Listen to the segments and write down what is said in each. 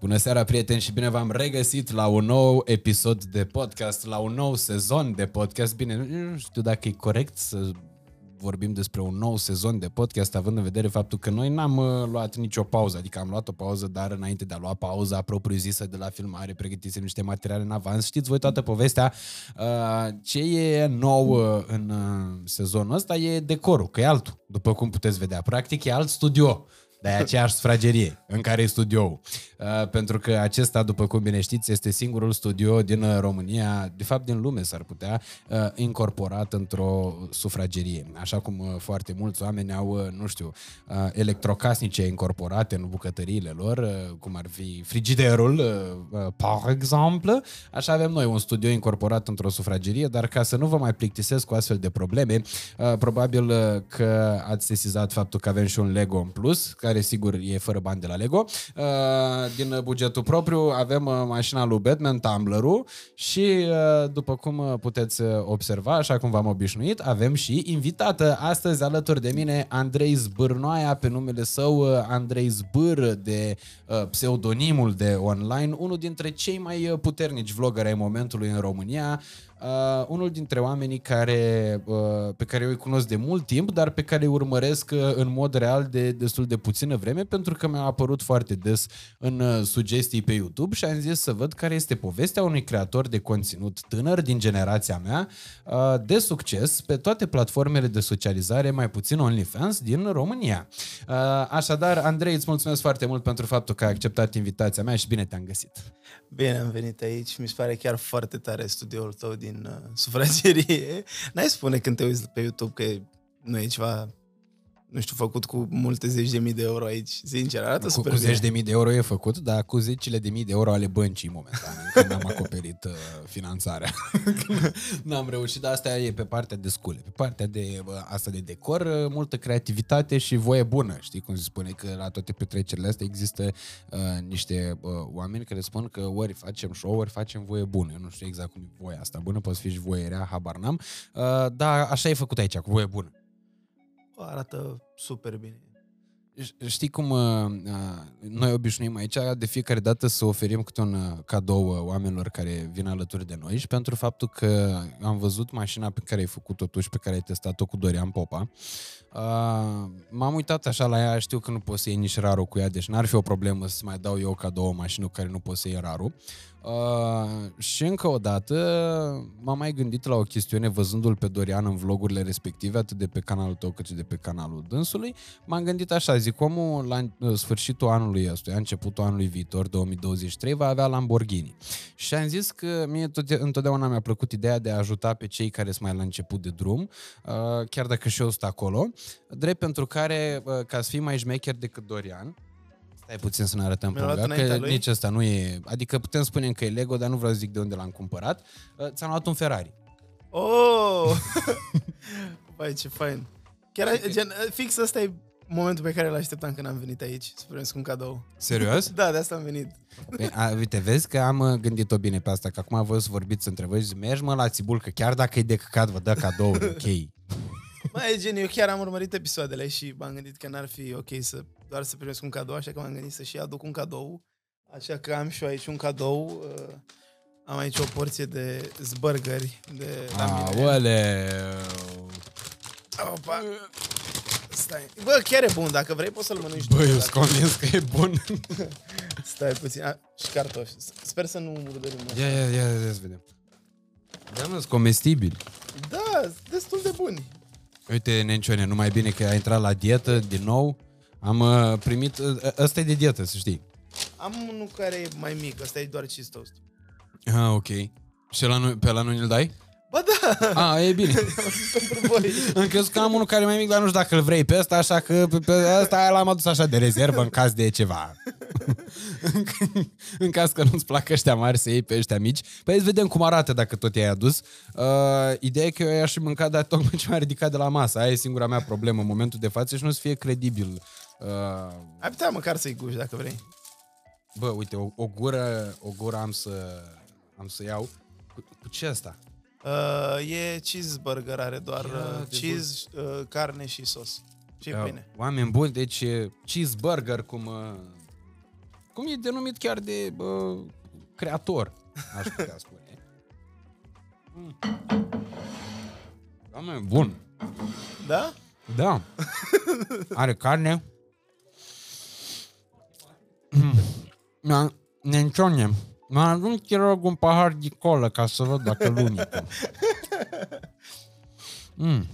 Bună seara, prieteni, și bine v-am regăsit la un nou episod de podcast, la un nou sezon de podcast. Bine, nu știu dacă e corect să vorbim despre un nou sezon de podcast, având în vedere faptul că noi n-am uh, luat nicio pauză, adică am luat o pauză, dar înainte de a lua pauza propriu-zisă de la filmare, pregătisem niște materiale în avans. Știți voi toată povestea. Uh, ce e nou uh, în sezonul ăsta e decorul, că e altul, după cum puteți vedea. Practic e alt studio. Dar e aceeași sufragerie în care e studioul. Uh, pentru că acesta, după cum bine știți, este singurul studio din uh, România, de fapt din lume s-ar putea, uh, incorporat într-o sufragerie. Așa cum uh, foarte mulți oameni au, uh, nu știu, uh, electrocasnice incorporate în bucătăriile lor, uh, cum ar fi frigiderul, uh, uh, par exemplu, așa avem noi un studio incorporat într-o sufragerie, dar ca să nu vă mai plictisesc cu astfel de probleme, uh, probabil uh, că ați sesizat faptul că avem și un Lego în plus, care sigur e fără bani de la Lego. Uh, din bugetul propriu avem uh, mașina lui Batman, Tumblr-ul și uh, după cum puteți observa, așa cum v-am obișnuit, avem și invitată astăzi alături de mine Andrei Zbârnoaia, pe numele său Andrei Zbâr de pseudonimul de online, unul dintre cei mai puternici vloggeri ai momentului în România, uh, unul dintre oamenii care, uh, pe care eu îi cunosc de mult timp, dar pe care îi urmăresc uh, în mod real de destul de puțină vreme, pentru că mi-a apărut foarte des în uh, sugestii pe YouTube și am zis să văd care este povestea unui creator de conținut tânăr din generația mea, uh, de succes pe toate platformele de socializare, mai puțin OnlyFans, din România. Uh, așadar, Andrei, îți mulțumesc foarte mult pentru faptul că ai acceptat invitația mea și bine te-am găsit. Bine am venit aici, mi se pare chiar foarte tare studioul tău din uh, sufragerie. N-ai spune când te uiți pe YouTube că nu e ceva nu știu, făcut cu multe zeci de mii de euro aici. Sincer, arată cu, super cu bine. zeci de mii de euro e făcut, dar cu zecile de mii de euro ale băncii momentan, când am acoperit uh, finanțarea. N-am reușit, dar asta e pe partea de scule. Pe partea de uh, asta de decor, uh, multă creativitate și voie bună. Știi cum se spune că la toate petrecerile astea există uh, niște uh, oameni care spun că ori facem show, ori facem voie bună. Eu nu știu exact cum e voia asta bună, poate fi și voie rea, habar n-am. Uh, dar așa e făcut aici, cu voie bună. Arată super bine. Știi cum uh, uh, noi obișnuim aici de fiecare dată să oferim câte un uh, cadou uh, oamenilor care vin alături de noi și pentru faptul că am văzut mașina pe care ai făcut-o tu și pe care ai testat-o cu Dorian Popa, uh, m-am uitat așa la ea, știu că nu poți să iei nici rarul cu ea, deci n-ar fi o problemă să mai dau eu cadou o mașină cu care nu poți să iei rarul. Uh, și încă o dată m-am mai gândit la o chestiune văzându-l pe Dorian în vlogurile respective, atât de pe canalul tău cât și de pe canalul dânsului. M-am gândit așa, zic, omul la sfârșitul anului ăstuia, începutul anului viitor, 2023, va avea Lamborghini. Și am zis că mie tot, întotdeauna mi-a plăcut ideea de a ajuta pe cei care sunt mai la început de drum, uh, chiar dacă și eu sunt acolo, drept pentru care, uh, ca să fii mai șmecher decât Dorian, Stai puțin să ne arătăm Mi-a luat punga, înaintea că lui? nici ăsta nu e... Adică putem spune că e Lego, dar nu vreau să zic de unde l-am cumpărat. Uh, Ți-am luat un Ferrari. Oh! Băi, ce fain. Chiar, gen, fix ăsta e momentul pe care îl așteptam când am venit aici, să primesc un cadou. Serios? Da, de asta am venit. Păi, a, uite, vezi că am uh, gândit-o bine pe asta, că acum voi să vorbiți între voi și zic, mergi mă la țibul, că chiar dacă e de căcat, vă dă cadou, ok. Mai gen, eu chiar am urmărit episoadele și m-am gândit că n-ar fi ok să doar să primesc un cadou, așa că m-am gândit să și aduc un cadou. Așa că am și eu aici un cadou. uh, Am aici o porție de zbărgări de la mine. Aoleu. Opa. Stai. Bă, chiar e bun. Dacă vrei, poți să-l mănânci tu. Băi, eu Dacă- sunt convins că e bun. Stai puțin. A, și cartofi. Sper să nu murdărim. Ia, ia, ia, ia, să vedem. Da, mă, sunt comestibili. Da, sunt destul de buni. Uite, Nencione, numai bine că ai intrat la dietă din nou. Am uh, primit... Uh, ăsta e de dietă, să știi. Am unul care e mai mic. Ăsta e doar cheese toast. Ah, ok. Și la nu, pe la nu îl dai? Ba da! Ah, e bine. Am zis pentru voi. Am crezut că am unul care e mai mic, dar nu știu dacă îl vrei pe ăsta, așa că pe, pe ăsta l-am adus așa de rezervă în caz de ceva. în caz că nu-ți plac ăștia mari să iei pe ăștia mici. Păi să vedem cum arată dacă tot i-ai adus. Uh, ideea e că eu i-aș fi mâncat, dar tocmai ce m-a ridicat de la masă. Aia e singura mea problemă în momentul de față și nu să fie credibil. Uh, Ai putea măcar să-i guși dacă vrei. bă, uite, o, o gură, o gură am să, am să iau. Cu, cu ce asta? Uh, e cheeseburger, are doar Ia uh, de cheese, uh, carne și sos. Și Ia, pâine. Oameni buni, deci e cheeseburger cum... Uh, cum e denumit chiar de bă, creator, aș putea spune. Mm. Doamne, bun. Da? Da. Are carne. Mm. Nencione. Mă arunc, te rog, un pahar de colă ca să văd dacă lunică. Mm.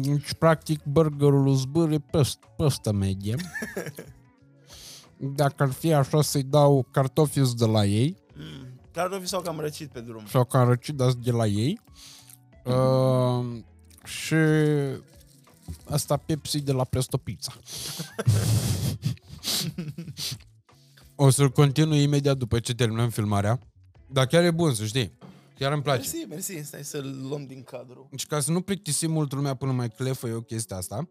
Deci, practic, burgerul lui zbâr e păst, păstă medie. Dacă ar fi așa să-i dau cartofi de la ei, Mm. Cartofi s-au cam răcit pe drum. sau carăcii dați de la ei, uh, și asta Pepsi de la Presto Pizza. o să-l continui imediat după ce terminăm filmarea. Dar chiar e bun, să știi. Chiar îmi place. Mersi, mersi, stai să-l luăm din cadru. Deci ca să nu plictisim mult lumea până mai clefă eu chestia asta,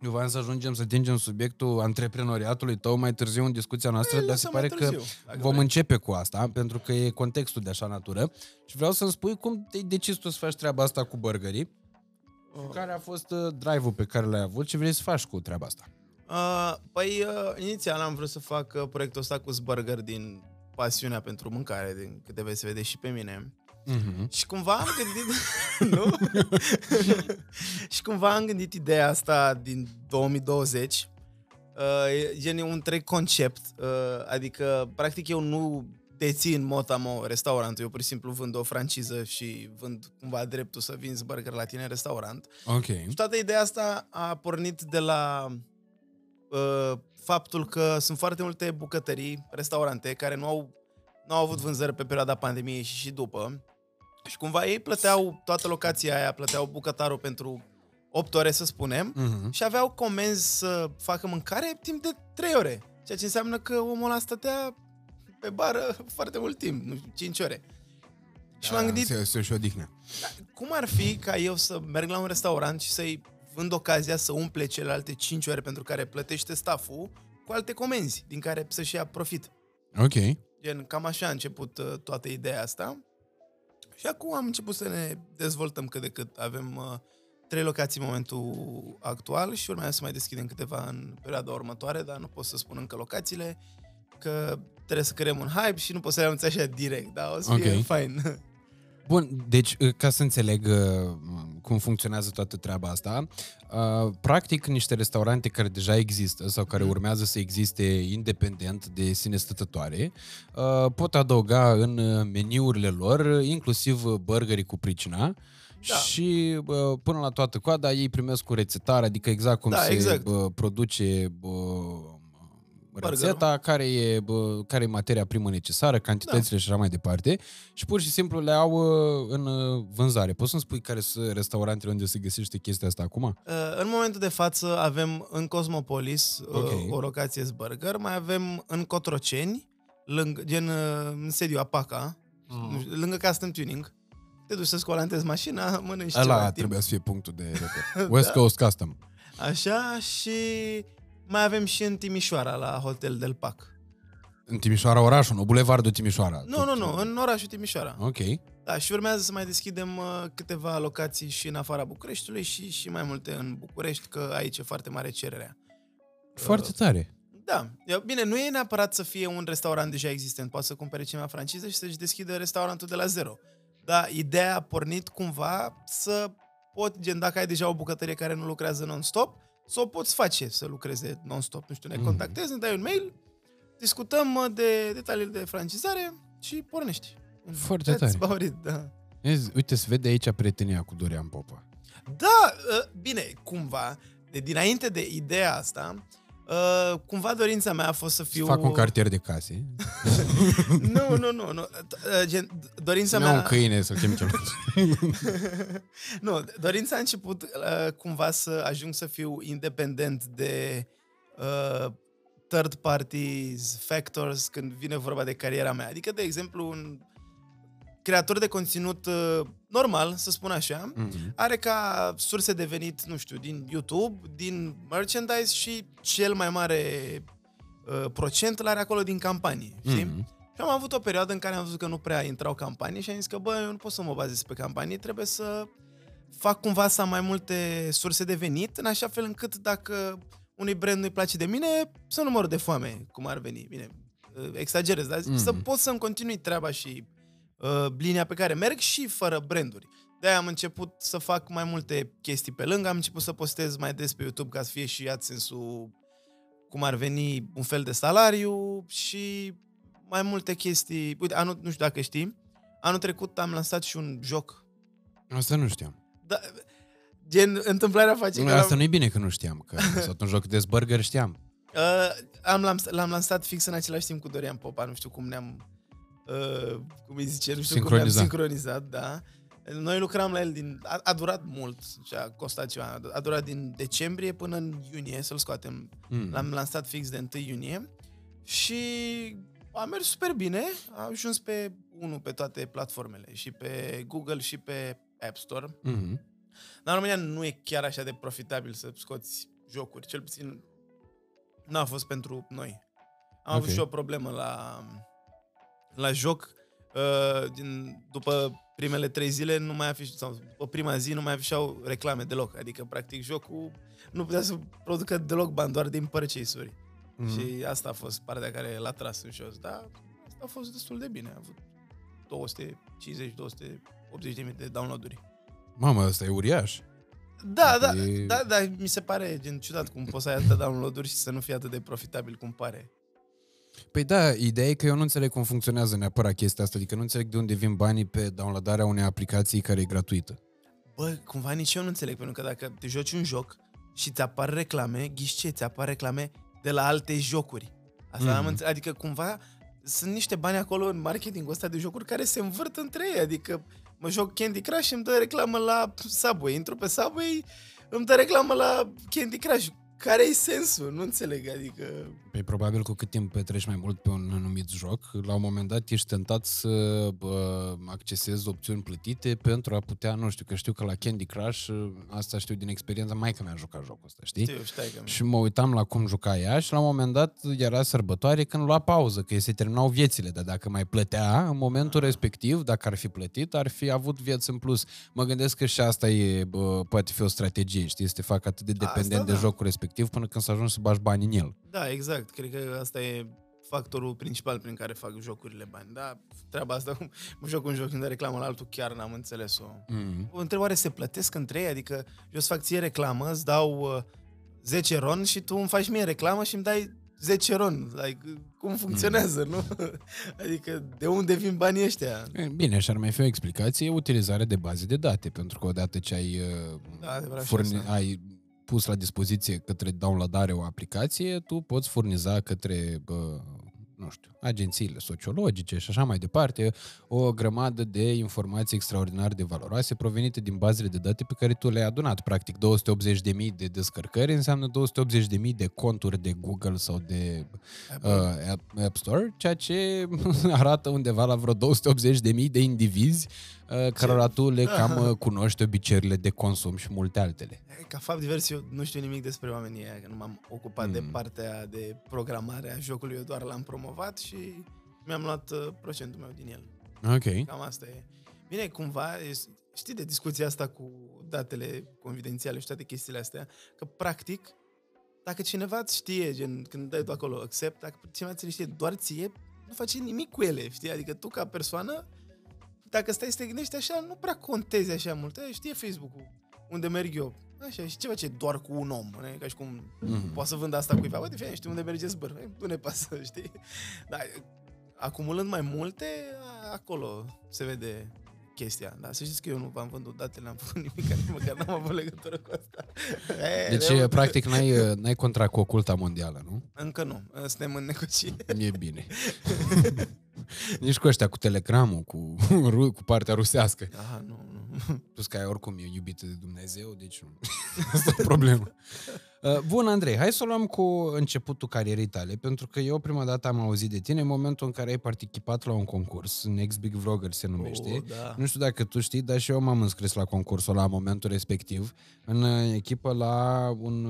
eu voiam să ajungem să atingem subiectul antreprenoriatului tău mai târziu în discuția noastră, Ei, dar se lăsăm mai pare că târziu, dacă vom vrei. începe cu asta, pentru că e contextul de așa natură. Și vreau să-mi spui cum te-ai decis tu să faci treaba asta cu burgerii, Oh. care a fost uh, drive-ul pe care l-ai avut și vrei să faci cu treaba asta. Uh, păi, uh, inițial am vrut să fac uh, proiectul ăsta cu Burger din pasiunea pentru mâncare, din câte vei se vede și pe mine. Mm-hmm. Și cumva am gândit... nu? și cumva am gândit ideea asta din 2020. Uh, e gen e un întreg concept. Uh, adică, practic, eu nu dețin motamo restaurantul. Eu pur și simplu vând o franciză și vând cumva dreptul să vinzi burger la tine în restaurant. Ok. Și toată ideea asta a pornit de la uh, faptul că sunt foarte multe bucătării, restaurante, care nu au, nu au avut vânzări pe perioada pandemiei și și după. Și cumva ei plăteau toată locația aia, plăteau bucătarul pentru 8 ore, să spunem, Mm-hmm. și aveau comenzi să facă mâncare timp de 3 ore. Ceea ce înseamnă că omul ăla stătea pe bară foarte mult timp, nu știu, 5 ore. Și m-am gândit, Se, se și odihnea. cum ar fi ca eu să merg la un restaurant și să-i vând ocazia să umple celelalte 5 ore pentru care plătește stafful cu alte comenzi din care să-și ia profit. Ok. Gen, cam așa a început uh, toată ideea asta. Și acum am început să ne dezvoltăm cât de cât. Avem uh, trei locații în momentul actual și urmează să mai deschidem câteva în perioada următoare, dar nu pot să spun încă locațiile, că trebuie să creăm un hype și nu pot să le anunț așa direct, dar o să fie Ok. fain. Bun, deci uh, ca să înțeleg uh, cum funcționează toată treaba asta, uh, practic niște restaurante care deja există sau care Mhm. urmează să existe independent de sine stătătoare, uh, pot adăuga în uh, meniurile lor uh, inclusiv uh, burgerii cu pricina Da. și uh, până la toată coada ei primesc cu rețetare, adică exact cum Da, se exact. uh, produce uh, rețeta, care e, bă, care e materia primă necesară, cantitățile și așa mai departe și pur și simplu le au uh, în uh, vânzare. Poți să-mi spui care sunt restaurantele unde se găsește chestia asta acum? Uh, În momentul de față avem în Cosmopolis uh, Ok. o locație Burger, mai avem în Cotroceni, lângă, gen uh, în sediu Apaca, nu știu, lângă Custom Tuning. Te duci să scolantezi mașina, mănânci ceva Ăla timp. trebuia să fie punctul de reper. West Coast Custom. Așa și mai avem și în Timișoara, la Hotel Del Pac. În Timișoara, orașul, nu? Bulevardul Timișoara. Nu, nu, nu, în orașul Timișoara. Ok. Da, și urmează să mai deschidem uh, câteva locații și în afara Bucureștiului și, și mai multe în București, că aici e foarte mare cererea. Foarte tare. Da, e- bine, nu e neapărat să fie un restaurant deja existent. Poate să cumpere cineva franciză și să-și deschidă restaurantul de la zero. Dar ideea a pornit cumva să pot, gen, dacă ai deja o bucătărie care nu lucrează non-stop, să o poți face să lucreze non-stop. Nu știu, ne Mhm. contactezi, ne dai un mail, discutăm uh, de detaliile de francizare și pornești. Foarte That's tare. about it, da. Vezi, Uite, se vede aici prietenia cu Dorian Popa. Da, uh, bine, cumva, de dinainte de ideea asta, uh, cumva dorința mea a fost să fiu... Să fac un cartier de case. Nu, nu, nu, nu. Uh, Gen, dorința Să-mi iau un mea... câine să chem cel nu, dorința a început uh, cumva să ajung să fiu independent de uh, third parties, factors, când vine vorba de cariera mea. Adică, de exemplu, un creator de conținut uh, normal, să spun așa, Mhm. are ca surse de venit, nu știu, din YouTube, din merchandise și cel mai mare uh, procent l are acolo din campanii, știi? Mhm. Și am avut o perioadă în care am văzut că nu prea intrau campanii și am zis că, bă, eu nu pot să mă bazez pe campanii, trebuie să fac cumva să am mai multe surse de venit, în așa fel încât dacă unui brand nu-i place de mine, să nu mor de foame, cum ar veni. Bine, uh, exagerez, dar Mhm. să pot să-mi continui treaba și uh, linia pe care merg și fără branduri. De-aia am început să fac mai multe chestii pe lângă, am început să postez mai des pe YouTube ca să fie și AdSense-ul cum ar veni un fel de salariu și mai multe chestii. Uite, anul, nu știu dacă știi, anul trecut am lansat și un joc. Asta nu știam. Da, gen, întâmplarea face că... Asta nu e bine că nu știam, că am lansat un joc de burger știam. Uh, am, l-am, l-am lansat fix în același timp cu Dorian Popa, nu știu cum ne-am, uh, cum îi zice, nu știu cum ne-am Sincronizat. sincronizat, da. Noi lucram la el din, a, a durat mult și a costat ceva, a durat din decembrie până în iunie să-l scoatem. Mm. L-am lansat fix de 1 iunie și a mers super bine, a ajuns pe unul pe toate platformele, și pe Google și pe App Store. Mm-hmm. Dar în România nu e chiar așa de profitabil să scoți jocuri, cel puțin n-a fost pentru noi. Am avut Ok. și o problemă la, la joc. Uh, din, după primele trei zile nu mai afiș, sau după prima zi nu mai afișau reclame deloc. Adică, practic, jocul nu putea să producă deloc bani, doar din purchase-uri. Mhm. Și asta a fost partea care l-a tras în jos. Dar asta a fost destul de bine. A avut 250-280 de mii de downloaduri. Mamă, ăsta e uriaș. Da, da, E- da, da, mi se pare gen ciudat cum poți să ai atâta download-uri și să nu fie atât de profitabil cum pare. Păi da, ideea e că eu nu înțeleg cum funcționează neapărat chestia asta, adică nu înțeleg de unde vin banii pe downloadarea unei aplicații care e gratuită. Bă, cumva nici eu nu înțeleg, pentru că dacă te joci un joc și ți apar reclame, ghiși ce, ți apar reclame de la alte jocuri. Asta Mhm. am înțeleg, adică cumva sunt niște bani acolo în marketingul ăsta de jocuri care se învârt între ei, adică mă joc Candy Crush și îmi dă reclamă la Subway, intru pe Subway, îmi dă reclamă la Candy Crush. Care e sensul? Nu înțeleg, adică... Păi probabil cu cât timp petreci mai mult pe un anumit joc, la un moment dat ești tentat să bă, accesezi opțiuni plătite pentru a putea, nu știu, că știu că la Candy Crush, asta știu din experiența, mai că mi-a jucat jocul ăsta, știi? Știu, ștai că... Și mă uitam la cum juca ea și la un moment dat era sărbătoare când lua pauză, că îi se terminau viețile, dar dacă mai plătea, în momentul respectiv, dacă ar fi plătit, ar fi avut vieți în plus. Mă gândesc că și asta e, bă, poate fi o strategie, știi, să te facă atât de dependent Asta de da. jocul respectiv până când să ajungi să bagi bani în el. Da, exact. Cred că asta e factorul principal prin care fac jocurile bani. Da, treaba asta, mă joc un joc când dă reclamă la altul, chiar n-am înțeles-o. Mm. O întrebare, se plătesc între ei? Adică eu îți fac ție reclamă, îți dau uh, 10 ron și tu îmi faci mie reclamă și îmi dai 10 ron. Like, cum funcționează, nu? Adică de unde vin banii ăștia? E, Bine, și ar mai fi o explicație, utilizarea de baze de date, pentru că odată ce ai, uh, Da, adevărat și furni, asta. ai pus la dispoziție către downloadare o aplicație, tu poți furniza către, bă, nu știu, agențiile sociologice și așa mai departe, o grămadă de informații extraordinar de valoroase provenite din bazele de date pe care tu le-ai adunat. Practic, 280.000 de descărcări înseamnă 280.000 de conturi de Google sau de uh, App, App Store, ceea ce arată undeva la vreo 280.000 de indivizi uh, cărora tu le cam uh, cunoști obiceiurile de consum și multe altele. Ca fapt divers, eu nu știu nimic despre oamenii ăia, că nu m-am ocupat mm. de Mm. partea de programare a jocului, eu doar l-am promovat și mi-am luat uh, procentul meu din el. Ok. Cam asta e. Bine, cumva, e- știi de discuția asta cu datele confidențiale și toate chestiile astea, că practic, dacă cineva îți știe, gen, când dai tu acolo accept, dacă cineva ți le știe doar ție, nu face nimic cu ele, știi? Adică tu ca persoană, dacă stai să te gândești așa, nu prea contezi așa mult. E, știe Facebook-ul unde merg eu. Așa, și ceva ce e doar cu un om, ne? ca și cum Mhm. poate să vând asta cuiva. Uite, fie, știu unde merge zbăr. E, Nu ne pasă, știi? Dar acumulând mai multe, a- acolo se vede chestia. Dar să știți că eu nu v-am vândut datele, n-am făcut nimic, nici măcar n-am avut legătură cu asta. E, Deci, de- practic, n-ai, uh, n-ai contract cu oculta mondială, nu? Încă nu, suntem în negociere. E bine. Nici cu ăștia, cu telegramul, cu, ru- cu partea rusească. Aha, nu, nu. Plus că ai oricum e iubită de Dumnezeu, deci nu. Asta e problema. Uh, Bun, Andrei, hai să o luăm cu începutul carierei tale, pentru că eu prima dată am auzit de tine în momentul în care ai participat la un concurs, Next Big Vlogger se numește. Oh, da. Nu știu dacă tu știi, dar și eu m-am înscris la concursul la momentul respectiv, în uh, echipă la un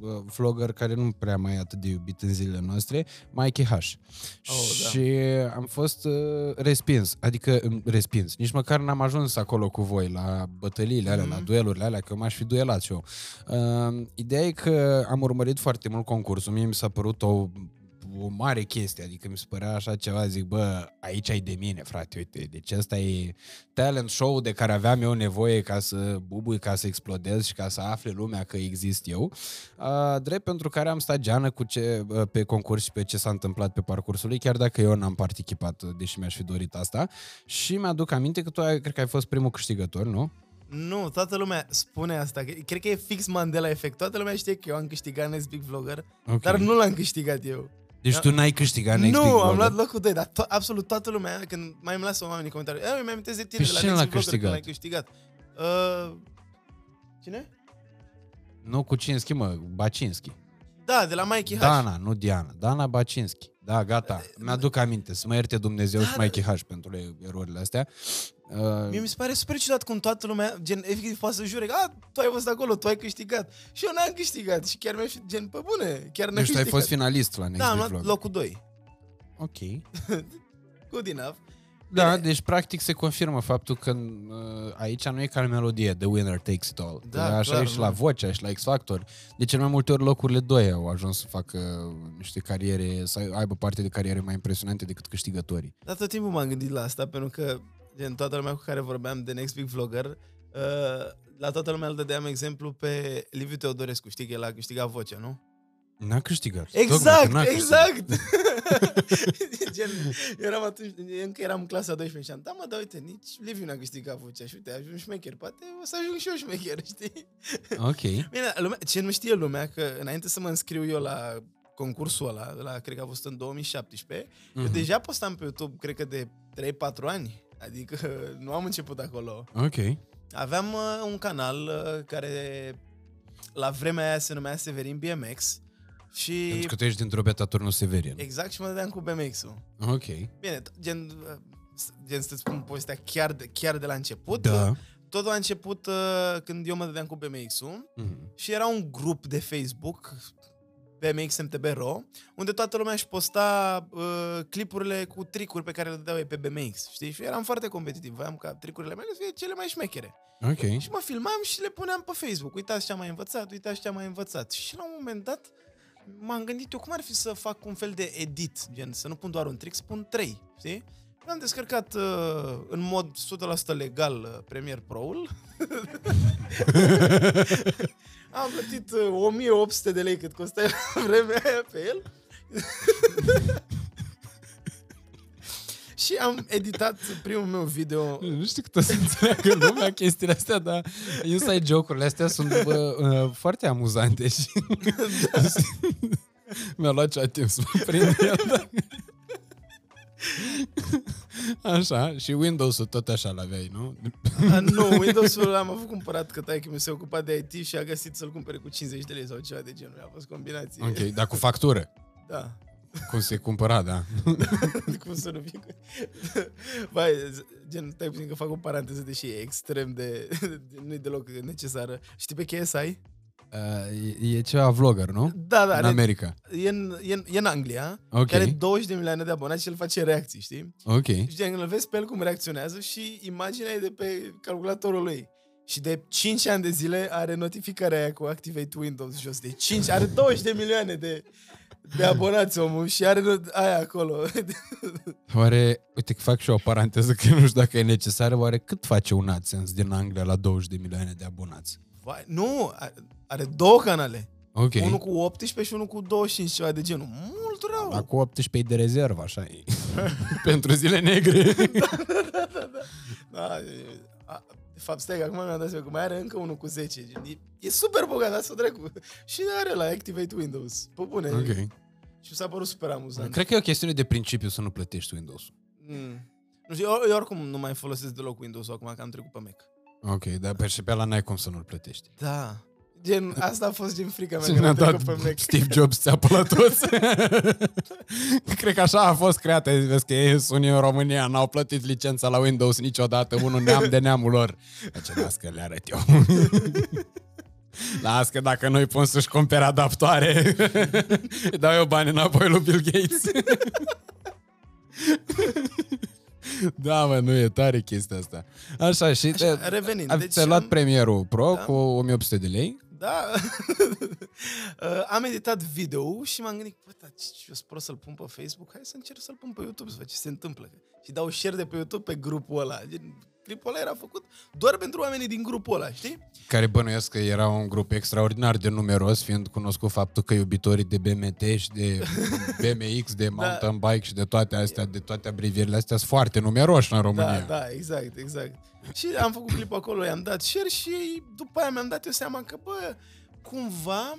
uh, vlogger care nu prea mai e atât de iubit în zilele noastre, Mikey H. Oh, da. Și am fost uh, respins, adică um, respins. Nici măcar n-am ajuns acolo cu voi la bătăliile alea, Mhm. la duelurile alea, că m-aș fi duelat și eu. Uh, ideea e că că am urmărit foarte mult concursul, mie mi s-a părut o, o mare chestie, adică mi se părea așa ceva, zic, bă, aici ai de mine, frate, uite, deci ăsta e talent show de care aveam eu nevoie ca să bubui, ca să explodez și ca să afle lumea că exist eu. Uh, drept pentru care am stat geană cu ce, uh, pe concurs și pe ce s-a întâmplat pe parcursul lui, chiar dacă eu n-am participat, deși mi-aș fi dorit asta. Și mi-aduc aminte că tu ai, cred că ai fost primul câștigător, nu? Nu, toată lumea spune asta. Cred că e fix Mandela efect. Toată lumea știe că eu am câștigat Next Big Vlogger, Ok. dar nu l-am câștigat eu. Deci tu n-ai câștigat Next nu, Big am Vlogger? luat locul 2, dar to- absolut toată lumea, când mai îmi lasă oamenii în comentarii, "Eh, mi-am amintesc de tine Pe de la cine Next l-a Big Vlogger, când câștigat? l-ai câștigat. Uh, cine? Nu cu Cinski, mă, Bacinski. Da, de la Mikey H. Dana, nu Diana. Dana Bacinski. Da, gata. Mi-aduc aminte. Să mă ierte Dumnezeu și Da, Mikey H pentru erorile astea. Uh, Mie mi se pare super ciudat cum toată lumea, gen, efectiv, poate să jure că, a, tu ai fost acolo, tu ai câștigat. Și eu n-am câștigat. Și chiar mi-a fi, gen, pe bune, chiar n-am deci tu ai câștigat. fost finalist la Next Da, am Big luat Vlog. locul 2. Ok. Good enough. Da, Bine. deci practic se confirmă faptul că uh, aici nu e ca în melodie, the winner takes it all. Da, Că așa clar, e și la nu. Vocea și la X Factor. De cel mai multe ori locurile doi au ajuns să facă niște cariere, să aibă parte de cariere mai impresionante decât câștigătorii. Dar tot timpul m-am gândit la asta, pentru că, gen, toată lumea cu care vorbeam de Next Big Vlogger, uh, la toată lumea îl dădeam exemplu pe Liviu Teodorescu, știi că el a câștigat vocea, nu? N-a câștigat. Tocmai că Exact, n-a exact! Gen, eu eram atunci, încă eram în clasa 12 și am, da mă, dar uite, nici Liviu n-a câștigat vocea și uite, a ajuns șmecher, poate o să ajung și eu șmecher, știi? Ok. Bine, lumea, ce nu știe lumea, că înainte să mă înscriu eu la concursul ăla, la, cred că a fost în 2017, eu Mhm. deja postam pe YouTube, cred că de 3-4 ani, adică nu am început acolo. Ok. Aveam uh, un canal uh, care la vremea aia se numea Severin BMX și Pentru că tu ești dintr-o beta turnul Severin. exact și mă dădeam cu BMX-ul. Ok. Bine, t- gen, uh, s- gen să-ți spun povestea chiar de, chiar de la început. Da. Totul a început uh, când eu mă dădeam cu BMX-ul Mhm. și era un grup de Facebook BMX MTB.ro unde toată lumea își posta uh, clipurile cu tricuri pe care le dădeau ei pe BMX, știi? Și eu eram foarte competitiv, voiam ca tricurile mele să fie cele mai șmechere. Ok. Și mă filmam și le puneam pe Facebook. Uitați ce am mai învățat, uitați ce am mai învățat. Și la un moment dat m-am gândit eu cum ar fi să fac un fel de edit, gen să nu pun doar un trick, să pun trei, știi? Am descărcat uh, în mod 100% legal uh, Premiere Pro-ul. am plătit uh, 1800 de lei cât costa la vremea aia pe el. și am editat primul meu video Nu știu cât o să înțeleagă lumea chestiile astea, dar inside joke-urile astea sunt bă, uh, foarte amuzante și mi-a luat ceva timp să mă prind el, dar... Așa, și Windows-ul tot așa l-aveai, nu? Ah, nu, Windows-ul l-am avut cumpărat că taică mi se ocupa de IT și a găsit să-l cumpere cu 50 de lei sau ceva de genul. A fost combinație. Ok, dar cu factură. Da. Cum se cumpăra, da. Cum să nu fie cu... Vai, gen, stai puțin că fac o paranteză, deși e extrem de... nu-i deloc necesară. Știi pe KSI? Uh, e, e ceva vlogger, nu? Da, da. în are- America. E în, e, în, e în Anglia, Ok. care are 20 de milioane de abonați și el face reacții, știi? Ok. Și gen, îl vezi pe el cum reacționează și imaginea e de pe calculatorul lui. Și de 5 ani de zile are notificarea aia cu Activate Windows jos. De 5, are 20 de milioane de, de abonați omul și are not- aia acolo. Oare, uite că fac și eu o paranteză că nu știu dacă e necesară, oare cât face un AdSense din Anglia la 20 de milioane de abonați? Vai, nu, are, are două canale. Ok. Unul cu 18 și unul cu 25, ceva de genul. Mult rău. Acum 18 de rezervă, așa e. Pentru zile negre. Da, e- a, de fapt, stai că acum mi-am dat seama că mai are încă unul cu 10. Gen, e, e super bogat, asta dracu. Și are la Activate Windows. Pe bune. ok. Și mi s-a părut super amuzant. Cred că e o chestiune de principiu să nu plătești Windows. Mm. Nu știu, eu, eu oricum nu mai folosesc deloc Windows acum că am trecut pe Mac. Ok, dar pe și pe ăla n-ai cum să nu-l plătești. Da. Gen, asta a fost gen frica mea Și că ne-a am dat trecut pe Mac. Steve Jobs țeapă la toți. Cred că așa a fost creată. Vezi că ei sunt unii în România, n-au plătit licența la Windows niciodată, unul neam de neamul lor. Ce las că le arăt eu. Las că dacă nu-i pun să-și cumpere adaptoare, îi dau eu bani înapoi lui Bill Gates. da, mă, nu e tare chestia asta. Așa, și te, Așa, revenind. deci, Deci, ți-ai luat am- premierul Pro Da. cu 1800 de lei. Da. Uh, am editat video și m-am gândit, bă, dar ce eu spun să-l pun pe Facebook? Hai să încerc să-l pun pe YouTube, să văd ce se întâmplă. Și dau share de pe YouTube pe grupul ăla. Gen, clipul ăla era făcut doar pentru oamenii din grupul ăla, știi? Care bănuiesc că era un grup extraordinar de numeros, fiind cunoscut faptul că iubitorii de BMT și de BMX, de mountain bike și de toate astea, de toate abrevierile astea sunt foarte numeroși în România. Da, da, exact, exact. Și am făcut clipul acolo, i-am dat share și după aia mi-am dat eu seama că, bă, cumva,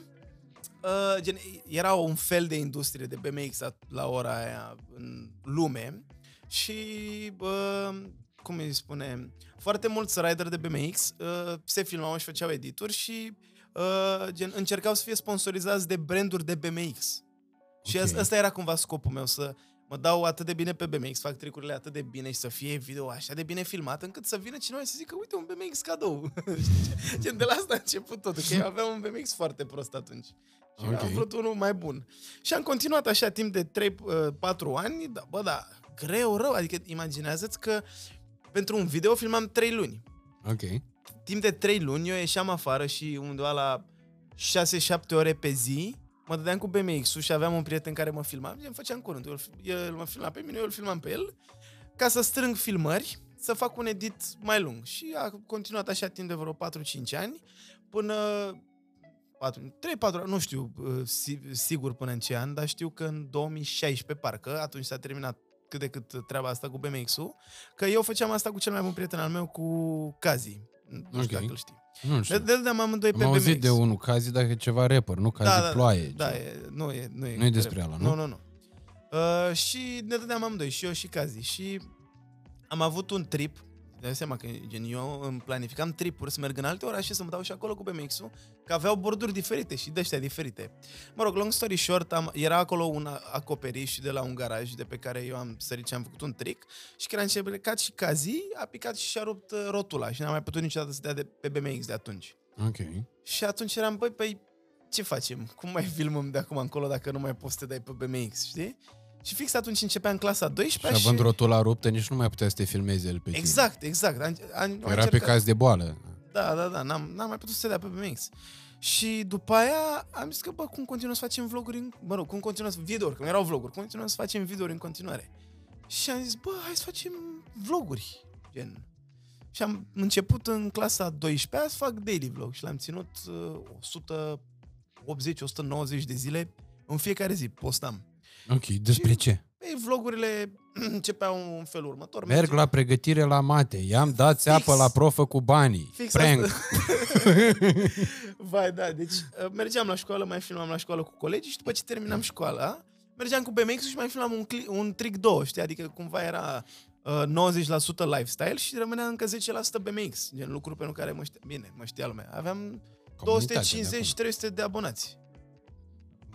uh, gen, era un fel de industrie de BMX la ora aia în lume și, uh, cum îi spune, foarte mulți rider de BMX uh, se filmau și făceau edituri și uh, gen, încercau să fie sponsorizați de branduri de BMX. Și Ok. asta era cumva scopul meu, să mă dau atât de bine pe BMX, fac tricurile atât de bine și să fie video așa de bine filmat, încât să vină cineva și să zică, uite, un BMX cadou. Știi? Gen, de la asta a început totul, că eu aveam un BMX foarte prost atunci. Și Ok. am vrut unul mai bun. Și am continuat așa timp de 3-4 ani, da, bă, da, greu, rău, adică imaginează-ți că pentru un video filmam 3 luni. Ok. Timp de 3 luni eu ieșeam afară și undeva la 6-7 ore pe zi mă dădeam cu BMX-ul și aveam un prieten care mă filma. Îmi făceam curând. Eu, îl- el mă filma pe mine, eu îl filmam pe el, ca să strâng filmări, să fac un edit mai lung. Și a continuat așa timp de vreo 4-5 ani, până 3-4 nu știu uh, si- sigur până în ce an, dar știu că în 2016 parcă, atunci s-a terminat cât de cât treaba asta cu BMX-ul, că eu făceam asta cu cel mai bun prieten al meu, cu Kazi. Nu știu Ok. dacă îl știi. Nu știu. De, de dădeam amândoi pe Am BMX. auzit de unul, Cazi, dacă e ceva rapper, nu Cazi da, da, ploaie. Da, ce- e, nu e, nu e. Nu e despre ala, nu? Nu, nu, nu. Uh, și ne dădeam amândoi, și eu și Kazi. Și am avut un trip, dai seama că gen, eu îmi planificam tripuri să merg în alte orașe să mă dau și acolo cu BMX-ul, că aveau borduri diferite și de ăștia diferite. Mă rog, long story short, am, era acolo un acoperiș de la un garaj de pe care eu am sărit și am făcut un trick și când am încercat și Kazi, a picat și și-a rupt uh, rotula și n-am mai putut niciodată să dea de, pe BMX de atunci. Ok. Și atunci eram, băi, păi, ce facem? Cum mai filmăm de acum încolo dacă nu mai poți să te dai pe BMX, știi? Și fix atunci începeam clasa Și 12 având rotula ruptă, nici nu mai putea să te filmezi el pe tine. Exact, exact. Am, am, am Era pe încercat. caz de boală. Da, da, da, n-am, n-am mai putut să te dea pe BMX. Și după aia am zis că, bă, cum continuăm să facem vloguri, în, mă rog, cum continuăm să, videouri, că nu erau vloguri, cum continuăm să facem videouri în continuare. Și am zis, bă, hai să facem vloguri, gen. Și am început în clasa 12 să fac daily vlog și l-am ținut uh, 180-190 de zile în fiecare zi, postam. Ok, despre Și- ce? Ei, vlogurile începeau în felul următor. Merg la pregătire la mate, i-am dat țeapă la profă cu banii. Fix Prank. asta. Vai, da, deci uh, mergeam la școală, mai filmam la școală cu colegii și după ce terminam școala, mergeam cu BMX-ul și mai filmam un, cli- un trick 2, știi? Adică cumva era uh, 90% lifestyle și rămânea încă 10% BMX, gen lucru pentru care mă știa, bine, mă știa lumea. Aveam Comunitatea de 250-300 de abonați.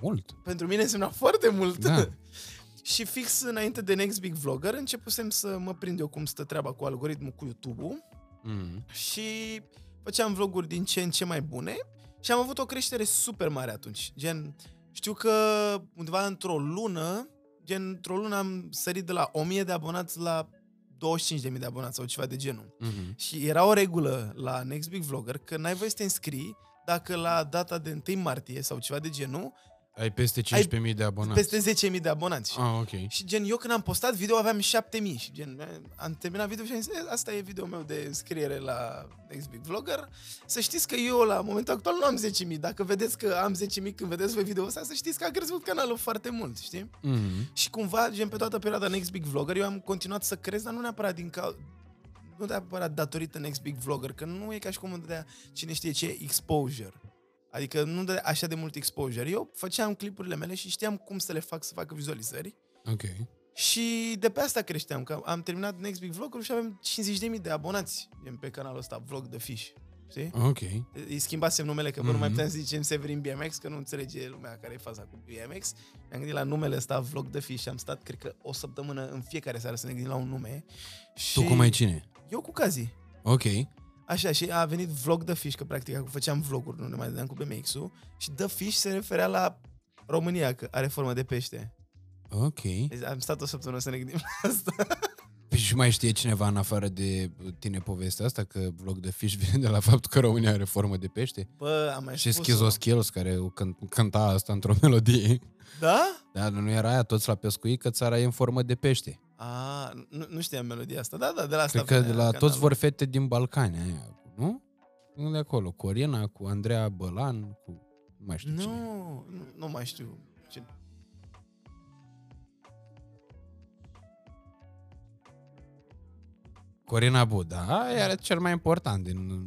Mult. Pentru mine însemna foarte mult. Da. și fix înainte de Next Big Vlogger începusem să mă prind eu cum stă treaba cu algoritmul, cu YouTube-ul Mm. și făceam vloguri din ce în ce mai bune și am avut o creștere super mare atunci. Gen, știu că undeva într-o lună, gen, într-o lună am sărit de la 1000 de abonați la 25.000 de abonați sau ceva de genul. Mm-hmm. Și era o regulă la Next Big Vlogger că n-ai voie să te înscrii dacă la data de 1 martie sau ceva de genul, Ai peste 15.000 de abonați. peste 10.000 de abonați. Ah, ok. Și gen, eu când am postat video aveam 7000 și gen, am terminat video și am zis, "E, asta e video meu de înscriere la Next Big Vlogger. Să știți că eu la momentul actual nu am 10.000. Dacă vedeți că am 10.000 când vedeți pe video ăsta, să știți că a crescut canalul foarte mult, știi? Mm-hmm. Și cumva, gen, pe toată perioada Next Big Vlogger, eu am continuat să cresc, dar nu neapărat din ca... Nu neapărat datorită Next Big Vlogger, că nu e ca și cum îmi dădea cine știe ce exposure. Adică nu de așa de mult exposure. Eu făceam clipurile mele și știam cum să le fac să facă vizualizări. Ok. Și de pe asta creșteam, că am terminat Next Big Vlog și avem 50.000 de abonați gen, pe canalul ăsta, Vlog de Fish. Știi? Ok. Îi schimbasem numele, că mm-hmm. nu mai Mhm. puteam să zicem Severin BMX, că nu înțelege lumea care e faza cu BMX. Ne-am gândit la numele ăsta, Vlog de Fish, și am stat, cred că, o săptămână în fiecare seară să ne gândim la un nume. Și Tu cum ai cine? Eu cu Kazi. Ok. Așa, și a venit Vlog de Fish, că practic acum făceam vloguri, nu ne mai dădeam cu BMX-ul. Și The Fish se referea la România, că are formă de pește. Ok. Deci am stat o săptămână să ne gândim la asta. Păi Și mai știe cineva în afară de tine povestea asta, că vlog de fish vine de la faptul că România are formă de pește? Bă, am mai Și spus Schizo Skills, care o cânt, cânta asta într-o melodie. Da? Da, nu era aia toți la pescuit, că țara e în formă de pește. A, nu, nu știam melodia asta. Da, da, de la asta Cred că de venea la canalul. toți vor fete din Balcani aia, nu? Nu de acolo, Corina, cu Andreea Bălan, cu... Nu mai știu Nu, cine. nu, nu mai știu. Corina Buda, aia era cel mai important din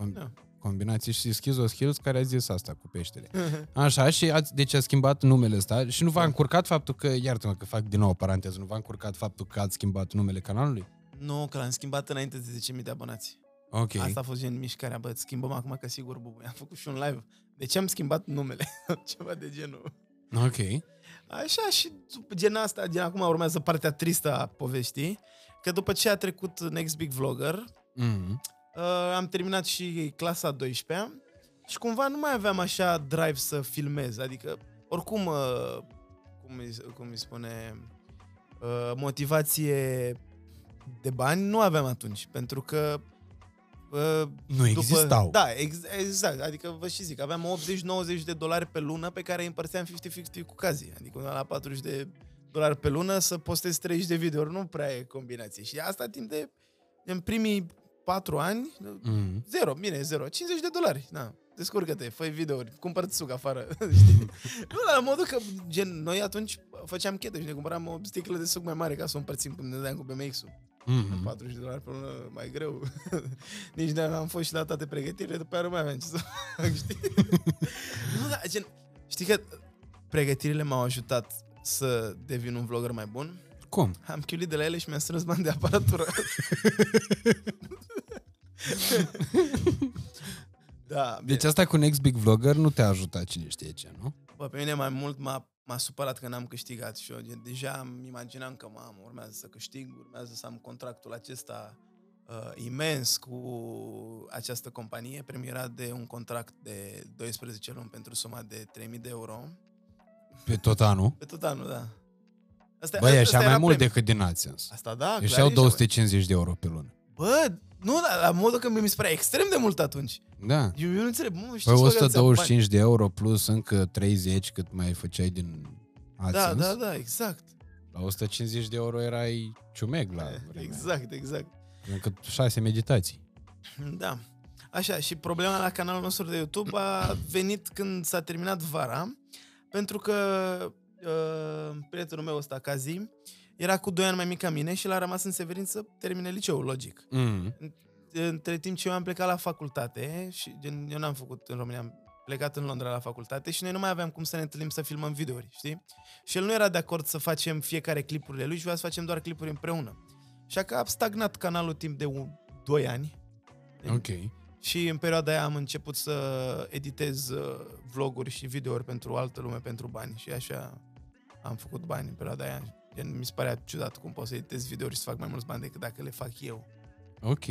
com- Da. combinații și Schizo Skills care a zis asta cu peștele. Așa, și ați, deci a schimbat numele ăsta și nu v-a încurcat faptul că, iartă-mă că fac din nou o paranteză, nu v-a încurcat faptul că ați schimbat numele canalului? nu, că l-am schimbat înainte de 10.000 de abonați. Ok. Asta a fost gen mișcarea, bă, schimbăm acum că sigur, bubu. Am făcut și un live. De ce am schimbat numele? Ceva de genul. Ok. Așa și după gen asta, gen acum urmează partea tristă a poveștii, că după ce a trecut Next Big Vlogger, Mm. uh, am terminat și clasa 12 și cumva nu mai aveam așa drive să filmez, adică oricum, uh, cum, îi, cum îi spune, uh, motivație de bani nu aveam atunci, pentru că uh, Nu existau. Da, ex- exact. Adică vă și zic, aveam 80-90 de dolari pe lună pe care îi împărțeam 50-50 cu cazii. Adică undeva la 40 de dolari pe lună să postez 30 de videouri. Nu prea e combinație. Și asta timp de în primii 4 ani, Mm. zero, bine, zero, 50 de dolari. Na, descurcă-te, fă videouri, cumpăr suc afară, știi? nu, dar la modul că, gen, noi atunci făceam chetă și ne cumpăram o sticlă de suc mai mare ca să o împărțim când ne dădeam cu BMX-ul. Mm-hmm. 40 de dolari pe lună, mai greu. Nici de am fost și la toate pregătirile, după aia nu mai aveam ce să fac, știi? nu, da, gen, știi că pregătirile m-au ajutat să devin un vlogger mai bun. Cum? Am chiulit de la ele și mi-am strâns bani de aparatură. da, bine. Deci asta cu Next Big Vlogger nu te-a ajutat cine știe ce, nu? Bă, pe mine mai mult m-a, m-a supărat că n-am câștigat și eu gen, deja îmi imaginam că mamă, urmează să câștig, urmează să am contractul acesta uh, imens cu această companie, premierat de un contract de 12 luni pentru suma de 3000 de euro. Pe tot anul. Pe tot anul, da. Asta, Băi, asta așa mai era mult premiu. decât din AdSense. Asta da, Deci clar, au e 250 de euro pe lună. Bă, nu, dar la modul că mi se părea extrem de mult atunci. Da. Eu, eu nu înțeleg, mă, știți Păi bă, că ți-am 125 de euro plus încă 30 cât mai făceai din bani. AdSense. Da, da, da, exact. La 150 de euro erai ciumeg la vremea. Exact, exact. Încă șase meditații. Da. Așa, și problema la canalul nostru de YouTube a venit când s-a terminat vara, pentru că uh, prietenul meu ăsta, Cazi, era cu 2 ani mai mic ca mine și l-a rămas în Severin să termine liceul, logic. Mm. Între timp ce eu am plecat la facultate, și gen, eu n-am făcut în România, am plecat în Londra la facultate și noi nu mai aveam cum să ne întâlnim să filmăm videouri, știi? Și el nu era de acord să facem fiecare clipurile lui și vrea să facem doar clipuri împreună. Așa că a stagnat canalul timp de 2 ani, Ok. Și în perioada aia am început să editez uh, vloguri și videouri pentru altă lume, pentru bani. Și așa am făcut bani în perioada aia. Gen, mi se părea ciudat cum pot să editez videouri și să fac mai mulți bani decât dacă le fac eu. Ok.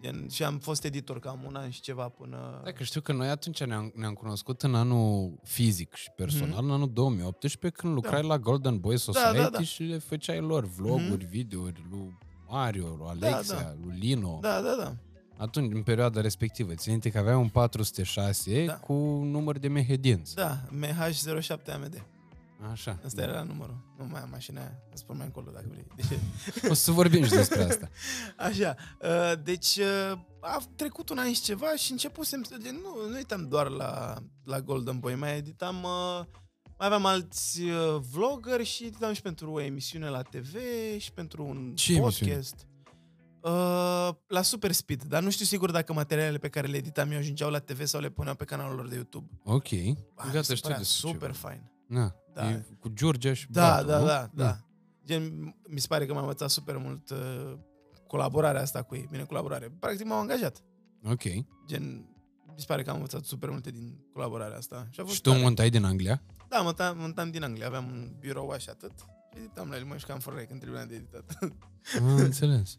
Gen, și am fost editor cam un an și ceva până... Dacă știu că noi atunci ne-am, ne-am cunoscut în anul fizic și personal, în anul 2018, când lucrai la Golden Boy Society Mhm. da, da. și le făceai lor vloguri, videouri lui Mario, lui Alexia, da. lui Lino. Da, da, da. Atunci, în perioada respectivă, ține minte că aveai un 406 Da. cu număr de mehedinți. Da, MH07 AMD. Așa. Asta era numărul. Nu mai am mașina aia. Îți spun mai încolo dacă vrei. Deci, O să vorbim și despre asta. Așa, uh, deci uh, a trecut un an și ceva și începusem să... gen, Nu, nu uitam doar la, la Golden Boy, mai editam... uh, Mai aveam alți uh, vloggeri și editam și pentru o emisiune la TV și pentru un Ce emisiune? Podcast. Uh, la Super Speed, dar nu știu sigur dacă materialele pe care le editam eu ajungeau la TV sau le puneau pe canalul lor de YouTube. Ok. Ah, mi Gata, se știu părea despre ce super vorbești. fain. Na, Da. e cu Georgia și Da, Batu, da, nu? da, da. Gen, mi se pare că m-am învățat super mult uh, colaborarea asta cu ei. Bine, colaborare. Practic m-au angajat. Ok. Gen, mi se pare că am învățat super multe din colaborarea asta. Și, a fost Și tu tare. montai din Anglia? Da, montam, montam din Anglia. Aveam un birou așa atât. Și editam la el, mă jucam fără când trebuia de editat. Am înțeles.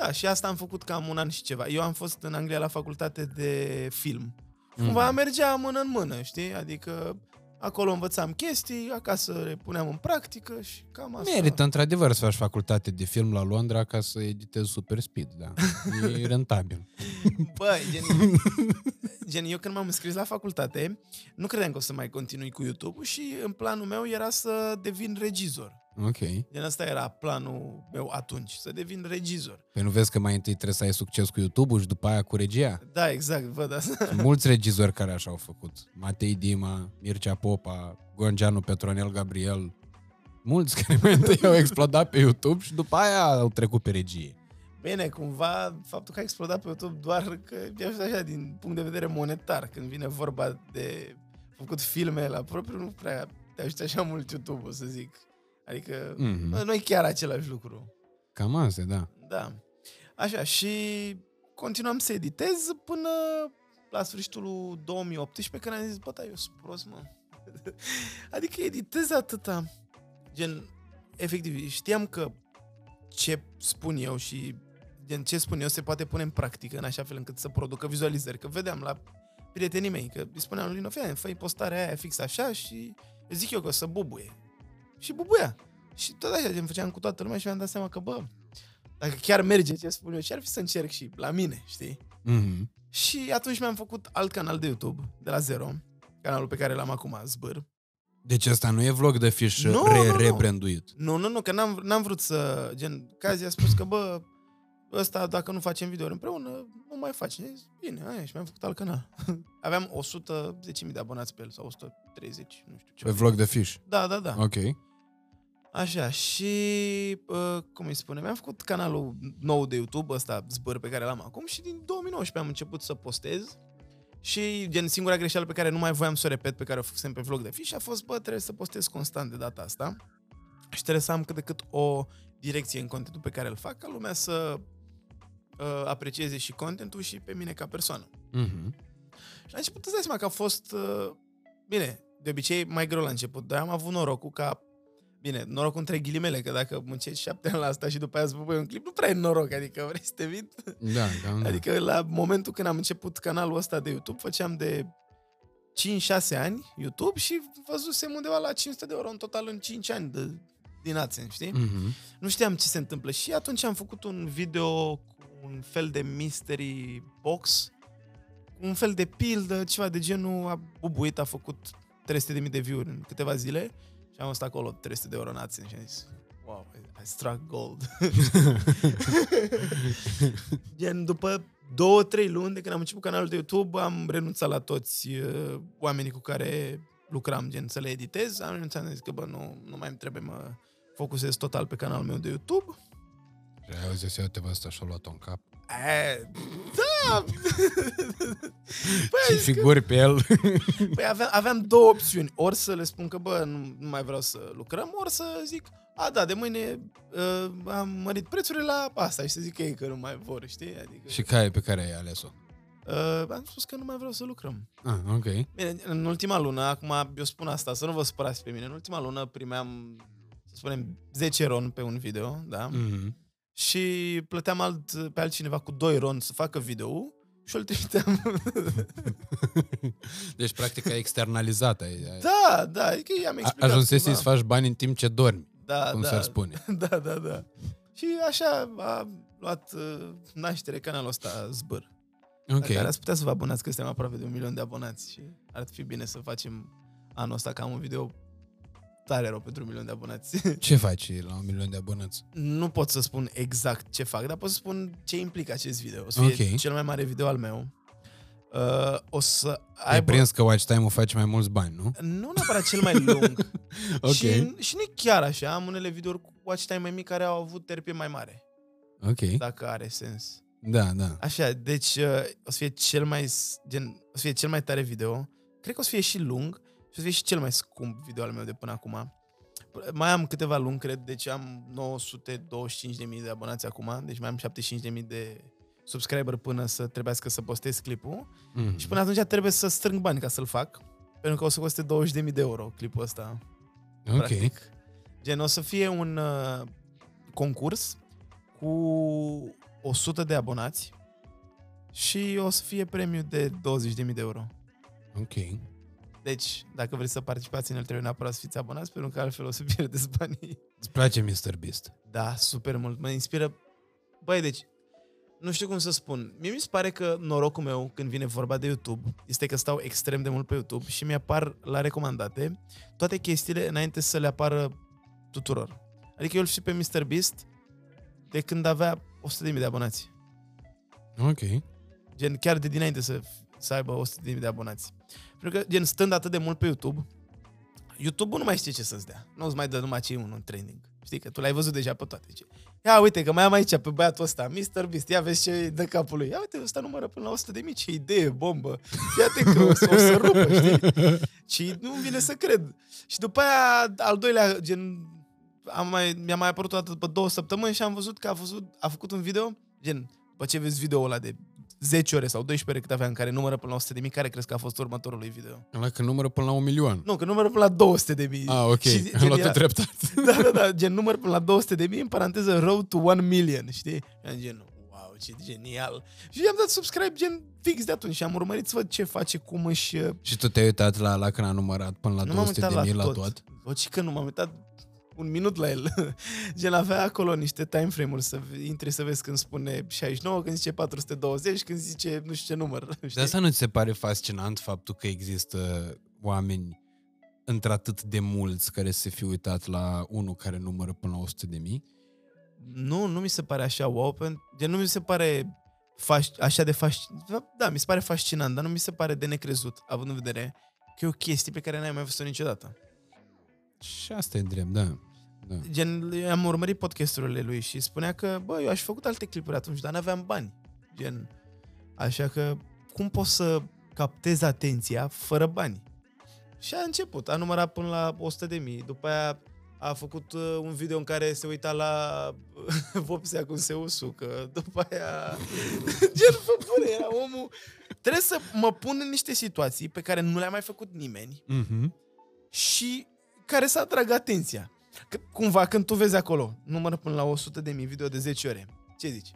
Da, și asta am făcut cam un an și ceva. Eu am fost în Anglia la facultate de film. Și Mm. Cumva mergea mână în mână, știi? Adică acolo învățam chestii, acasă le puneam în practică și cam asta. Merită într-adevăr să faci facultate de film la Londra ca să editezi super speed, da. E rentabil. Băi, gen, gen, eu când m-am înscris la facultate, nu credeam că o să mai continui cu YouTube și în planul meu era să devin regizor. Ok. Gen asta era planul meu atunci, să devin regizor. Păi nu vezi că mai întâi trebuie să ai succes cu YouTube-ul și după aia cu regia? Da, exact, văd asta. Sunt mulți regizori care așa au făcut. Matei Dima, Mircea Popa, Gongeanu Petronel Gabriel. Mulți care mai întâi au explodat pe YouTube și după aia au trecut pe regie. Bine, cumva, faptul că a explodat pe YouTube doar că e așa din punct de vedere monetar, când vine vorba de făcut filme la propriu, nu prea te ajută așa mult YouTube, să zic. Adică Mhm. nu e chiar același lucru. Cam asta, da. Da. Așa, și continuam să editez până la sfârșitul lui 2018, când am zis, bă, da, eu sunt prost, mă. adică editez atâta. Gen, efectiv, știam că ce spun eu și gen, ce spun eu se poate pune în practică în așa fel încât să producă vizualizări. Că vedeam la prietenii mei, că îi spuneam lui Nofia, fă postarea aia fix așa și zic eu că o să bubuie. Și bubuia. Și tot așa, gen, făceam cu toată lumea și mi-am dat seama că, bă, dacă chiar merge ce spun eu, ce ar fi să încerc și la mine, știi? Mhm. Și atunci mi-am făcut alt canal de YouTube, de la zero, canalul pe care l-am acum, Zbâr. Deci asta nu e vlog de fiș Nu, re, nu, nu. rebranduit. Nu, nu, nu, că n-am, n-am vrut să, gen, Cazi a spus că, bă, ăsta, dacă nu facem video împreună, nu mai faci. Și am zis, Bine, aia, și mi-am făcut alt canal. Aveam 110.000 de abonați pe el, sau 130, nu știu ce. Pe vlog de fiș. Da, da, da. Ok. Așa, și, uh, cum îi spune, mi-am făcut canalul nou de YouTube, ăsta, Zbăr, pe care l-am acum și din 2019 am început să postez și, gen, singura greșeală pe care nu mai voiam să o repet, pe care o făcusem pe vlog de fiș, a fost, bă, trebuie să postez constant de data asta și trebuie să am cât de cât o direcție în contentul pe care îl fac, ca lumea să uh, aprecieze și contentul și pe mine ca persoană. Mhm. Și la început îți dai seama că a fost, uh, bine, de obicei mai greu la început, dar am avut norocul ca, bine, norocul între ghilimele, că dacă muncești șapte ani la asta și după aia îți pui un clip, nu prea e noroc, adică vrei să te vin? Da, cam da. Adică la momentul când am început canalul ăsta de YouTube, făceam de 5-6 ani YouTube și văzusem undeva la 500 de euro în total în 5 ani de, din AdSense, știi? Mhm. nu știam ce se întâmplă și atunci am făcut un video cu un fel de mystery box, cu un fel de pildă, ceva de genul, a bubuit, a făcut 300.000 de view-uri în câteva zile și am stat acolo 300 de euro în AdSense și am zis, wow, I struck gold. Gen, după două, trei luni de când am început canalul de YouTube, am renunțat la toți uh, oamenii cu care lucram, gen, să le editez. Am renunțat, am zis că, bă, nu, nu mai îmi trebuie, mă focusez total pe canalul meu de YouTube. Și ai auzit, eu te văd asta și-a luat-o în cap. E, da! Și păi, figuri pe el. păi aveam, aveam două opțiuni. Ori să le spun că, bă, nu, nu mai vreau să lucrăm, ori să zic, a, da, de mâine uh, am mărit prețurile la asta și să zic ei că nu mai vor, știi? Adică, și care pe care ai ales-o? uh, am spus că nu mai vreau să lucrăm. Ah, ok. Bine, în ultima lună, acum eu spun asta, să nu vă supărați pe mine, în ultima lună primeam, să spunem, 10 ron pe un video, da? Mhm. Și plăteam alt, pe altcineva cu 2 ron să facă video și îl trimiteam. Deci, practic, ai externalizat. Ai, ai... da, da, adică i-am A- explicat. Ajunsese cumva. să faci bani în timp ce dormi, da, cum da, s-ar spune. Da, da, da. Și așa a luat uh, naștere canalul ăsta Zbăr. Ok. La care ați putea să vă abonați, că suntem aproape de un milion de abonați și ar fi bine să facem anul ăsta ca am un video tare rău pentru un milion de abonați. Ce faci la un milion de abonați? nu pot să spun exact ce fac, dar pot să spun ce implică acest video. O să fie Ok. cel mai mare video al meu. Uh, o să Ai aibă... prins că watch time-ul face mai mulți bani, nu? Nu neapărat cel mai lung. Ok. și, și nu e chiar așa. Am unele videouri cu watch time mai mic care au avut RP mai mare. Ok. Dacă are sens. Da, da. Așa, deci uh, o să fie cel mai s- gen, o să fie cel mai tare video. Cred că o să fie și lung și o să fie și cel mai scump video al meu de până acum. Mai am câteva luni, cred, deci am 925.000 de abonați acum, deci mai am 75.000 de subscriber până să trebuiască să postez clipul. Mhm. Și până atunci trebuie să strâng bani ca să-l fac, pentru că o să coste 20.000 de euro clipul ăsta. Ok. practic. Gen, o să fie un uh, concurs cu 100 de abonați și o să fie premiu de 20.000 de euro. Ok. Deci, dacă vreți să participați în el, trebuie neapărat să fiți abonați, pentru că altfel o să pierdeți banii. Îți place Mr. Beast? Da, super mult. Mă inspiră... Băi, deci, nu știu cum să spun. Mie mi se pare că norocul meu când vine vorba de YouTube este că stau extrem de mult pe YouTube și mi-apar la recomandate toate chestiile înainte să le apară tuturor. Adică eu îl știu pe Mr. Beast de când avea 100.000 de abonați. Ok. Gen, chiar de dinainte să, să aibă 100.000 de abonați. Pentru că, gen, stând atât de mult pe YouTube, YouTube-ul nu mai știe ce să-ți dea. Nu-ți mai dă numai ce e unul în trending. Știi că tu l-ai văzut deja pe toate. Zice, Ia uite că mai am aici pe băiatul ăsta, Mr. Beast, ia vezi ce dă capul lui. Ia uite, ăsta numără până la 100 de mii, ce idee, bombă. Ia-te că o să, o să rupă, știi? Și nu vine să cred. Și după aia, al doilea, gen, am mai, mi-a mai apărut o dată după două săptămâni și am văzut că a, văzut, a făcut un video, gen, după ce vezi video ăla de 10 ore sau 12 ore cât avea în care numără până la 100 de mii, care crezi că a fost următorul lui video? Ăla că numără până la un milion. Nu, că numără până la 200 de mii. Ah, ok. Și, Am luat era- treptat. da, da, da, gen număr până la 200 de mii, în paranteză road to 1 million, știi? Am gen, wow, ce genial. Și i-am dat subscribe gen fix de atunci și am urmărit să văd ce face, cum își... uh, Și tu te-ai uitat la, la când a numărat până la nu m-am 200 uitat de mii la la tot. tot? Bă, și că nu m-am uitat un minut la el. Gen avea acolo niște timeframe-uri să intri să vezi când spune 69, când zice 420, când zice nu știu ce număr. De Știi? asta nu ți se pare fascinant faptul că există oameni într-atât de mulți care se fi uitat la unul care numără până la 100 de mii? Nu, nu mi se pare așa wow, pen- gen nu mi se pare faș- așa de fascinant. Da, mi se pare fascinant, dar nu mi se pare de necrezut, având în vedere că e o chestie pe care n-ai mai văzut-o niciodată. Și asta e drept, da. Da. Gen, am urmărit podcasturile lui și spunea că, bă, eu aș fi făcut alte clipuri atunci, dar n-aveam bani. Gen, așa că cum poți să captezi atenția fără bani? Și a început, a numărat până la 100 de mii, după aia a făcut uh, un video în care se uita la vopsea cum se usucă, după aia... Gen, bă, bă, era omul... Trebuie să mă pun în niște situații pe care nu le-a mai făcut nimeni Mm-hmm. și care să atragă atenția. Că, cumva, când tu vezi acolo, numără până la 100 de mii video de 10 ore, ce zici?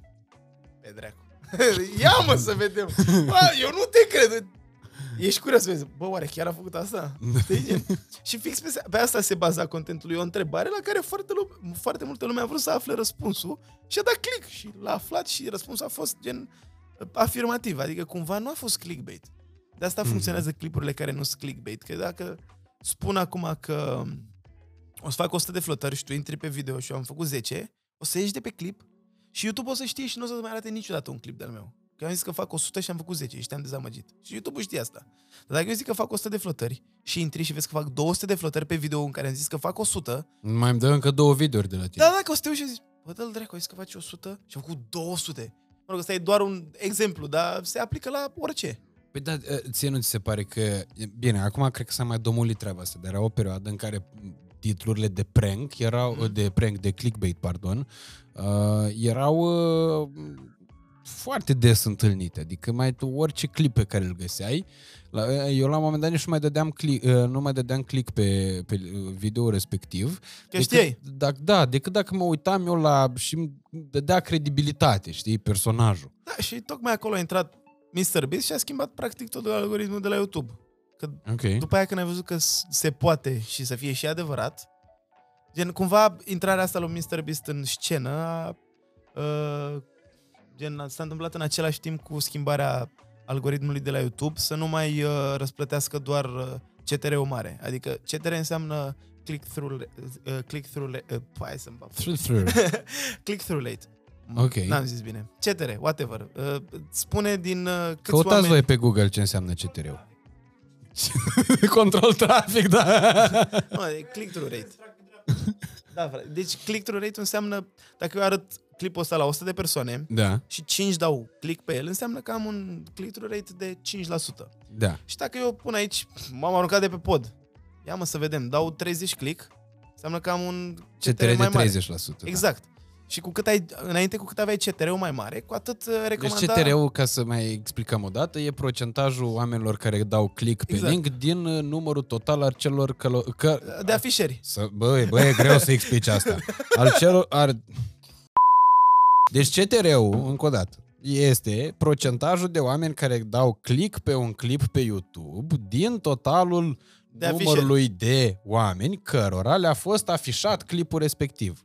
Pe dracu. Ia mă să vedem. Bă, eu nu te cred. Ești curios să vezi. Bă, oare chiar a făcut asta? Știi? Gen? și fix pe, pe asta se baza contentul lui. O întrebare la care foarte, lume, foarte multă lume a vrut să afle răspunsul și a dat click și l-a aflat și răspunsul a fost gen afirmativ. Adică cumva nu a fost clickbait. De asta funcționează clipurile care nu sunt clickbait. Că dacă spun acum că o să fac 100 de flotări și tu intri pe video și eu am făcut 10, o să ieși de pe clip și YouTube o să știe și nu o să mai arate niciodată un clip de-al meu. Că eu am zis că fac 100 și am făcut 10 și te-am dezamăgit. Și YouTube știe asta. Dar dacă eu zic că fac 100 de flotări și intri și vezi că fac 200 de flotări pe video în care am zis că fac 100, Mai îmi dă încă două videouri de la tine. da, dacă o să te uiți și zici, bă, dă-l dracu, ai zis că faci 100 și am făcut 200. Mă rog, ăsta e doar un exemplu, dar se aplică la orice. Păi da, ție nu ți se pare că... Bine, acum cred că s-a mai domolit treaba asta, dar era o perioadă în care titlurile de prank erau, Mhm. de prank, de clickbait, pardon, uh, erau uh, foarte des întâlnite. Adică mai tu orice clip pe care îl găseai, la, eu la un moment dat nici nu mai dădeam click, uh, nu mai dădeam click pe, pe video respectiv. Că știai. Dacă, da, decât dacă mă uitam eu la și îmi dădea credibilitate, știi, personajul. Da, și tocmai acolo a intrat Mr. Beast și a schimbat practic tot algoritmul de la YouTube. Că Ok. după aia când ai văzut că s- se poate și să fie și adevărat, gen cumva intrarea asta lui Mr. Beast în scenă a, uh, gen s-a întâmplat în același timp cu schimbarea algoritmului de la YouTube să nu mai uh, răsplătească doar uh, CTR-ul mare. Adică CTR înseamnă click-through, uh, click-through, uh, hai să-mi bag. Through, through. click-through rate. Ok. N-am zis bine. CTR, whatever. Uh, spune din uh, câți Căutați oameni... voi pe Google ce înseamnă CTR-ul. Control trafic, da. Nu, e click-through rate. Da, frate. Deci click-through rate înseamnă, dacă eu arăt clipul ăsta la 100 de persoane Da, și 5 dau click pe el, înseamnă că am un click-through rate de 5%. da. Și dacă eu pun aici, m-am aruncat de pe pod, ia mă să vedem, dau 30 click, înseamnă că am un CTR, CTR de mai mare. 30%. Da. Exact. Și cu cât ai, înainte cu cât aveai CTR-ul mai mare, cu atât uh, Deci recomanda... CTR-ul, ca să mai explicăm o dată, e procentajul oamenilor care dau click pe Exact. link din uh, numărul total al celor călo- că... De afișeri. Să, băi, băi, e greu să explici asta. Al celor... Ar... Deci CTR-ul, încă o dată, este procentajul de oameni care dau click pe un clip pe YouTube din totalul De de numărului de oameni cărora le-a fost afișat clipul respectiv.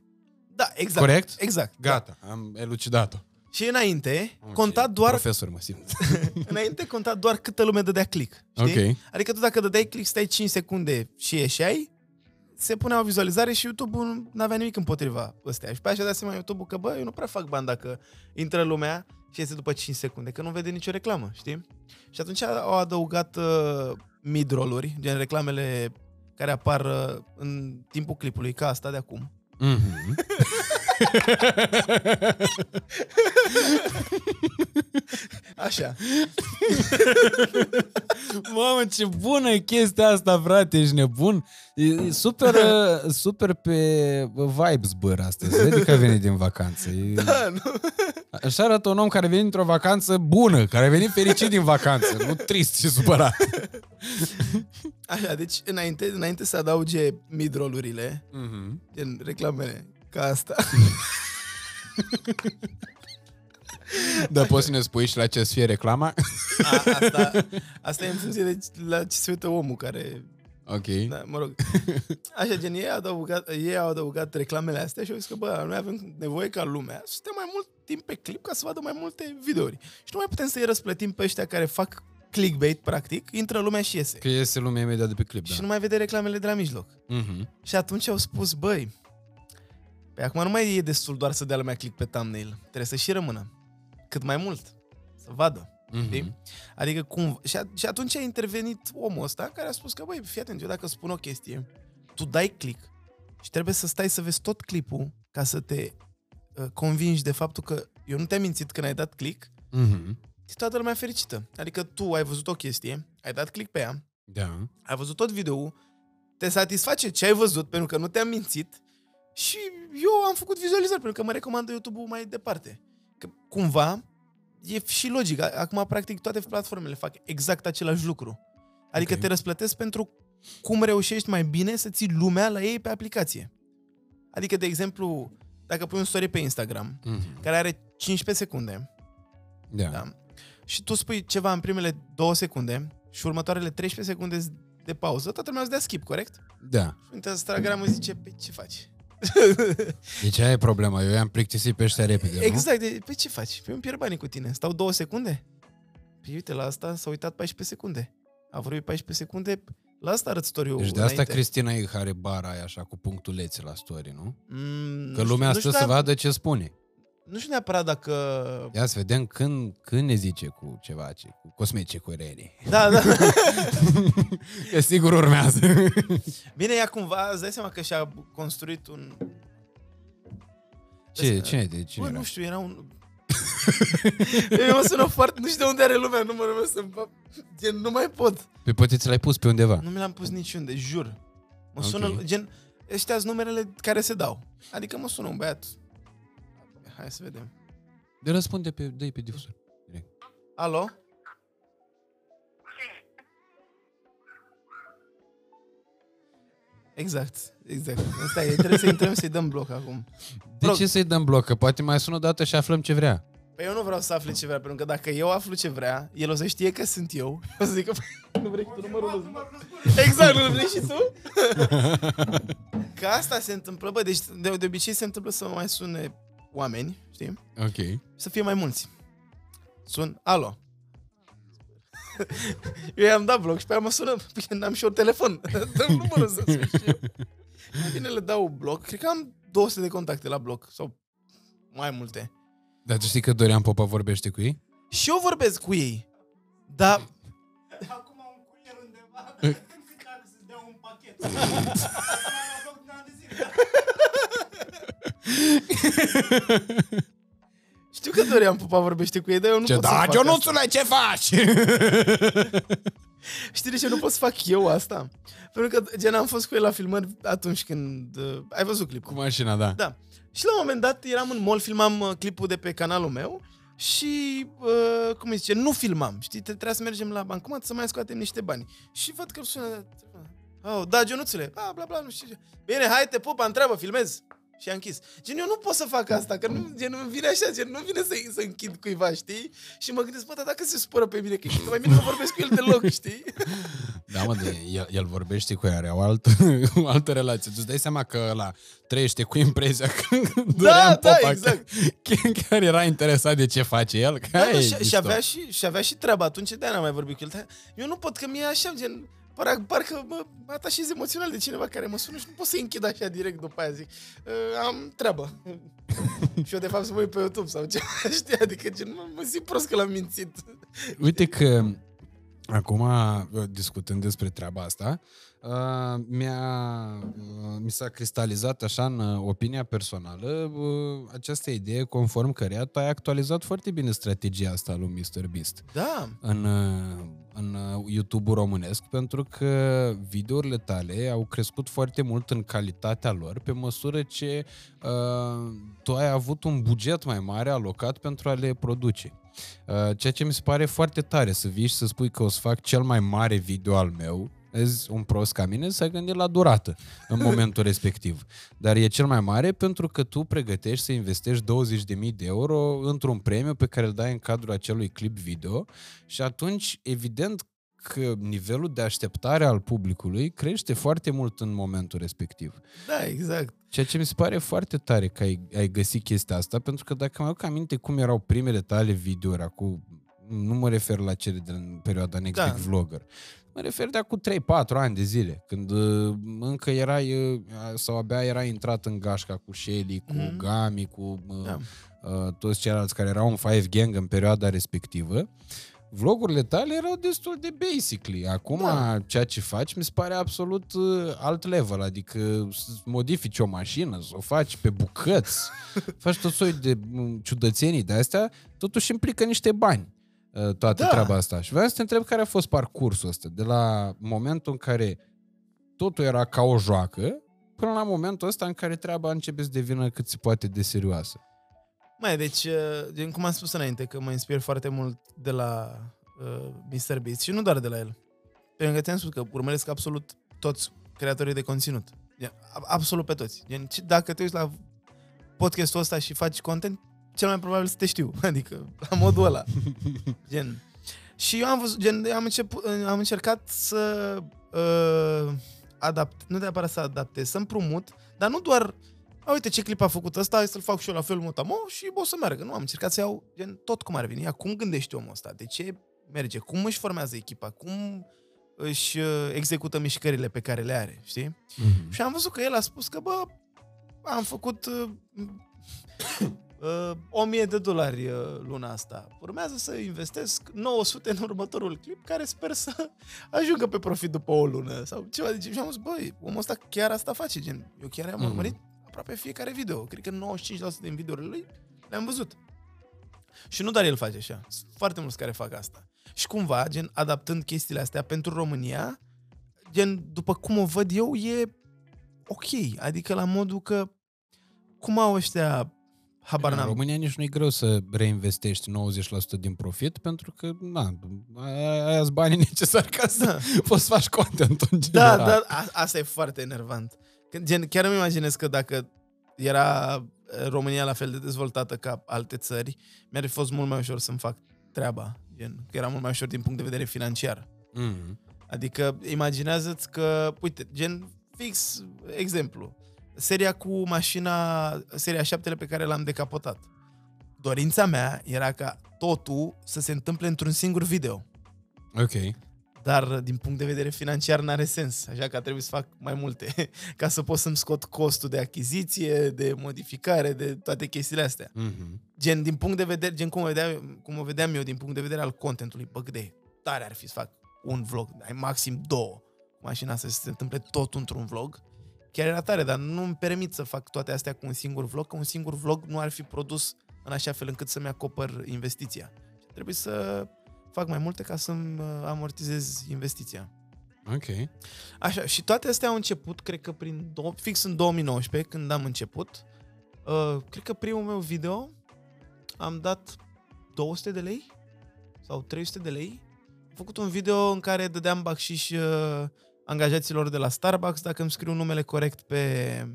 Da, exact. Corect? Exact. Gata, am elucidat-o. Și înainte, Ok, conta doar, Profesor, mă simt. înainte conta doar câtă lume dădea click. Știi? Ok. Adică tu dacă dădeai click, stai 5 secunde și ieșeai, se punea o vizualizare și YouTube-ul n-avea nimic împotriva ăstea. Și pe așa de asemenea YouTube-ul că, bă, eu nu prea fac bani dacă intră lumea și este după 5 secunde, că nu vede nicio reclamă, știi? Și atunci au adăugat uh, mid-roll-uri, gen reclamele care apar uh, în timpul clipului, ca asta de acum. Mm-hmm. Așa. Mamă, ce bună e chestia asta, frate, ești nebun. E e super, uh, super pe vibes, băr, astăzi. Vede că a venit din vacanță. E... Da, nu? Așa arată un om care a venit într-o vacanță bună, care a venit fericit din vacanță, nu trist și supărat. Așa, deci înainte, înainte să adauge mid-roll-urile, Mhm. gen reclamele ca asta, Dar poți să ne spui și la ce să fie reclama? A, asta, asta e în funcție de la ce se uită omul care... Ok. Da, mă rog. Așa, gen, ei au, adăugat, ei au adăugat reclamele astea și au zis că, bă, noi avem nevoie ca lumea să stea mai mult timp pe clip ca să vadă mai multe videouri. Și nu mai putem să-i răsplătim pe ăștia care fac clickbait, practic, intră lumea și iese. Că iese lumea imediat de pe clip, Și da. nu mai vede reclamele de la mijloc. Mhm. Și atunci au spus, băi, pe acum nu mai e destul doar să dea lumea click pe thumbnail. Trebuie să și rămână. Cât mai mult. Să vadă. Mhm. Știi? Adică cum... Și, a, și atunci a intervenit omul ăsta care a spus că, băi, fii atent, eu dacă spun o chestie, tu dai click și trebuie să stai să vezi tot clipul ca să te uh, convingi de faptul că eu nu te-am mințit când ai dat click Mhm. și toată lumea fericită. Adică tu ai văzut o chestie, ai dat click pe ea, Da. ai văzut tot videoul, te satisface ce ai văzut pentru că nu te-am mințit și eu am făcut vizualizări pentru că mă recomandă YouTube-ul mai departe. Că cumva e și logic. Acum, practic, toate platformele fac exact același lucru. Adică Ok. te răsplătesc pentru cum reușești mai bine să ții lumea la ei pe aplicație. Adică, de exemplu, dacă pui un story pe Instagram, Mhm. care are 15 secunde, Da. da. Și tu spui ceva în primele două secunde și următoarele 13 secunde de pauză, toată lumea îți dea skip, corect? Da. Și Instagramul zice, pe ce faci? Deci aia e problema. Eu i-am plictisit pe ăștia repede, nu? exact, de, pe ce faci? Păi îmi pierd banii cu tine. Stau două secunde? Păi uite, la asta s-a uitat 14 secunde. A vorbit 14 secunde, la asta arăt story-ul Deci de asta înainte. Cristina e are bara aia așa cu punctulețe la story, nu? Mm, Că nu lumea știu, stă nu să știu, vadă ce spune. Nu știu neapărat dacă... Ia să vedem când, când ne zice cu ceva, ce, cu cosmetice cu rene. Da, da. Că sigur urmează. Bine, ea cumva, îți dai seama că și-a construit un... ce, ce, de cine Bă, era? nu știu, era un... Eu mă sună foarte... Nu știu de unde are lumea numărul meu să-mi fac... Gen, nu mai pot. Pe poate ți l-ai pus pe undeva. Nu mi l-am pus niciunde, jur. Mă sună, Ok. gen, ăștia sunt numerele care se dau. Adică mă sună un băiat. Hai să vedem. De răspunde pe, dă pe difuzor. Direct. Alo? Exact, exact. Asta e, trebuie să intrăm să-i dăm bloc acum. De Rog. ce să-i dăm bloc? Că poate mai sună o dată și aflăm ce vrea. Păi eu nu vreau să afle ce vrea, pentru că dacă eu aflu ce vrea, el o să știe că sunt eu. O să zică, "Păi, nu vrei tu numărul lui?" Exact, nu vrei și tu? că asta se întâmplă, bă, deci de, de obicei se întâmplă să mai sune oameni, știi? Ok. Să fie mai mulți. Sun, alo. eu i-am dat bloc și pe aia mă sună, bine, n-am și eu telefon. Dă numărul să sun și eu. Mai bine le dau bloc. Cred că am 200 de contacte la bloc sau mai multe. Dar tu știi că Dorian Popa vorbește cu ei? Și eu vorbesc cu ei. Dar Acum un curier undeva, dacă care să-ți dea un pachet. La loc de ani de zile. știu că Dorian Pupa vorbește cu ei, dar eu nu Ce pot să da, fac Ionuțule, ce faci? asta. Știi de ce nu pot să fac eu asta? Pentru că, gen, am fost cu el la filmări atunci când... Uh, ai văzut clipul? cu mașina, da. Da. Și la un moment dat eram în mall, filmam uh, clipul de pe canalul meu și, uh, cum îi zice, nu filmam. Știi, te- trebuia să mergem la bancomat să mai scoatem niște bani. Și văd că sună... Oh, da, Ionuțule, bla, bla, bla, nu știu ce. Bine, hai, te pup, întreabă, filmez. Și a închis. Gen, eu nu pot să fac asta, că nu, gen, nu vine așa, gen, nu vine să, să închid cuiva, știi? Și mă gândesc, bă, dar dacă se supără pe mine, că e mai bine că vorbesc cu el deloc, știi? Da, mă, de, el, el vorbește cu ea, are o altă, o altă relație. Tu îți dai seama că la trăiește cu impresia că Dorian da, Popa exact. chiar, chiar era interesat de ce face el. Că Da, aia da, e și, și, mișto. avea și, și avea și treaba atunci, de-aia n-am mai vorbit cu el. Dar Eu nu pot, că mie așa, gen, parcă, parcă mă, mă atașez emoțional de cineva care mă sună și nu pot să-i închid așa direct după aia, zic, "Uh, am treabă. și eu de fapt să mă uit pe YouTube sau ce, știi, adică gen, mă, mă simt prost că l-am mințit. Uite că acum, discutând despre treaba asta, uh, mi-a, uh, mi s-a cristalizat așa în uh, opinia personală uh, această idee conform căreia tu ai actualizat foarte bine strategia asta lui Mr. Beast Da, în, uh, în uh, YouTube-ul românesc pentru că videourile tale au crescut foarte mult în calitatea lor pe măsură ce uh, tu ai avut un buget mai mare alocat pentru a le produce. Uh, ceea ce mi se pare foarte tare să vii și să spui că o să fac cel mai mare video al meu Vezi, un prost ca mine s-a gândit la durată în momentul respectiv. Dar e cel mai mare pentru că tu pregătești să investești 20.000 de euro într-un premiu pe care îl dai în cadrul acelui clip video și atunci, evident, că nivelul de așteptare al publicului crește foarte mult în momentul respectiv. da, exact. Ceea ce mi se pare foarte tare că ai, ai găsit chestia asta, pentru că dacă mă aduc aminte cum erau primele tale videouri acum, nu mă refer la cele din perioada Next Da. Big Vlogger, mă refer de acum 3-4 ani de zile, când uh, încă erai, uh, sau abia erai intrat în gașca cu Shelly, cu Mhm. Gami, cu uh, Da. uh, toți ceilalți care erau în Five Gang în perioada respectivă, vlogurile tale erau destul de basically. Acum, Da. ceea ce faci mi se pare absolut uh, alt level, adică să modifici o mașină, să o faci pe bucăți, faci tot soi de mm, ciudățenii de astea, totuși implică niște bani uh, toată Da. treaba asta. Și vreau să te întreb care a fost parcursul ăsta, de la momentul în care totul era ca o joacă, până la momentul ăsta în care treaba începe să devină cât se poate de serioasă. Mai, deci, uh, din cum am spus înainte, că mă inspir foarte mult de la uh, Mr. Beast și nu doar de la el. Pentru că ți-am spus că urmăresc absolut toți creatorii de conținut. Gen, a- absolut pe toți. Gen, ci- dacă te uiți la podcastul ăsta și faci content, cel mai probabil să te știu. Adică, la modul ăla. Gen. Și eu am văzut, gen, am, început, am încercat să uh, adapt, nu neapărat să adaptez, să împrumut, dar nu doar a, uite ce clip a făcut ăsta, hai să-l fac și eu la fel mutamo și o să meargă. Nu, am încercat să iau gen, tot cum ar veni. Ia, cum gândește omul ăsta? De ce merge? Cum își formează echipa? Cum își uh, execută mișcările pe care le are, știi? Mm-hmm. Și am văzut că el a spus că, bă, am făcut uh, uh, 1000 de dolari uh, luna asta. Urmează să investesc 900 în următorul clip, care sper să ajungă pe profit după o lună sau ceva de genul. Și am zis, băi, omul ăsta chiar asta face, gen. Eu chiar am Mhm. urmărit aproape fiecare video. Cred că 95% din videourile lui le-am văzut. Și nu doar el face așa. Sunt foarte mulți care fac asta. Și cumva, gen, adaptând chestiile astea pentru România, gen, după cum o văd eu, e ok. Adică la modul că cum au ăștia habar În n-am. România nici nu e greu să reinvestești 90% din profit pentru că, na, aia sunt banii necesari ca să Da. poți să faci content în Da, general. da, a, asta e foarte enervant. Că, Gen, chiar îmi imaginez că dacă era eh, România la fel de dezvoltată ca alte țări, mi-ar fi fost mult mai ușor să-mi fac treaba. Gen, că era mult mai ușor din punct de vedere financiar. Mm. Adică imaginează-ți că, uite, gen fix exemplu, seria cu mașina, seria 7 pe care l-am decapotat. Dorința mea era ca totul să se întâmple într-un singur video. Ok. Dar din punct de vedere financiar n-are sens, așa că a trebuit să fac mai multe ca să pot să-mi scot costul de achiziție, de modificare, de toate chestiile astea. Mm-hmm. Gen, din punct de vedere, gen cum o vedeam, cum o vedeam eu din punct de vedere al contentului, bă, cât de tare ar fi să fac un vlog, ai maxim două cu mașina asta, să se întâmple tot într-un vlog. Chiar era tare, dar nu îmi permit să fac toate astea cu un singur vlog, că un singur vlog nu ar fi produs în așa fel încât să-mi acopăr investiția. Trebuie să fac mai multe ca să-mi uh, amortizez investiția. Ok. Așa, și toate astea au început, cred că prin, dou- fix în 2019, când am început. Uh, cred că primul meu video am dat 200 de lei sau 300 de lei. Am făcut un video în care dădeam bacșiș uh, angajaților de la Starbucks dacă îmi scriu numele corect pe,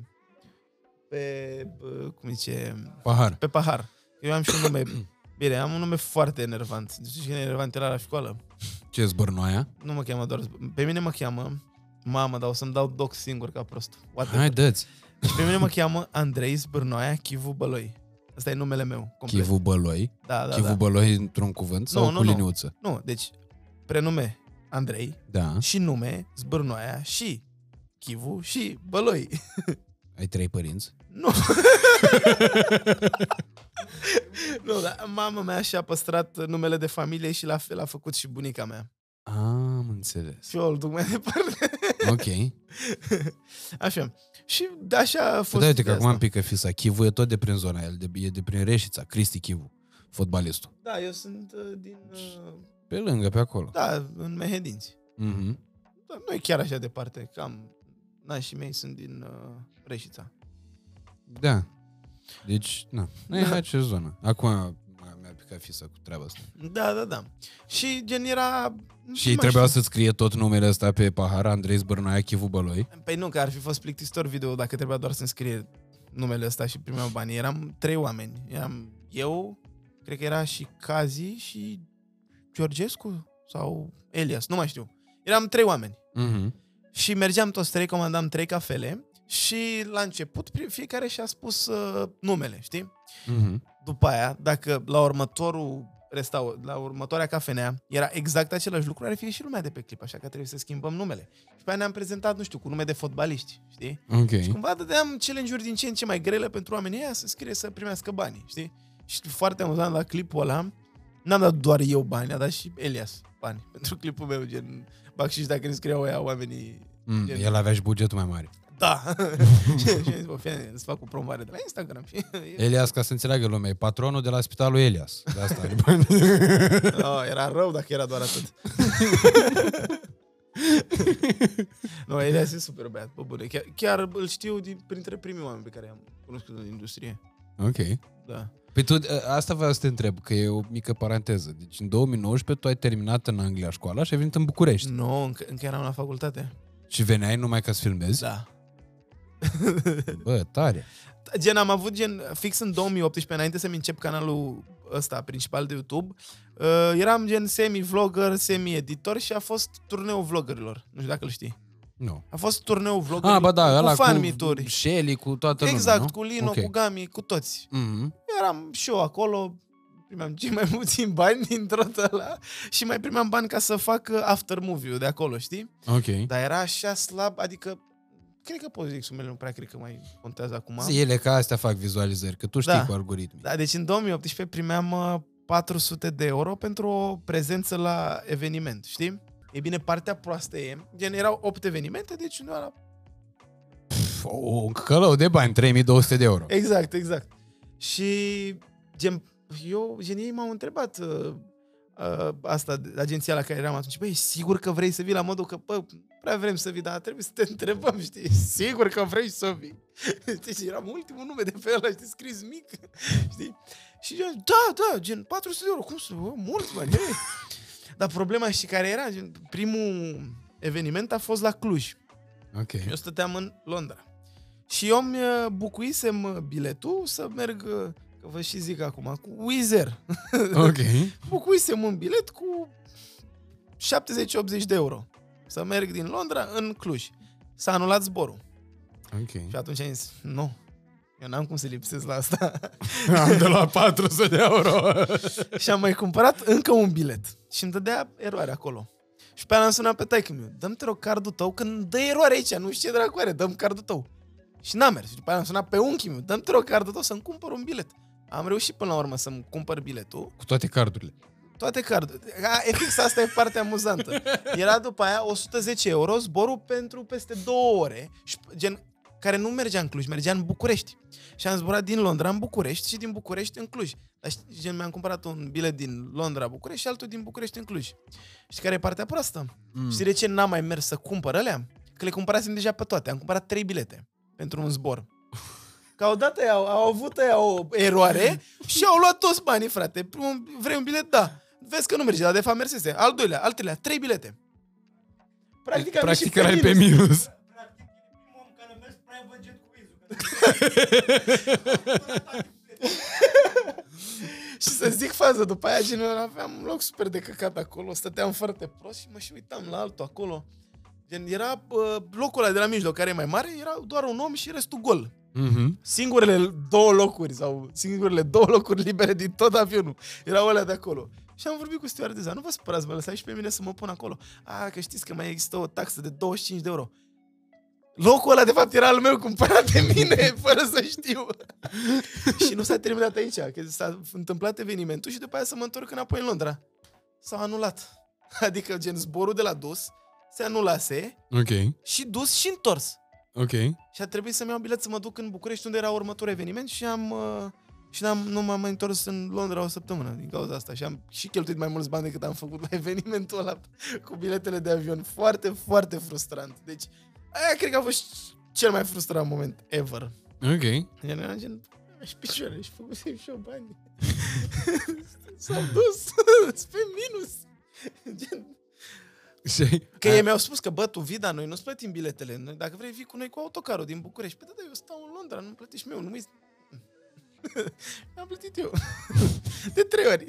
pe, bă, cum zice, Pahar. pe pahar. Eu am și un nume, bine, am un nume foarte enervant. Știi ce enervant era la școală? Ce zbârnoaia? Nu mă cheamă doar, pe mine mă cheamă, mamă, dar o să-mi dau doc singur ca prost. Whatever. Hai, dă-ți. Și pe mine mă cheamă Andrei Zbârnoaia Chivu Băloi. Asta e numele meu. Complet. Chivu Băloi. Da, da, Chivu da. Băloi într-un cuvânt sau Nu, nu, cu nu. liniuță? Nu, deci prenume Andrei Da. și nume Zbârnoaia și Chivu și Băloi. Ai trei părinți? Nu. nu, dar mama mea și-a păstrat numele de familie și la fel a făcut și bunica mea. Am înțeles. Și eu îl duc mai departe. Ok. Așa. Și de așa a fost Păi da, uite că de acum asta. am pică fisa. Chivu e tot de prin zona aia, de, e de prin Reșița, Cristi Chivu, fotbalistul. Da, eu sunt uh, din... Uh, Pe lângă, pe acolo. da, în Mehedinți. Mhm. Da, nu e chiar așa departe, cam... Nașii mei sunt din uh, Reșița. Da. Deci, na, nu e Da. în acea zonă. Acum m- mi-a picat fisa cu treaba asta. Da, da, da. Și gen era... nu Și mai trebuia știu. să scrie tot numele ăsta pe pahar, Andrei Zbârnoaia, Chivu Băloi. Păi nu, că ar fi fost plictisitor video dacă trebuia doar să-mi scrie numele ăsta și primeau banii. Eram trei oameni. Eram eu, cred că era și Cazi și Georgescu sau Elias, nu mai știu. Eram trei oameni. Mhm. Și mergeam toți trei, comandam trei cafele și la început pri- fiecare și-a spus uh, numele, știi? Mhm. După aia, dacă la următorul restau, la următoarea cafenea era exact același lucru, ar fi și lumea de pe clip, așa că trebuie să schimbăm numele. Și pe aia ne-am prezentat, nu știu, cu nume de fotbaliști, știi? Ok. Și cumva dădeam challenge-uri din ce în ce mai grele pentru oamenii ăia să scrie să primească banii, știi? Și foarte amuzant la clipul ăla, n-am dat doar eu bani, a dat și Elias bani pentru clipul meu, gen bacșiș dacă ne scriau ăia oamenii. Mm, Gen- el avea și bugetul mai mare. Da! și am zis, bă, fie, îți fac o promovare de la Instagram. Și Elias, ca să înțeleagă lumea, e patronul de la spitalul Elias. De asta are bani. oh, era rău dacă era doar atât. nu, Elias e super băiat, pe bune. Chiar, chiar îl știu din, printre primii oameni pe care i-am cunoscut în industrie. ok. Da. Păi tu, asta vreau să te întreb, că e o mică paranteză. Deci în 2019 tu ai terminat în Anglia școala și ai venit în București. Nu, încă, încă eram la facultate. Și veneai numai ca să filmezi? Da. Bă, tare. Gen, am avut gen, fix în 2018, înainte să-mi încep canalul ăsta principal de YouTube, uh, eram gen semi-vlogger, semi-editor și a fost turneul vloggerilor. Nu știu dacă îl știi. Nu. A fost turneul vloggerilor Ah, ba da, ăla cu fan cu meet-uri. Shelly, cu toată Exact, lumea, cu nu? Lino, Ok. cu Gami, cu toți. Mhm. Eram și eu acolo, primeam cei mai puțin bani din tot ăla și mai primeam bani ca să fac uh, after movie-ul de acolo, știi? Ok. Dar era așa slab, adică cred că pot zic sumele, nu prea cred că mai contează acum. Zi, ele ca astea fac vizualizări, că tu știi Da. cu algoritmii. Da, deci în 2018 primeam uh, 400 de euro pentru o prezență la eveniment, știi? E bine, partea proastă e, gen erau 8 evenimente, deci nu era... Pf, O, un călău de bani, 3200 de euro. Exact, exact. Și gen, eu, gen, ei m-au întrebat uh, uh, asta, de- agenția la care eram atunci, băi, sigur că vrei să vii la modul că, bă, prea vrem să vii, dar trebuie să te întrebăm, știi? Sigur că vrei să vii. Deci eram ultimul nume de pe ăla, știi, scris mic, știi? Și gen, da, da, gen, 400 de euro, cum să, bă, mulți bani, ei. Dar problema și care era, gen, primul eveniment a fost la Cluj. Ok. Eu stăteam în Londra. Și eu mi uh, bucuisem uh, biletul să merg, uh, că vă și zic acum, cu Wizz Air. Ok. Bucuisem un bilet cu 70-80 de euro. Să merg din Londra în Cluj. S-a anulat zborul. Ok. Și atunci am zis, nu, eu n-am cum să lipsesc la asta. Am de la 400 de euro. și am mai cumpărat încă un bilet. Și îmi dădea eroare acolo. Și pe aia am sunat pe taică meu. Dă-mi te rog cardul tău, că îmi dă eroare aici, nu știu ce dracu are, dă-mi cardul tău. Și n-a mers. Și după aia am sunat pe unchiul meu. Dă-mi te rog cardul tău să-mi cumpăr un bilet. Am reușit până la urmă să-mi cumpăr biletul. Cu toate cardurile. Toate cardurile. A, e fix asta e partea amuzantă. Era după aia 110 euro zborul pentru peste două ore. Și, gen, care nu mergea în Cluj, mergea în București. Și am zburat din Londra în București și din București în Cluj. Dar știi, gen, mi-am cumpărat un bilet din Londra București și altul din București în Cluj. Și care e partea proastă? Mm. Știi de ce n-am mai mers să cumpăr alea? Că le cumpărasem deja pe toate. Am cumpărat trei bilete pentru un zbor. Ca odată au, au avut aia o eroare și au luat toți banii, frate. Primul, vrei un bilet? Da. Vezi că nu merge, dar de fapt mersese. Al doilea, al treilea, trei bilete. Practic, am Practic ieșit erai pe minus. Practic, e și să zic fază, după aia gen, aveam un loc super de căcat acolo, stăteam foarte prost și mă și uitam la altul acolo. Gen, era uh, locul ăla de la mijloc, care e mai mare, era doar un om și restul gol. Mhm. Singurele două locuri sau singurele două locuri libere din tot avionul erau alea de acolo. Și am vorbit cu stewardesa, nu vă supărați, mă lăsați și pe mine să mă pun acolo. A, că știți că mai există o taxă de 25 de euro. Locul ăla, de fapt, era al meu cumpărat de mine, fără să știu. și nu s-a terminat aici, că s-a întâmplat evenimentul și după aia să mă întorc înapoi în Londra. S-a anulat. Adică, gen, zborul de la dus se anulase Ok, și dus și întors. ok. Și a trebuit să-mi iau bilet să mă duc în București, unde era următorul eveniment și am... Uh, și n-am, nu m-am mai întors în Londra o săptămână din cauza asta și am și cheltuit mai mulți bani decât am făcut la evenimentul ăla cu biletele de avion. Foarte, foarte frustrant. Deci, aia cred că a fost cel mai frustrant moment ever. Ok. Gen, era gen, și picioare și făcusem și eu bani. S-au dus, sunt pe minus. Gen, Și, Că ei mi-au spus că, bă, tu vii, dar noi nu-ți plătim biletele. Noi, dacă vrei, vii cu noi cu autocarul din București. Păi da, da, eu stau în Londra, nu plătești meu, nu mi Am plătit eu. De trei ori.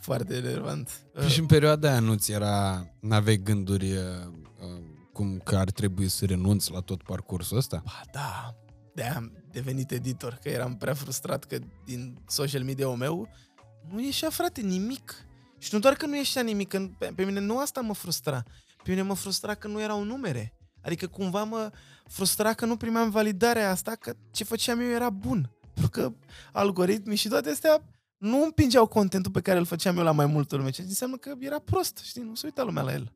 Foarte relevant. și în perioada aia nu ți era, n-aveai gânduri uh, uh, cum că ar trebui să renunți la tot parcursul ăsta? Ba da, de am devenit editor, că eram prea frustrat că din social media-ul meu nu ieșea, frate, nimic. Și nu doar că nu ieșea nimic, că pe, pe mine nu asta mă frustra. Pe mine mă frustra că nu erau numere. Adică cumva mă frustra că nu primeam validarea asta, că ce făceam eu era bun. Pentru că algoritmii și toate astea nu împingeau contentul pe care îl făceam eu la mai multă lume, ceea ce înseamnă că era prost, știi, nu se uita lumea la el.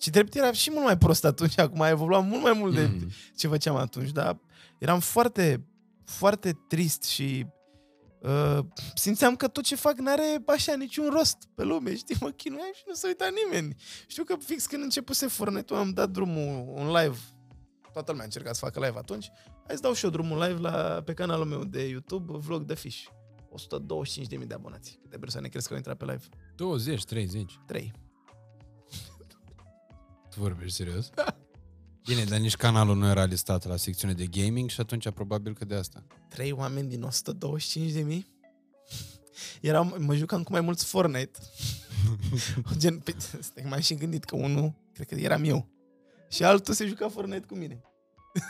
Și drept era și mult mai prost atunci, acum a evoluat mult mai mult de Mm. ce făceam atunci, dar eram foarte, foarte trist și uh, simțeam că tot ce fac n-are așa niciun rost pe lume, știi, mă chinuiam și nu se uita nimeni. Știu că fix când începuse Fornetul am dat drumul un live, toată lumea a încercat să facă live atunci, hai să dau și eu drumul live la, pe canalul meu de YouTube, Vlog de Fish. 125.000 de abonați. Câte persoane crezi că au intrat pe live? 20, 30. 3. Tu vorbești serios? Bine, dar nici canalul nu era listat la secțiune de gaming și atunci probabil că de asta. 3 oameni din 125 de mii? Eram, mă jucam cu mai mulți Fortnite. Gen, pe, stai, m-am și gândit că unul, cred că eram eu. Și altul se juca Fortnite cu mine.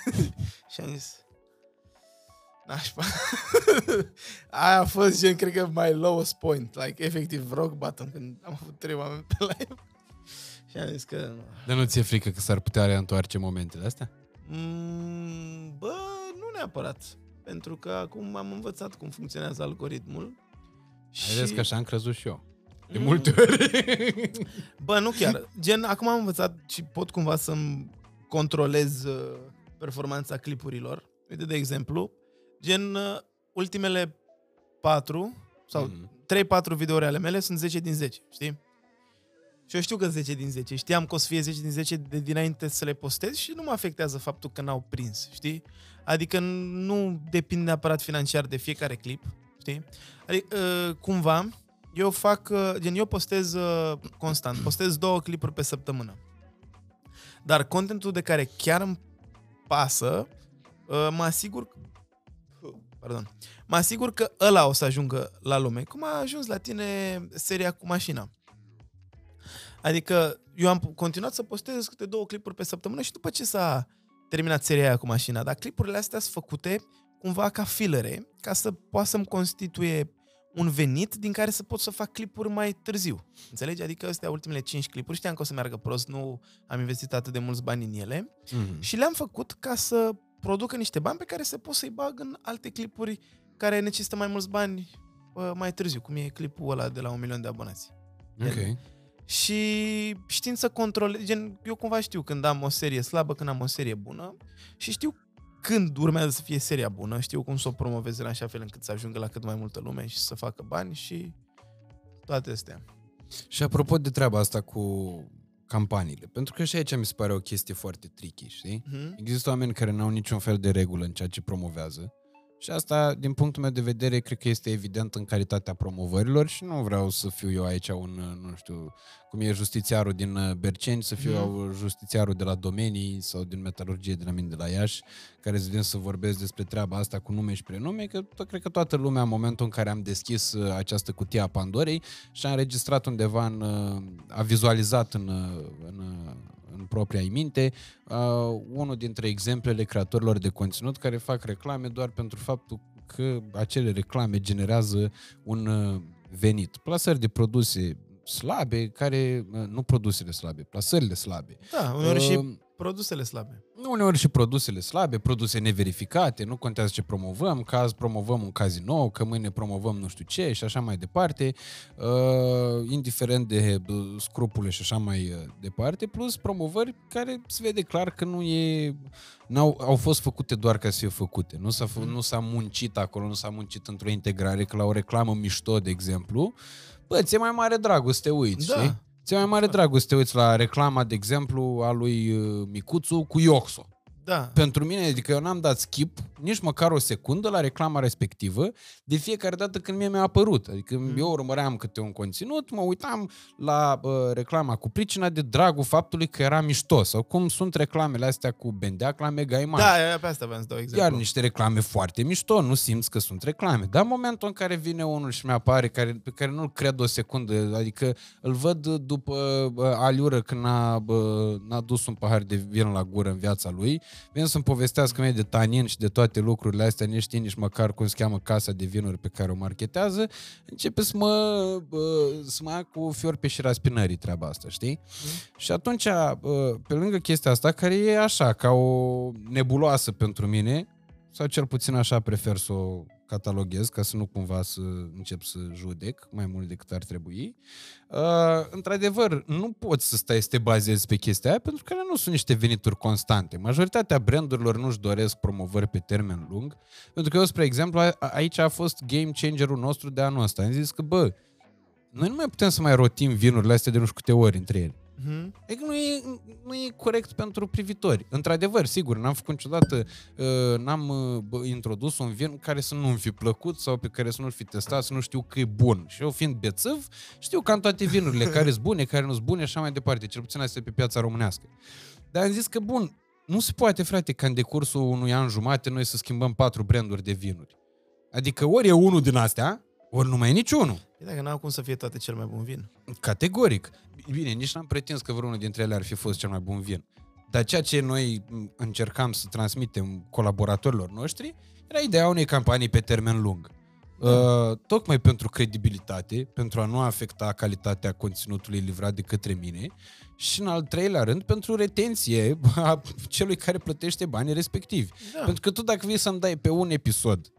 și am zis, nașpa. Aia a fost gen, cred că my lowest point. Like, efectiv, rock bottom, când am avut trei oameni pe live. Și am zis că, Dar nu ți-e frică că s-ar putea reîntoarce momentele astea? Mm, bă, nu neapărat. Pentru că acum am învățat cum funcționează algoritmul. Și... Vedeți că așa am crezut și eu. De Mm. multe ori. Bă, nu chiar. Gen, acum am învățat și pot cumva să-mi controlez uh, performanța clipurilor. Uite, de exemplu, gen, uh, ultimele patru sau Mhm. 3-4 videouri ale mele sunt 10 din 10, știi? Și eu știu că 10 din 10. Știam că o să fie 10 din 10 de dinainte să le postez și nu mă afectează faptul că n-au prins, știi? Adică nu depind neapărat financiar de fiecare clip, știi? Adică, uh, cumva, eu fac, uh, gen, eu postez uh, constant, postez două clipuri pe săptămână. Dar contentul de care chiar îmi pasă, uh, mă asigur pardon, mă asigur că ăla o să ajungă la lume, cum a ajuns la tine seria cu mașina. Adică eu am continuat să postez câte două clipuri pe săptămână și după ce s-a terminat seria aia cu mașina, dar clipurile astea sunt făcute cumva ca filere, ca să poată să-mi constituie un venit din care să pot să fac clipuri mai târziu. Înțelegi? Adică astea ultimele 5 clipuri, știam că o să meargă prost, nu am investit atât de mulți bani în ele Mhm. și le-am făcut ca să producă niște bani pe care să pot să-i bag în alte clipuri care necesită mai mulți bani uh, mai târziu, cum e clipul ăla de la un milion de abonați. Ok. Și știind să controlez, gen, eu cumva știu când am o serie slabă, când am o serie bună și știu când urmează să fie seria bună, știu cum să o promovez în așa fel încât să ajungă la cât mai multă lume și să facă bani și toate astea. Și apropo de treaba asta cu campaniile, pentru că și aici mi se pare o chestie foarte tricky, știi? Mhm. Există oameni care nu au niciun fel de regulă în ceea ce promovează. Și asta, din punctul meu de vedere, cred că este evident în calitatea promovărilor și nu vreau să fiu eu aici un, nu știu, cum e justițiarul din uh, Berceni, să fiu eu justițiarul de la domenii sau din metalurgie de la mine de la Iași, care să vin să vorbesc despre treaba asta cu nume și prenume, că tot, cred că toată lumea, în momentul în care am deschis uh, această cutie a Pandorei și a înregistrat undeva, în, uh, a vizualizat în, în, în propria minte, uh, unul dintre exemplele creatorilor de conținut care fac reclame doar pentru faptul că acele reclame generează un uh, venit. Plasări de produse slabe, care, uh, nu produsele slabe, plasările slabe. Da, uneori și Uh, produsele slabe. Uneori și produsele slabe, produse neverificate, nu contează ce promovăm, că azi promovăm un casino, că mâine promovăm nu știu ce și așa mai departe, uh, indiferent de uh, scrupule și așa mai uh, departe, plus promovări care se vede clar că nu e, n-au, au fost făcute doar ca să fie făcute, nu s-a, fă, nu s-a muncit acolo, nu s-a muncit într-o integrare, că la o reclamă mișto, de exemplu, bă, ți-e mai mare dragul să te uiți, Da. știi? Ți-e mai mare dragul să te uiți la reclama, de exemplu, a lui uh, Micuțu cu Ioxo. Da. Pentru mine, adică eu n-am dat skip nici măcar o secundă la reclama respectivă de fiecare dată când mie mi-a apărut. Adică mm. eu urmăream câte un conținut, mă uitam la uh, reclama cu pricina de dragul faptului că era mișto sau cum sunt reclamele astea cu bendeac la Mega Image. Da, pe asta vreau să dau exemplu. Iar niște reclame foarte mișto, nu simți că sunt reclame. Dar în momentul în care vine unul și mi-apare, care, pe care nu-l cred o secundă, adică îl văd după uh, aliură când n-a, uh, n-a dus un pahar de vin la gură în viața lui, vine să-mi povestească mie de tanin și de toate lucrurile astea, nici știi nici măcar cum se cheamă casa de vinuri pe care o marketează, începe să mă, uh, să mă ia cu fior pe șira spinării treaba asta, știi? Și atunci, uh, pe lângă chestia asta, care e așa, ca o nebuloasă pentru mine, sau cel puțin așa prefer să o cataloghez, ca să nu cumva să încep să judec mai mult decât ar trebui. Uh, într-adevăr, nu poți să stai să te bazezi pe chestia aia, pentru că ele nu sunt niște venituri constante. Majoritatea brandurilor nu-și doresc promovări pe termen lung, pentru că eu, spre exemplu, a- aici a fost game changerul nostru de anul ăsta. Am zis că, bă, noi nu mai putem să mai rotim vinurile astea de nu știu câte ori între ele. Mhm. Adică nu e, nu e corect pentru privitori. Într-adevăr, sigur, n-am făcut niciodată, uh, n-am uh, bă, introdus un vin care să nu-mi fi plăcut sau pe care să nu-l fi testat, să nu știu că e bun. Și eu fiind bețăv, știu cam toate vinurile, care sunt bune, care nu sunt bune și așa mai departe, cel puțin astea pe piața românească. Dar am zis că, bun, nu se poate, frate, ca în decursul unui an jumate noi să schimbăm patru branduri de vinuri. Adică ori e unul din astea, ori nu mai e niciunul. E dacă n-au cum să fie toate cel mai bun vin. Categoric. Bine, nici n-am pretins că vreunul dintre ele ar fi fost cel mai bun vin. Dar ceea ce noi m, încercam să transmitem colaboratorilor noștri era ideea unei campanii pe termen lung. Uh, tocmai pentru credibilitate, pentru a nu afecta calitatea conținutului livrat de către mine și în al treilea rând pentru retenție a celui care plătește banii respectivi. Da. Pentru că tu dacă vii să-mi dai pe un episod,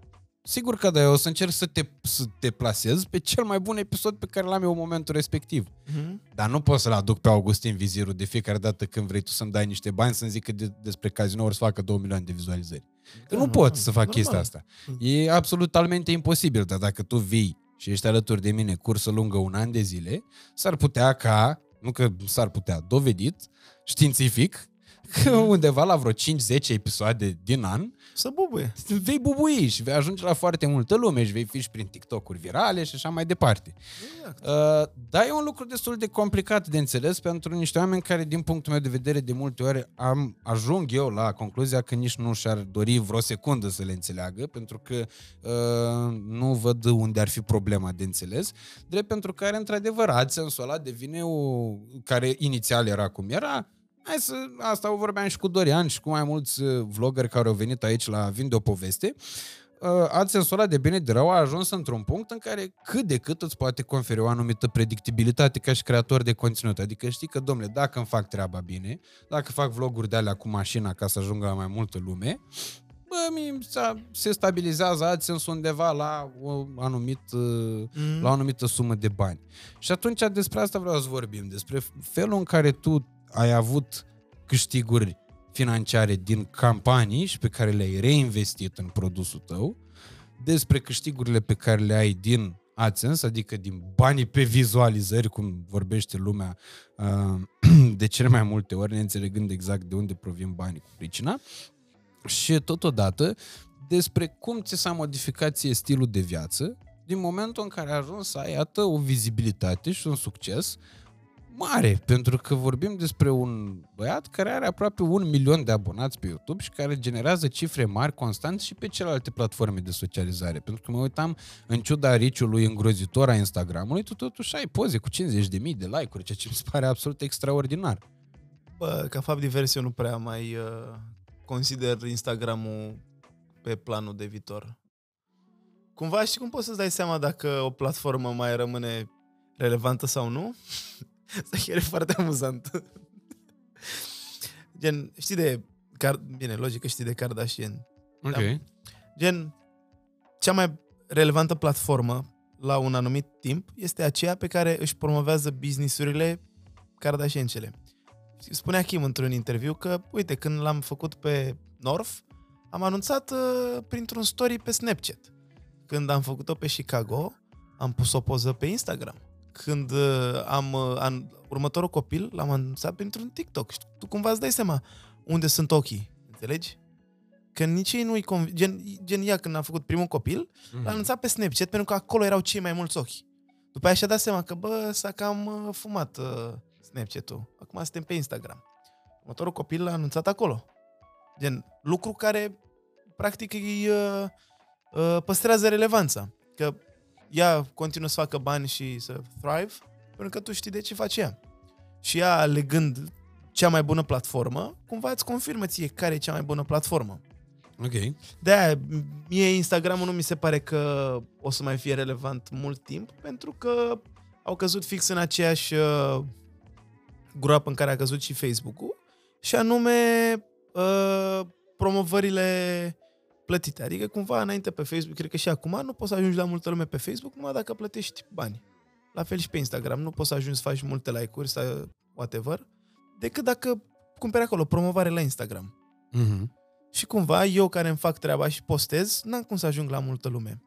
sigur că da, eu o să încerc să te, să te plasez pe cel mai bun episod pe care l-am eu în momentul respectiv. Mhm. Dar nu pot să-l aduc pe Augustin Vizirul de fiecare dată când vrei tu să-mi dai niște bani să-mi zică de, despre cazinouri să facă 2 milioane de vizualizări. Că Da, nu pot să fac normal. chestia asta. E absolut talmente imposibil, dar dacă tu vii și ești alături de mine cursă lungă un an de zile, s-ar putea ca, nu că s-ar putea, dovedit, științific, că undeva la vreo 5-10 episoade din an Să bubuie. vei bubui și vei ajunge la foarte multă lume și vei fi și prin TikTok-uri virale și așa mai departe. Exact. Uh, dar e un lucru destul de complicat de înțeles pentru niște oameni care, din punctul meu de vedere, de multe ori am, ajung eu la concluzia că nici nu și-ar dori vreo secundă să le înțeleagă, pentru că uh, nu văd unde ar fi problema de înțeles, drept pentru care, într-adevăr, AdSense-ul ăla devine o... care inițial era cum era, Hai să, asta o vorbeam și cu Dorian și cu mai mulți uh, vloggeri care au venit aici la Vinde o poveste. Uh, AdSense-ul ăla de bine de rău a ajuns într-un punct în care cât de cât îți poate conferi o anumită predictibilitate ca și creator de conținut. Adică știi că, domnule, dacă îmi fac treaba bine, dacă fac vloguri de alea cu mașina ca să ajungă la mai multă lume, bă, mi s-a- se stabilizează AdSense undeva la o anumit, uh, Mhm. la o anumită sumă de bani. Și atunci despre asta vreau să vorbim, despre felul în care tu ai avut câștiguri financiare din campanii și pe care le-ai reinvestit în produsul tău, despre câștigurile pe care le ai din AdSense, adică din banii pe vizualizări, cum vorbește lumea uh, de cele mai multe ori, neînțelegând exact de unde provin banii cu pricina, și totodată despre cum ți s-a modificat ție stilul de viață din momentul în care ai ajuns să ai, iată, o vizibilitate și un succes mare, pentru că vorbim despre un băiat care are aproape un milion de abonați pe YouTube și care generează cifre mari constant și pe celelalte platforme de socializare. Pentru că mă uitam, în ciuda riciului îngrozitor a Instagramului, tu totuși ai poze cu 50.000 de like-uri, ceea ce mi se pare absolut extraordinar. Bă, ca fapt divers, eu nu prea mai uh, consider Instagramul pe planul de viitor. Cumva știi cum poți să-ți dai seama dacă o platformă mai rămâne relevantă sau nu? Asta chiar e foarte amuzant. Gen, știi de... Car- Bine, logic că știi de Kardashian. Ok. Da. Gen, cea mai relevantă platformă la un anumit timp este aceea pe care își promovează businessurile Kardashiancele. Spunea Kim într-un interviu că, uite, când l-am făcut pe North, am anunțat uh, printr-un story pe Snapchat. Când am făcut-o pe Chicago, am pus o poză pe Instagram. Când uh, am uh, an, următorul copil, l-am anunțat printr-un TikTok. Și tu cumva îți dai seama unde sunt ochii. Înțelegi? Că nici ei nu-i conv... gen, gen ea când am făcut primul copil, Mhm. L-am anunțat pe Snapchat pentru că acolo erau cei mai mulți ochi. După aia și-a dat seama că, bă, s-a cam uh, fumat uh, Snapchat-ul. Acum suntem pe Instagram. Următorul copil l-a anunțat acolo. Gen, lucru care, practic, îi uh, uh, păstrează relevanța. Că ea continuă să facă bani și să thrive, pentru că tu știi de ce face ea. Și ea, alegând cea mai bună platformă, cumva îți confirmă ție care e cea mai bună platformă. Ok. De-aia, mie Instagramul nu mi se pare că o să mai fie relevant mult timp, pentru că au căzut fix în aceeași uh, groapă în care a căzut și Facebook-ul, și anume uh, promovările plătite. Adică cumva înainte pe Facebook, cred că și acum, nu poți să ajungi la multă lume pe Facebook numai dacă plătești bani. La fel și pe Instagram, nu poți să ajungi să faci multe like-uri sau whatever, decât dacă cumperi acolo promovare la Instagram. Mhm. Și cumva, eu care îmi fac treaba și postez, n-am cum să ajung la multă lume.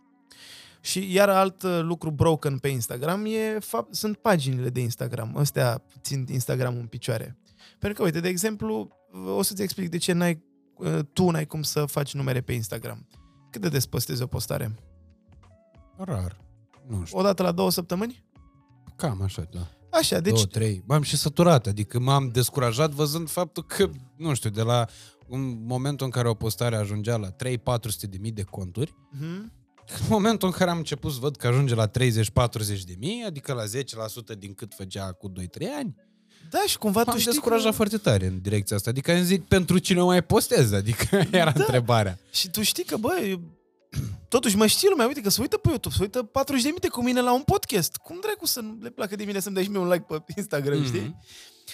Și iar alt uh, lucru broken pe Instagram e fapt, sunt paginile de Instagram. Astea țin Instagram în picioare. Pentru că, uite, de exemplu, o să-ți explic de ce n-ai, uh, tu n-ai cum să faci numere pe Instagram. Cât de des postezi o postare? Rar. Nu știu. O dată la două săptămâni? Cam așa, da. Așa, Deci... deci... Două, trei. M-am și săturat, adică m-am descurajat văzând faptul că, nu știu, de la un momentul în care o postare ajungea la 3-400 de mii de conturi, Mhm. în momentul în care am început să văd că ajunge la 30-40 de mii, adică la 10% din cât făcea cu 2-3 ani, Da, și cumva m-am tu știi descurajat că... foarte tare în direcția asta. Adică îmi zic, pentru cine o mai postez? Adică era Da. întrebarea. Și tu știi că, bă, eu- totuși mă știe lumea, uite că se uită pe YouTube, se uită 40 de minute cu mine la un podcast. Cum dracu să nu le placă de mine să-mi dai și mie un like pe Instagram, mm-hmm. știi?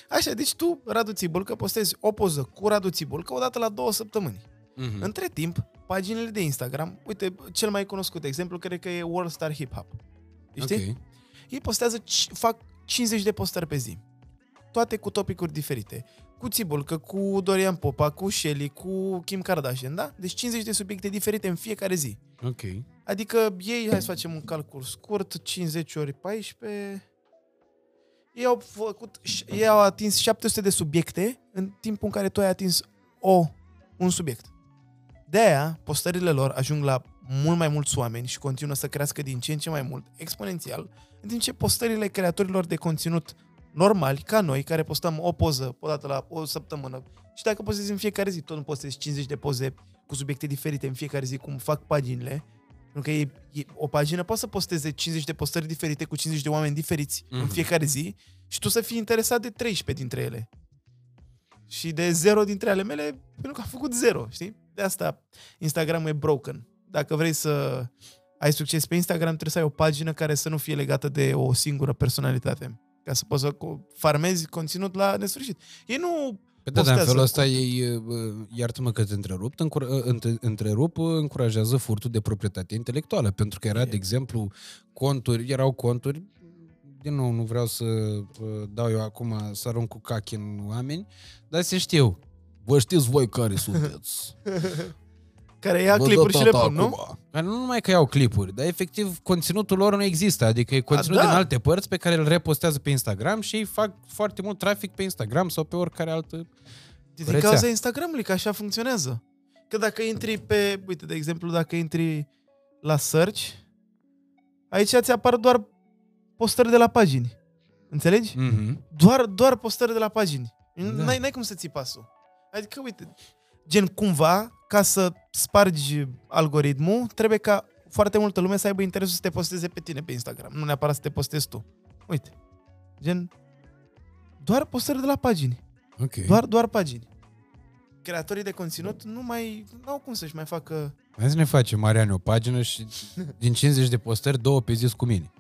Așa, deci tu, Radu Țibulcă, postezi o poză cu Radu Țibulcă o dată la două săptămâni. Mhm. Între timp, paginile de Instagram, uite, cel mai cunoscut exemplu, cred că e World Star Hip Hop. Știi? Ok. Ei postează, ci- fac 50 de postări pe zi. Toate cu topicuri diferite. Cu Țibulcă, cu Dorian Popa, cu Shelly, cu Kim Kardashian, da? Deci 50 de subiecte diferite în fiecare zi. Ok. Adică ei, hai să facem un calcul scurt, 50 ori 14... Ei au, făcut, ei au atins 700 de subiecte în timpul în care tu ai atins o, un subiect. De aia, postările lor ajung la mult mai mulți oameni și continuă să crească din ce în ce mai mult, exponențial, în timp ce postările creatorilor de conținut normali, ca noi, care postăm o poză o dată la o săptămână și dacă postezi în fiecare zi, tot nu postezi 50 de poze cu subiecte diferite în fiecare zi, cum fac paginile, pentru că e, e, o pagină poate să posteze 50 de postări diferite cu 50 de oameni diferiți mm-hmm. în Mhm. fiecare zi și tu să fii interesat de 13 dintre ele. Și de 0 dintre ale mele, pentru că am făcut 0, știi? De asta Instagram e broken. Dacă vrei să ai succes pe Instagram, trebuie să ai o pagină care să nu fie legată de o singură personalitate. Ca să poți să co- farmezi conținut la nesfârșit. Ei nu Pe da, dar în Postează felul ăsta cu- ei, uh, iartă-mă că te întrerup, te încura- uh, între- întrerup, uh, încurajează furtul de proprietate intelectuală, pentru că era, de exemplu, conturi, erau conturi, din nou, nu vreau să uh, dau eu acum să arunc cu cachi în oameni, dar se știu. Vă știți voi care sunteți. care ia Vă clipuri dă și le tata pun, nu? acum. Dar nu numai că iau clipuri, dar efectiv conținutul lor nu există. Adică e conținut da. din alte părți pe care îl repostează pe Instagram și ei fac foarte mult trafic pe Instagram sau pe oricare altă... Din Rețea. cauza Instagramului, că așa funcționează. Că dacă intri pe, uite, de exemplu, dacă intri la search, aici ți apar doar postări de la pagini. Înțelegi? Mhm. Doar, doar postări de la pagini. Da. N-ai, n-ai cum să ții pasul. Adică, uite, gen cumva, ca să spargi algoritmul, trebuie ca foarte multă lume să aibă interesul să te posteze pe tine pe Instagram, nu neapărat să te postezi tu. Uite, gen, doar postări de la pagini. Ok. Doar, doar pagini. Creatorii de conținut nu mai nu au cum să-și mai facă... Hai să ne facem, Mariane, o pagină și din 50 de postări, două pe zi cu mine.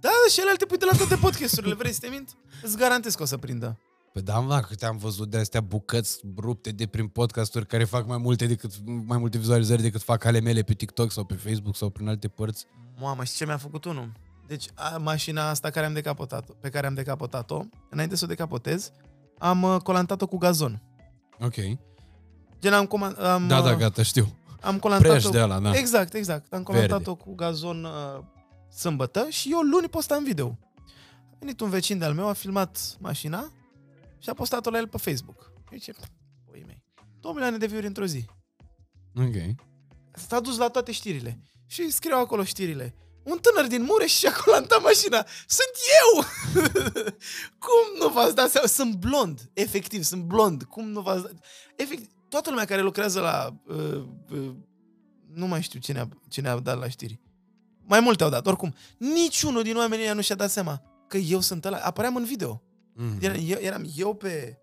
Da, și ele te pui de la toate podcasturile, vrei să te mint? Îți garantez că o să prindă. Păi da, mă, câte am văzut de astea bucăți rupte de prin podcasturi care fac mai multe decât mai multe vizualizări decât fac ale mele pe TikTok sau pe Facebook sau prin alte părți. Mamă, și ce mi-a făcut unul? Deci, a, mașina asta care am decapotat pe care am decapotat-o, înainte să o decapotez, am uh, colantat-o cu gazon. Ok. Gen, am, coman- am, Da, da, uh, gata, știu. am colantat-o... Preș de ăla, da. Exact, exact. Am colantat-o cu gazon uh, sâmbătă și eu luni postam video. A venit un vecin de-al meu, a filmat mașina și a postat-o la el pe Facebook. Eu zice, păi mei, 2 milioane de view într-o zi. Ok. S-a dus la toate știrile. Și scriau acolo știrile. Un tânăr din Mureș și-a colantat mașina. Sunt eu! Cum nu v-ați dat seama? Sunt blond. Efectiv, sunt blond. Cum nu v-ați dat... Efectiv, toată lumea care lucrează la... Uh, uh, nu mai știu cine a, cine a dat la știri. Mai multe au dat. Oricum, niciunul din oamenii ăia nu și-a dat seama că eu sunt ăla. Apăream în video. Mhm. Era, eu, eram eu pe...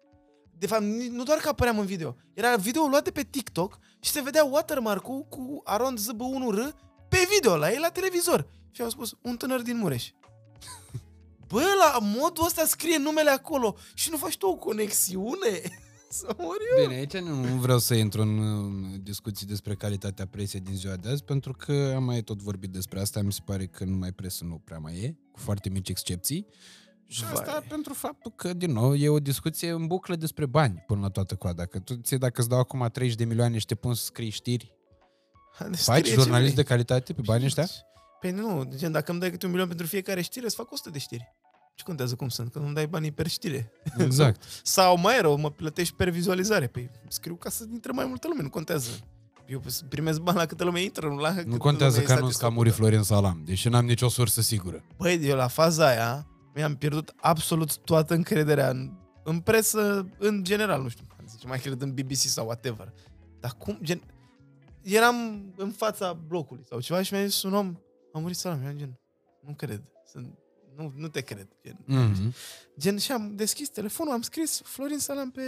De fapt, ni- nu doar că apăream în video. Era video luat de pe TikTok și se vedea watermark-ul cu arond zb1r pe video, la ei la televizor. Și au spus, un tânăr din Mureș. Bă, la modul ăsta scrie numele acolo și nu faci tu o conexiune? Să mor eu. Bine, aici nu nu vreau să intru în uh, discuții despre calitatea presei din ziua de azi, pentru că am mai tot vorbit despre asta, mi se pare că numai presă nu prea mai e, cu foarte mici excepții. Și Vai. asta pentru faptul că, din nou, e o discuție în buclă despre bani până la toată coada. Că tu, ție, dacă îți dau acum 30 de milioane și te pun să scrii știri, Deci faci scrie ce jurnalist de vrei. calitate pe banii ăștia? Păi nu, gen, dacă îmi dai câte un milion pentru fiecare știre, îți fac 100 de știri. Ce contează cum sunt? Că nu-mi dai banii per știre. Exact. Sau mai rău, mă plătești per vizualizare. Păi scriu ca să intre mai multă lume, nu contează. Eu primesc bani la câtă lume intră, nu la câtă Nu contează lume că e anunț că a murit satisfăcută. Florin Salam, deși n-am nicio sursă sigură. Băi, eu la faza aia mi-am pierdut absolut toată încrederea în, în presă, în general, nu știu, zice, mai cred în BBC sau whatever. Dar cum, gen, eram în fața blocului sau ceva și mi-a zis un om, a murit Salam, eu am gen, nu cred, sunt, nu, nu te cred. Gen, Mm-hmm. Gen, și am deschis telefonul, am scris Florin Salam pe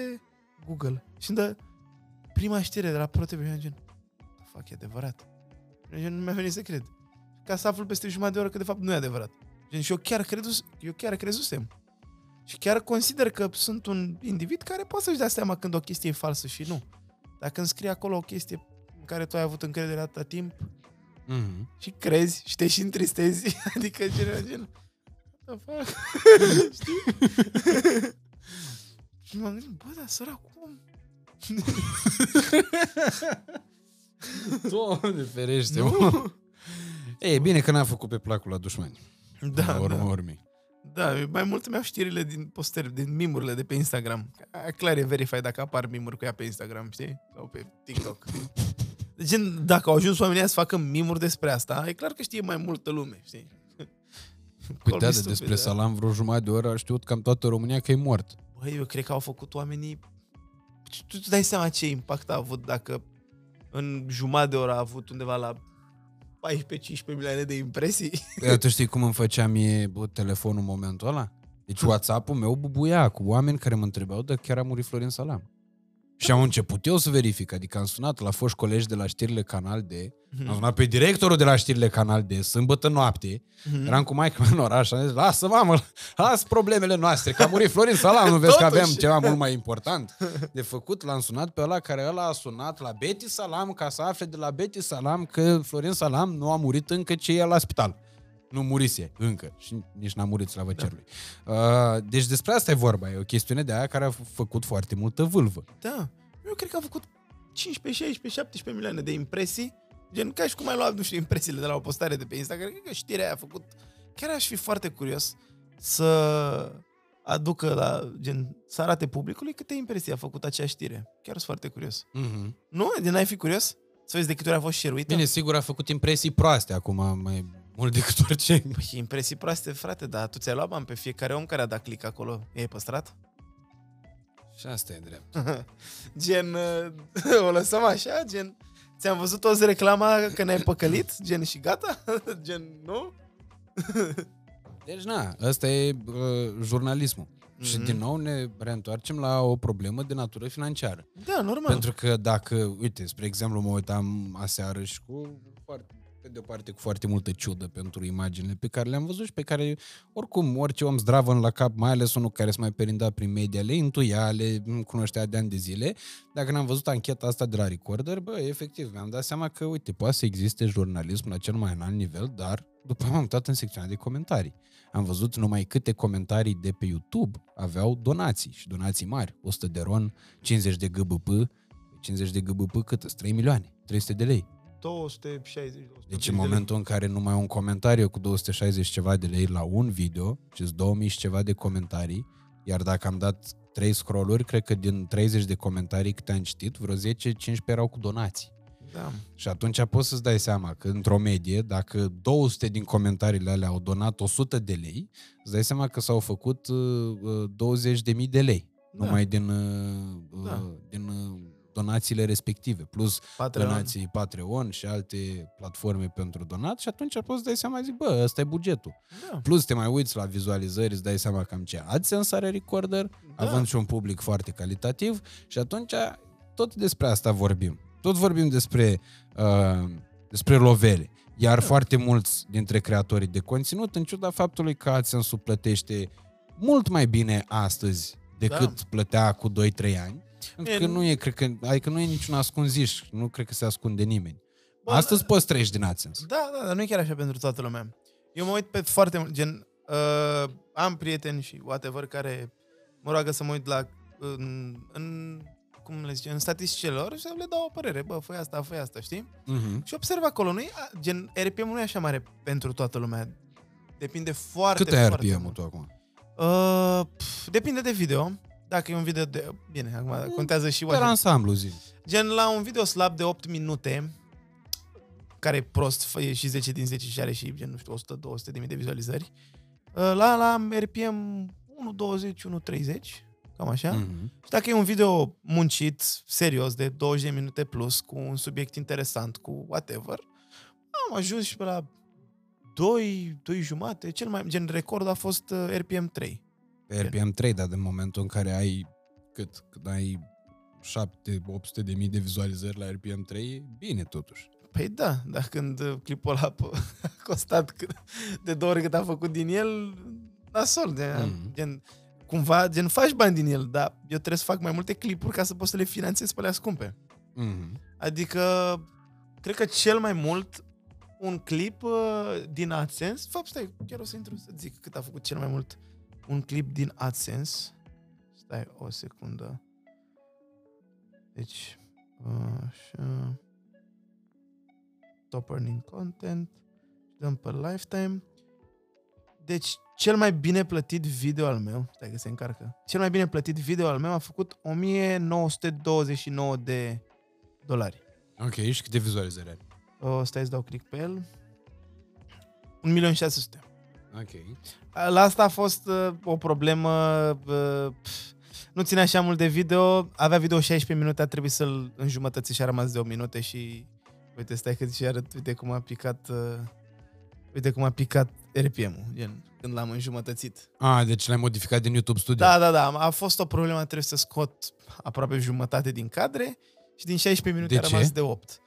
Google și îmi dă prima știre de la ProTV. Eu am gen, fac, e adevărat. Eu gen, nu mi-a venit să cred. Ca să aflu peste jumătate de oră că de fapt nu e adevărat. Gen, și eu chiar, credus, eu chiar crezusem. Și chiar consider că sunt un individ care poate să-și dea seama când o chestie e falsă și nu. Dacă îmi scrie acolo o chestie în care tu ai avut încredere atâta timp Mm-hmm. și crezi și te și întristezi, adică gen, gen what the fuck? Știi? și m-am gândit, bă, dar sărac, cum? Doamne ferește, Nu? mă. E, bine că n-am făcut pe placul la dușmani. Da, la urmă da. urmei. Da, mai mult mi-au știrile din postări, din mimurile de pe Instagram. A, Clar e verify dacă apar mimuri cu ea pe Instagram, știi? Sau pe TikTok. Gen, dacă au ajuns oamenii ăia să facă mimuri despre asta, e clar că știe mai multă lume, știi? Păi Call da, me de stupid, despre da. Salam vreo jumătate de oră a știut cam toată România că e mort. Băi, eu cred că au făcut oamenii... Tu îți dai seama ce impact a avut dacă în jumătate de oră a avut undeva la 14-15 milioane de impresii? Ia, tu știi cum îmi făceam mie bă, telefonul în momentul ăla? Deci WhatsApp-ul meu bubuia cu oameni care mă întrebau dacă chiar a murit Florin Salam. Și am început eu să verific, adică am sunat la foști colegi de la știrile Canal D, am sunat pe directorul de la știrile Canal D, sâmbătă noapte, Mhm. eram cu maică mea în oraș, am zis, lasă mamă, lasă problemele noastre, că a murit Florin Salam, nu vezi că aveam Totuși. ceva mult mai important de făcut, l-am sunat pe ăla care ăla a sunat la Betty Salam ca să afle de la Betty Salam că Florin Salam nu a murit încă ce e la spital. Nu murise încă și nici n-a murit, slavă da. cerului. Uh, deci despre asta e vorba, e o chestiune de aia care a f- făcut foarte multă vâlvă. Da. Eu cred că a făcut 15, 16, 17 milioane de impresii. Gen, ca și cum ai luat, nu știu, impresiile de la o postare de pe Instagram. Cred că știrea aia a făcut... Chiar aș fi foarte curios să aducă la, gen, să arate publicului câte impresii a făcut acea știre. Chiar sunt foarte curios. Mhm. Nu? Din n-ai fi curios? Să vezi de câte ori a fost share Bine, sigur a făcut impresii proaste acum, mai mult decât orice. Păi, impresii proaste, frate, dar tu ți-ai luat bani pe fiecare om care a dat click acolo. E păstrat? Și asta e drept. Gen, uh, o lăsăm așa, gen, ți-am văzut toți reclama că ne-ai păcălit, gen și gata? Gen, nu? Deci, na, ăsta e uh, jurnalismul. Mm-hmm. Și Mhm. din nou ne reîntoarcem la o problemă de natură financiară. Da, normal. Pentru că dacă, uite, spre exemplu, mă uitam aseară și cu foarte, pe de o parte cu foarte multă ciudă pentru imaginile pe care le-am văzut și pe care, oricum, orice om zdravă în la cap, mai ales unul care se mai perinda prin media, le intuia, le cunoștea de ani de zile. Dacă n-am văzut ancheta asta de la Recorder, bă, efectiv, mi-am dat seama că, uite, poate să existe jurnalism la cel mai înalt nivel, dar după m-am uitat în secțiunea de comentarii. Am văzut numai câte comentarii de pe YouTube aveau donații și donații mari. 100 de ron, 50 de GBP, 50 de GBP cât? Sunt 3 milioane, 300 de lei. 260. Deci în momentul în care numai un comentariu cu 260 ceva de lei la un video, și 2000 și ceva de comentarii, iar dacă am dat 3 scrolluri, cred că din 30 de comentarii câte am citit, vreo 10-15 erau cu donații. Da. Și atunci poți să-ți dai seama că, într-o medie, dacă 200 din comentariile alea au donat 100 de lei, îți dai seama că s-au făcut uh, 20.000 de lei. Da. Numai din, uh, Da. uh, din uh, donațiile respective, plus Patreon. donații Patreon și alte platforme pentru donat și atunci poți să dai seama, zic, bă, ăsta e bugetul. Da. Plus te mai uiți la vizualizări, îți dai seama cam ce AdSense are Recorder, Da. având și un public foarte calitativ și atunci tot despre asta vorbim. Tot vorbim despre, uh, despre lovele. Iar Da. foarte mulți dintre creatorii de conținut, în ciuda faptului că AdSense-ul plătește mult mai bine astăzi decât Da. plătea cu 2-3 ani, pentru că Bine, nu e, cred că, adică nu e niciun ascunziș, nu cred că se ascunde nimeni. Bă, Astăzi poți treci din AdSense. Da, da, dar nu e chiar așa pentru toată lumea. Eu mă uit pe foarte mult, gen, uh, am prieteni și whatever care mă roagă să mă uit la, în, în cum le zice, în statisticile lor și să le dau o părere. Bă, fă asta, fă asta, știi? Mhm. Și observ acolo, nu gen, RPM nu e așa mare pentru toată lumea. Depinde foarte, Cât ai foarte RPM-ul mult. tu acum? Uh, pf, depinde de video. Dacă e un video de... Bine, acum contează și Per watch ansamblu, zi. Gen la un video slab de 8 minute, care e prost, fă- e și 10 din 10 și are și, gen, nu știu, 100-200 de mii de vizualizări, uh, la, la RPM 1.20, 1.30, cam așa. Mm. Mhm. Și dacă e un video muncit, serios, de 20 de minute plus, cu un subiect interesant, cu whatever, am ajuns și pe la 2, 2 jumate, cel mai, gen, record a fost uh, RPM 3. Pe RPM 3, dar în momentul în care ai cât? Când ai 7-800 de mii de vizualizări la RPM 3, e bine totuși. Păi da, dar când uh, clipul ăla a costat cât- de două ori cât a făcut din el, nasol, de, Mhm. mm. gen, cumva, gen, faci bani din el, dar eu trebuie să fac mai multe clipuri ca să pot să le finanțez pe alea scumpe. Mhm. Adică, cred că cel mai mult un clip uh, din AdSense, fapt, stai, chiar o să intru să zic cât a făcut cel mai mult un clip din AdSense. Stai o secundă. Deci, așa. Top earning content. Dăm pe lifetime. Deci, cel mai bine plătit video al meu, stai că se încarcă, cel mai bine plătit video al meu a făcut 1929 de dolari. Ok, și câte vizualizări are? O, stai să dau click pe el. 1.600.000. Ok. La asta a fost uh, o problemă, uh, pf, nu ține așa mult de video, avea video 16 minute, a trebuit să-l înjumătăți și a rămas de 8 minute și uite, stai că și arăt, uite cum a picat, uh, uite cum a picat RPM-ul, gen, când l-am înjumătățit. A, deci l-ai modificat din YouTube Studio. Da, da, da, a fost o problemă, trebuie să scot aproape jumătate din cadre și din 16 minute De a ce? rămas de 8.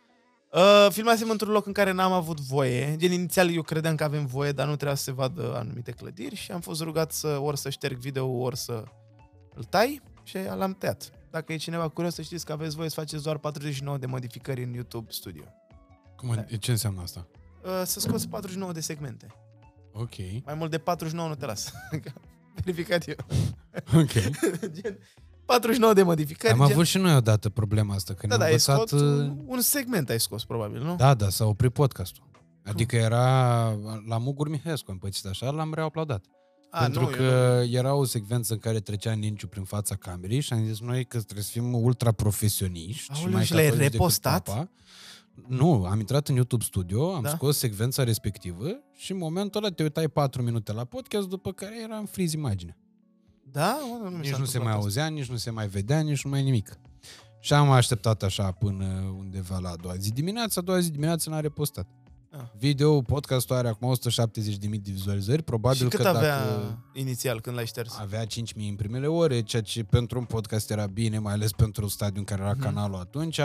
Uh, filmasem într-un loc în care n-am avut voie. Gen, inițial eu credeam că avem voie, dar nu trebuia să se vadă anumite clădiri și am fost rugat să ori să șterg video, ori să îl tai și l-am tăiat. Dacă e cineva curios să știți că aveți voie să faceți doar 49 de modificări în YouTube Studio. Cum, ce înseamnă asta? Uh, să scoți 49 de segmente. Ok. Mai mult de 49 nu te las. Verificat eu. Ok. gen, 49 de modificări. Am gen, avut și noi odată problema asta, că Da, ne-am da, ai învățat... scos uh, un, un segment ai scos, probabil, nu? Da, da, s-a oprit podcastul. Adică era la Mugur Mihescu împățit așa, l-am reaplaudat. A, pentru nu, că era o secvență în care trecea Ninciu prin fața camerei și am zis noi că trebuie să fim ultra profesioniști. Aoleu, mai și l-ai catolici decât repostat? Papa. Nu, am intrat în YouTube Studio, am Da? scos secvența respectivă și în momentul ăla te uitai 4 minute la podcast, după care era în friz imaginea. Da? Mă, nu mi Nici s-a nu se întâmplat mai asta. auzea, nici nu se mai vedea, nici nu mai nimic. Și am așteptat așa până undeva la a doua zi dimineața, a doua zi dimineața n-a repostat. Ah. Video, podcastul are acum 170.000 de vizualizări, probabil Și cât că avea dacă inițial când l-ai șters? avea 5.000 în primele ore, ceea ce pentru un podcast era bine, mai ales pentru stadiul în care era Mhm. canalul atunci.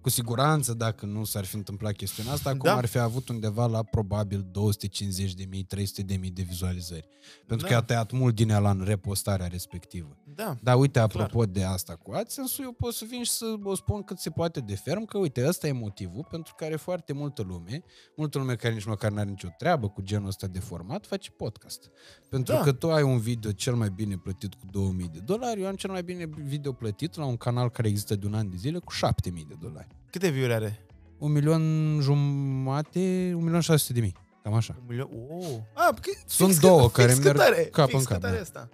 Cu siguranță, dacă nu s-ar fi întâmplat chestiunea asta, acum Da. ar fi avut undeva la probabil 250.000, 300.000 de vizualizări. Pentru că Da. a tăiat mult din ela în repostarea respectivă. Da. Dar uite, apropo de asta cu AdSense-ul, eu pot să vin și să o spun cât se poate de ferm, că uite, ăsta e motivul pentru care foarte multă lume, multă lume care nici măcar n-are nicio treabă cu genul ăsta de format, face podcast. Pentru Da. că tu ai un video cel mai bine plătit cu 2000 de dolari, eu am cel mai bine video plătit la un canal care există de un an de zile cu 7000 de dolari. Câte view are? Un milion jumate, un milion 600 de mii. Cam așa. Un milion? Oh. Ah, că, Sunt fix două cât, care fix merg cât are, cap fix în cap, cât are da. asta.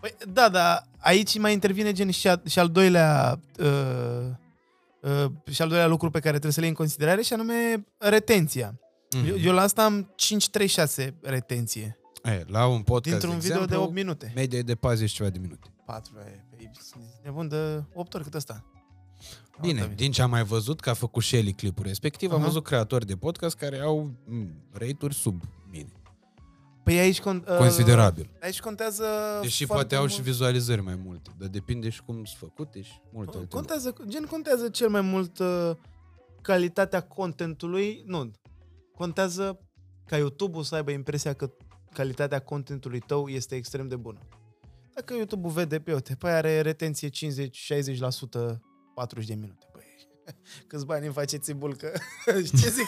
Păi, da, dar aici mai intervine gen și, a, și al doilea uh, uh, și al doilea lucru pe care trebuie să le iei în considerare și anume retenția. Mhm. Eu, eu la asta am 5-3-6 retenție. E, la un podcast, Dintr-un de video de exemplu, 8 minute. media e de 40 ceva de minute. 4, e, nebun de 8 ori cât ăsta. Bine, Alta din ce am mai văzut, că a făcut Shelly clipul respectiv, am Aha. văzut creatori de podcast care au mm, rate-uri sub mine. Păi aici, con, uh, Considerabil. aici contează Deși foarte poate au mult- și vizualizări mai multe, dar depinde și cum sunt făcute și multe alte lucruri. Contează, gen contează cel mai mult uh, calitatea contentului, nu, contează ca YouTube-ul să aibă impresia că calitatea contentului tău este extrem de bună. Dacă YouTube-ul vede pe uite, păi are retenție 50-60%, 40 de minute. Păi, câți bani îmi face țibulcă? Ce zic?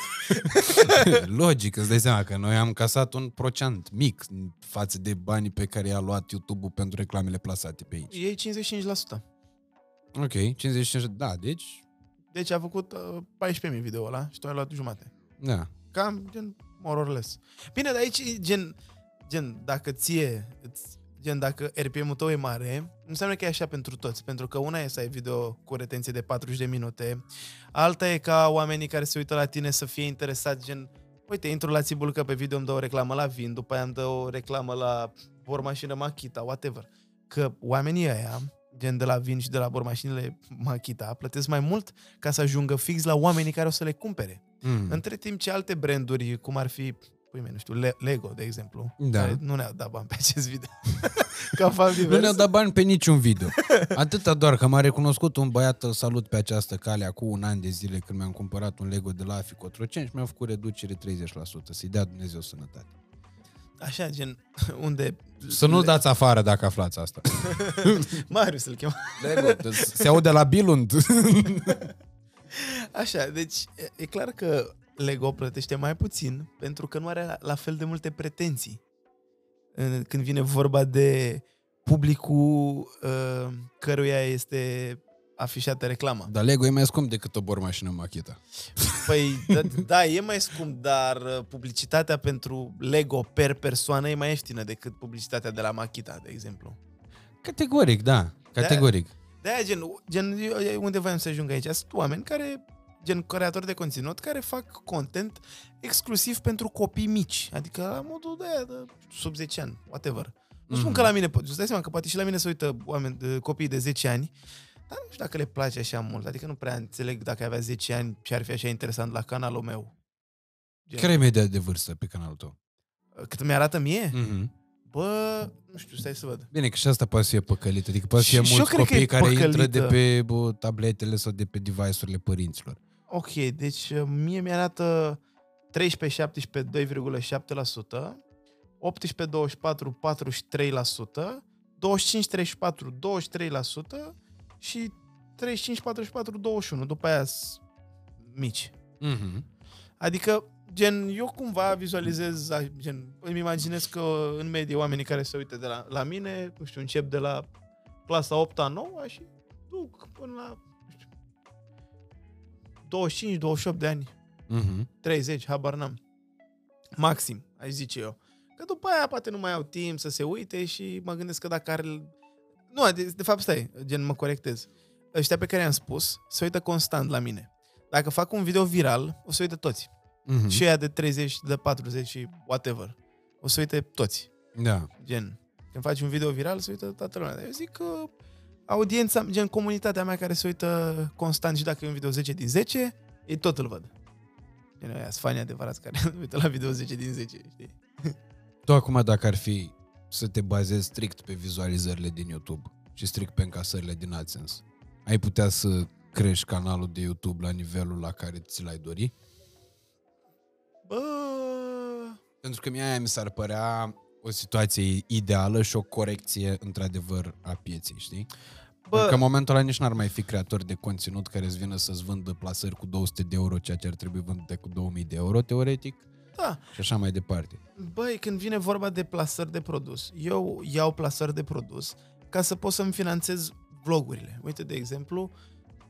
Logic, îți dai seama că noi am casat un procent mic față de banii pe care i-a luat YouTube-ul pentru reclamele plasate pe aici. Ei 55%. Ok, 55, da, deci, Deci a făcut uh, 14.000 video ăla și tu ai luat jumate. da. Cam, gen, more or less. Bine, dar aici, e gen, gen dacă ție, îți- gen, dacă RPM-ul tău e mare, nu înseamnă că e așa pentru toți. Pentru că una e să ai video cu retenție de 40 de minute, alta e ca oamenii care se uită la tine să fie interesați, gen, uite, intru la Țibulcă pe video, îmi dă o reclamă la vin, după aia îmi dă o reclamă la bormașină Makita, whatever. Că oamenii ăia, gen de la vin și de la bormașinile Makita, plătesc mai mult ca să ajungă fix la oamenii care o să le cumpere. Mm. Între timp ce alte branduri, cum ar fi, păi, nu știu, Le- Lego, de exemplu, Da. care nu ne-au dat bani pe acest video. Ca fan Nu divers. ne-a dat bani pe niciun video. Atâta doar că m-a recunoscut un băiat, îl salut pe această cale cu un an de zile când mi-am cumpărat un Lego de la Afi Cotroceni și mi-a făcut reducere 30%. Să-i dea Dumnezeu sănătate. Așa, gen, unde... Să nu-l dați afară dacă aflați asta. Marius îl chema. Lego, se aude la Bilund. Așa, deci e, e clar că Lego plătește mai puțin pentru că nu are la, la fel de multe pretenții în- când vine vorba de publicul uh, căruia este afișată reclama. Dar Lego e mai scump decât o bormașină Makita. Păi, da, da, e mai scump, dar uh, publicitatea pentru Lego per persoană e mai ieftină decât publicitatea de la Makita, de exemplu. Categoric, da. Categoric. De-aia, gen, gen eu- eu- unde voiam să ajung aici? Sunt oameni care, gen creatori de conținut, care fac content exclusiv pentru copii mici. Adică la modul de, aia, de sub 10 ani, whatever. Nu spun Mhm. că la mine, îți dai seama că poate și la mine se uită oameni, de, copii de 10 ani, dar nu știu dacă le place așa mult. Adică nu prea înțeleg dacă avea 10 ani și ar fi așa interesant la canalul meu. Gen, Care e media de vârstă pe canalul tău? Cât mi-arată mie? Mm-hmm. Bă, nu știu, stai să văd. Bine, că și asta poate să fie păcălit. Adică poate să fie Și- și eu mulți cred că copii e care intră de păcălită. pe bă, tabletele sau de pe device-urile părinților. Ok, deci uh, mie mi-arată 13, 17, 2,7%, 18, 24, 43%, 25, 34, 23% și 35, 44, 21. După aia sunt mici. Mm-hmm. Adică, gen, eu cumva vizualizez, a- gen, îmi imaginez că în medie oamenii care se uită de la, la mine, nu știu, încep de la clasa 8 a 9 și duc până la, nu știu, 25, 28 de ani. Mm-hmm. 30, habar n-am. Maxim, aș zice eu. Că după aia poate nu mai au timp să se uite și mă gândesc că dacă are... Nu, de, de fapt, stai, gen mă corectez. Ăștia pe care i-am spus se uită constant la mine. Dacă fac un video viral, o să uite toți. Mhm. Și ăia de 30, de 40 și whatever. O să uite toți. Da. Gen, când faci un video viral, se uită toată lumea. Dar eu zic că audiența, gen comunitatea mea care se uită constant și dacă e un video 10 din 10, ei tot îl văd. Gen, ăia sunt fani adevărați care uită la video 10 din 10, știi? Tu acum dacă ar fi să te bazezi strict pe vizualizările din YouTube și strict pe încasările din AdSense, ai putea să crești canalul de YouTube la nivelul la care ți l-ai dori? Bă, Pentru că mie aia mi s-ar părea o situație ideală și o corecție într-adevăr a pieței, știi? Bă, că în bă, momentul ăla nici n-ar mai fi creatori de conținut care îți vină să-ți vândă plasări cu 200 de euro, ceea ce ar trebui vândute cu 2000 de euro, teoretic, da. și așa mai departe. Băi, când vine vorba de plasări de produs, eu iau plasări de produs ca să pot să-mi finanțez vlogurile. Uite, de exemplu,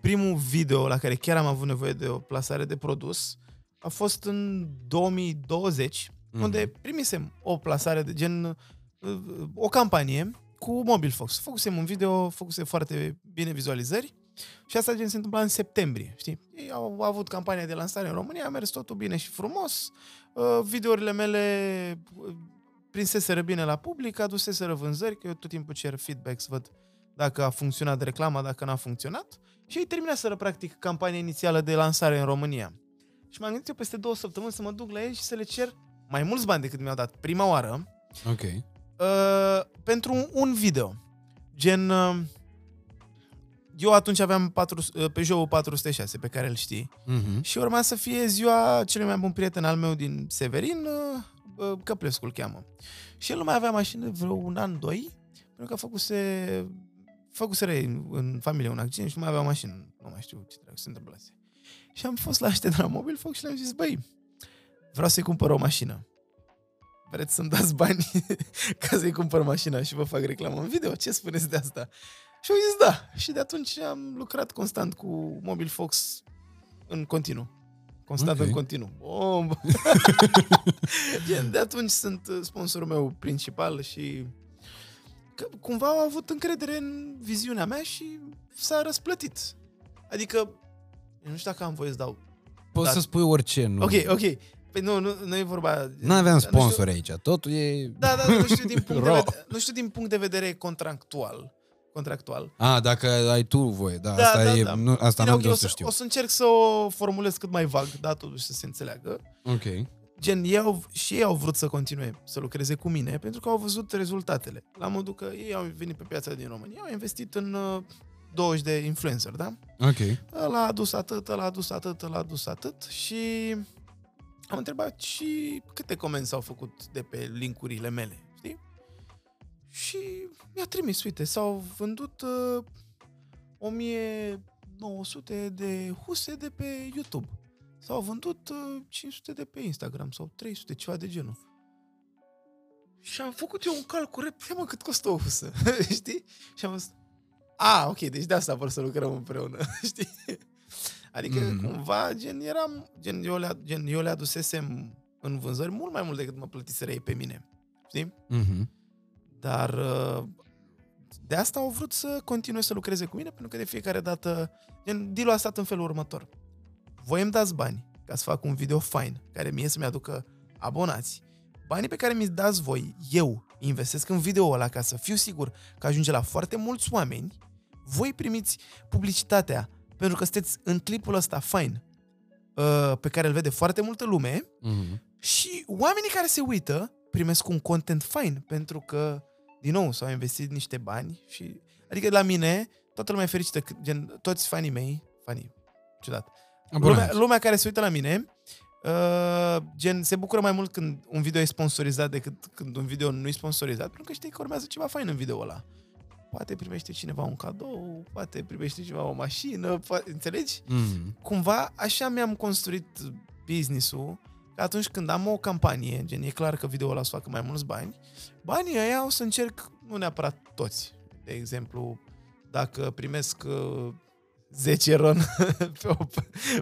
primul video la care chiar am avut nevoie de o plasare de produs a fost în 2020, Mhm. unde primisem o plasare de gen, uh, o campanie cu Mobilfox. Făcusem un video, făcuse foarte bine vizualizări și asta gen se întâmpla în septembrie, știi? Ei au avut campania de lansare în România, a mers totul bine și frumos, uh, videourile mele uh, prinseseră bine la public, aduseseră vânzări, că eu tot timpul cer feedback să văd dacă a funcționat reclama, dacă n-a funcționat. Și ei terminaseră, practic, campania inițială de lansare în România. Și m-am gândit eu peste două săptămâni să mă duc la ei și să le cer mai mulți bani decât mi-au dat prima oară Ok. Uh, pentru un, un video. Gen, uh, eu atunci aveam 4, uh, Peugeot 406 pe care îl știi Mm-hmm. și urma să fie ziua celui mai bun prieten al meu din Severin, uh, uh, Căplescu îl cheamă. Și el nu mai avea mașină vreo un an, doi, pentru că făcuse, făcuse în, în familie un accident și nu mai avea mașină. Nu mai știu ce dracu se întâmplase. Și am fost la ăștia de la Mobil Fox și le-am zis, băi, vreau să-i cumpăr o mașină. Vreți să-mi dați bani ca să-i cumpăr mașina și vă fac reclamă în video? Ce spuneți de asta? Și au zis da. Și de atunci am lucrat constant cu Mobil Fox în continuu. Constant Ok. în continuu. Bombă! Gen, de atunci sunt uh, sponsorul meu principal și că cumva au avut încredere în viziunea mea și s-a răsplătit. Adică, eu nu știu dacă am voie să dau. Poți Da. să spui orice, nu? Ok, ok. Păi nu, nu, nu e vorba... N-aveam Nu știu- sponsori aici, totul e... Da, da, nu știu, din punct de Ro. vedere, nu știu din punct de vedere contractual. Contractual. A, dacă ai tu voie, da, Da, asta da, e, da. Nu, asta Bine, n-am ok, de o, să să, știu. o să încerc să o formulez cât mai vag, da, totuși să se înțeleagă. Ok. Gen, ei au, și ei au vrut să continue să lucreze cu mine pentru că au văzut rezultatele. La modul că ei au venit pe piața din România, au investit în uh, 20 de influencer, da? Ok. Ăla a adus atât, ăla a adus atât, ăla a adus atât și am întrebat și câte comenzi s-au făcut de pe linkurile mele, știi? Și mi-a trimis, uite, s-au vândut uh, 1900 de huse de pe YouTube. S-au vândut uh, 500 de pe Instagram sau 300, ceva de genul. Și am făcut eu un calcul, rep, ia mă cât costă o husă, știi? Și am văzut, a, ok, deci de asta vor să lucrăm împreună, știi? Adică Mhm. mm-hmm. cumva, gen, eram, gen eu, le, gen, eu le adusesem în vânzări mult mai mult decât mă plătiseră ei pe mine, știi? Mhm. Dar uh, de asta au vrut să continue să lucreze cu mine, pentru că de fiecare dată, gen, deal a stat în felul următor. Voi îmi dați bani ca să fac un video fain, care mie să-mi aducă abonați. Banii pe care mi-i dați voi, eu investesc în video ăla ca să fiu sigur că ajunge la foarte mulți oameni, voi primiți publicitatea pentru că sunteți în clipul ăsta fain, uh, pe care îl vede foarte multă lume, Mhm. și oamenii care se uită primesc un content fain, pentru că, din nou, s-au investit niște bani și... Adică la mine, toată lumea e fericită, că- gen, toți fanii mei, fanii, ciudat, lumea, Abonați. lumea care se uită la mine, uh, gen, se bucură mai mult când un video e sponsorizat decât când un video nu e sponsorizat, pentru că știi că urmează ceva fain în video ăla. Poate primește cineva un cadou, poate primește cineva o mașină, poate, înțelegi? Mhm. cumva așa mi-am construit business-ul că atunci când am o campanie, gen e clar că video ăla o să facă mai mulți bani, banii ăia o să încerc, nu neapărat toți. De exemplu, dacă primesc uh, 10 ron pe o,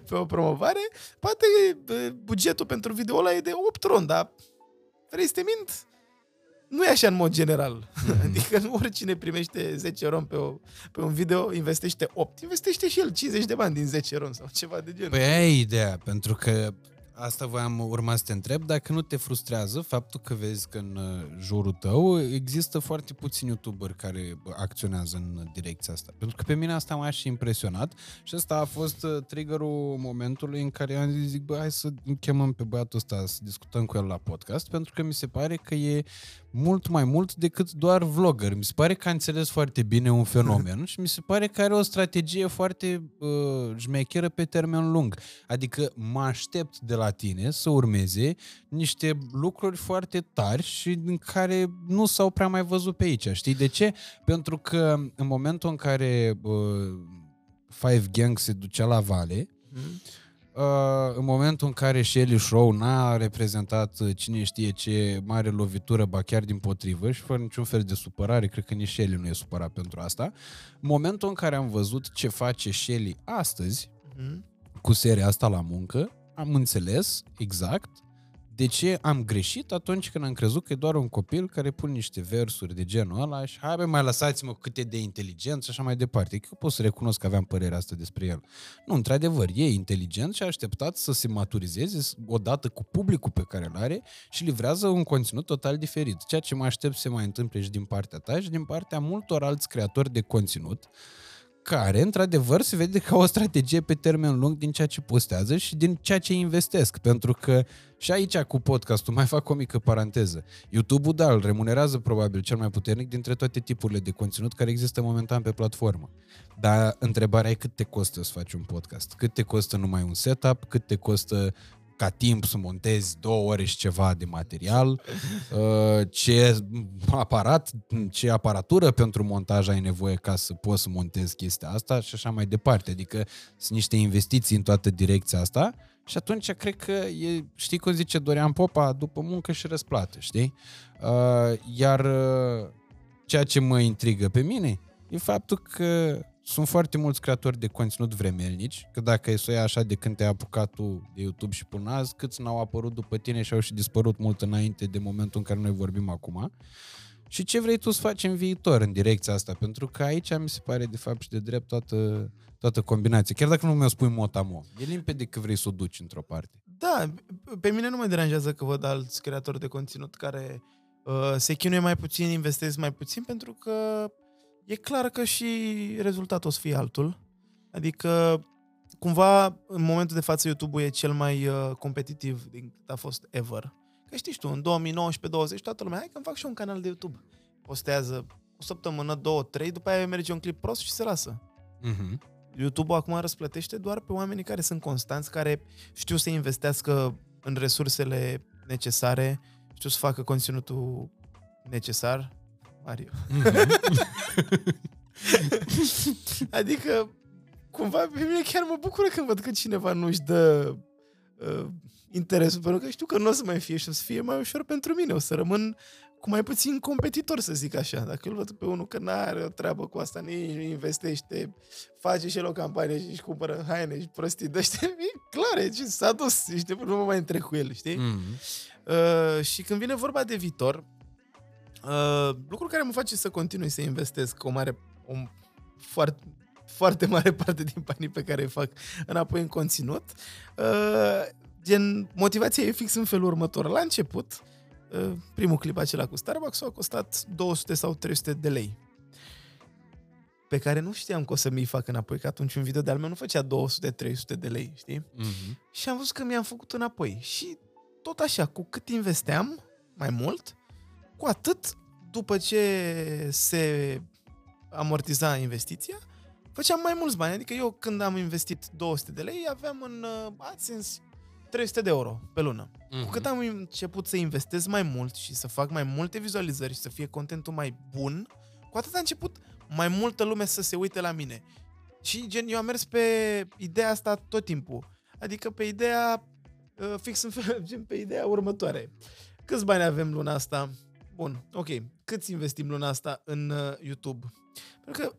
pe o promovare, poate uh, bugetul pentru video ăla e de 8 ron, dar vrei să te mint? Nu e așa în mod general. Mhm. Adică nu oricine primește 10 euro pe, o, pe un video, investește 8. Investește și el 50 de bani din 10 euro sau ceva de genul. Păi aia e ideea, pentru că asta voiam urma să te întreb, dacă nu te frustrează faptul că vezi că în uh, jurul tău există foarte puțini youtuberi care bă, acționează în direcția asta. Pentru că pe mine asta m-a și impresionat și ăsta a fost uh, triggerul momentului în care am zis, zic, bă, hai să chemăm pe băiatul ăsta să discutăm cu el la podcast, pentru că mi se pare că e mult mai mult decât doar vlogger. Mi se pare că a înțeles foarte bine un fenomen și mi se pare că are o strategie foarte uh, șmecheră pe termen lung. Adică mă aștept de la tine să urmeze niște lucruri foarte tari și în care nu s-au prea mai văzut pe aici. Știi de ce? Pentru că în momentul în care uh, Five Gang se ducea la vale, Mhm. Uh, în momentul în care Shelly Show n-a reprezentat uh, cine știe ce mare lovitură, ba chiar din potrivă și fără niciun fel de supărare, cred că nici Shelly nu e supărat pentru asta, în momentul în care am văzut ce face Shelly astăzi Mhm. cu seria asta la muncă, am înțeles exact de ce am greșit atunci când am crezut că e doar un copil care pune niște versuri de genul ăla și hai bă, mai lăsați-mă cu câte de inteligent și așa mai departe. Că eu pot să recunosc că aveam părerea asta despre el. Nu, într-adevăr, e inteligent și a așteptat să se maturizeze odată cu publicul pe care îl are și livrează un conținut total diferit. Ceea ce mă aștept să se mai întâmple și din partea ta și din partea multor alți creatori de conținut care, într-adevăr, se vede ca o strategie pe termen lung din ceea ce postează și din ceea ce investesc. Pentru că și aici cu podcastul, mai fac o mică paranteză. YouTube-ul, da, îl remunerează probabil cel mai puternic dintre toate tipurile de conținut care există momentan pe platformă. Dar întrebarea e cât te costă să faci un podcast? Cât te costă numai un setup? Cât te costă ca timp să montezi două ore și ceva de material, uh, ce aparat, ce aparatură pentru montaj ai nevoie ca să poți să montezi chestia asta și așa mai departe. Adică sunt niște investiții în toată direcția asta și atunci cred că e, știi cum zice Dorian Popa, după muncă și răsplată, știi? Uh, Iar uh, ceea ce mă intrigă pe mine e faptul că sunt foarte mulți creatori de conținut vremelnici, că dacă e să o iei așa de când te-ai apucat tu de YouTube și până azi, câți n-au apărut după tine și au și dispărut mult înainte de momentul în care noi vorbim acum. Și ce vrei tu să faci în viitor în direcția asta? Pentru că aici mi se pare de fapt și de drept toată, toată combinația. Chiar dacă nu mi-o spui motamo, e limpede că vrei să o duci într-o parte. Da, pe mine nu mă deranjează că văd alți creatori de conținut care uh, se chinuie mai puțin, investesc mai puțin, pentru că e clar că și rezultatul o să fie altul. Adică, cumva, în momentul de față, YouTube-ul e cel mai uh, competitiv din cât a fost ever. Că știi tu, în 2019-20, toată lumea, hai că îmi fac și eu un canal de YouTube. Postează o săptămână, două, trei, după aia merge un clip prost și se lasă. Mm-hmm. YouTube-ul acum răsplătește doar pe oamenii care sunt constanți, care știu să investească în resursele necesare, știu să facă conținutul necesar. Mario. adică, cumva, pe mine chiar mă bucură când văd că cineva nu-și dă uh, interesul, pentru că știu că nu o să mai fie și o să fie mai ușor pentru mine. O să rămân cu mai puțin competitor, să zic așa. Dacă îl văd pe unul că n-are o treabă cu asta, nici nu investește, face și el o campanie și își cumpără haine și prostii de ăștia, e clar, e ce s-a dus, știi, nu mă mai întrec cu el, știi? Mm-hmm. Uh, și când vine vorba de viitor, uh, lucru care mă face să continui să investesc o mare, o foarte, foarte mare parte din banii pe care îi fac înapoi în conținut, uh, gen, motivația e fix în felul următor. La început, uh, primul clip acela cu Starbucks a costat 200 sau 300 de lei pe care nu știam că o să mi-i fac înapoi, că atunci un video de-al meu nu făcea 200-300 de lei, știi? Mm-hmm. Și am văzut că mi-am făcut înapoi. Și tot așa, cu cât investeam mai mult, cu atât, după ce se amortiza investiția, făceam mai mulți bani. Adică eu când am investit 200 de lei, aveam în uh, AdSense 300 de euro pe lună. Mm-hmm. Cu cât am început să investez mai mult și să fac mai multe vizualizări și să fie contentul mai bun, cu atât a început mai multă lume să se uite la mine. Și gen, eu am mers pe ideea asta tot timpul. Adică pe ideea, uh, fix în fel, gen pe ideea următoare. Câți bani avem luna asta? Bun, ok. Câți investim luna asta în uh, YouTube? Pentru că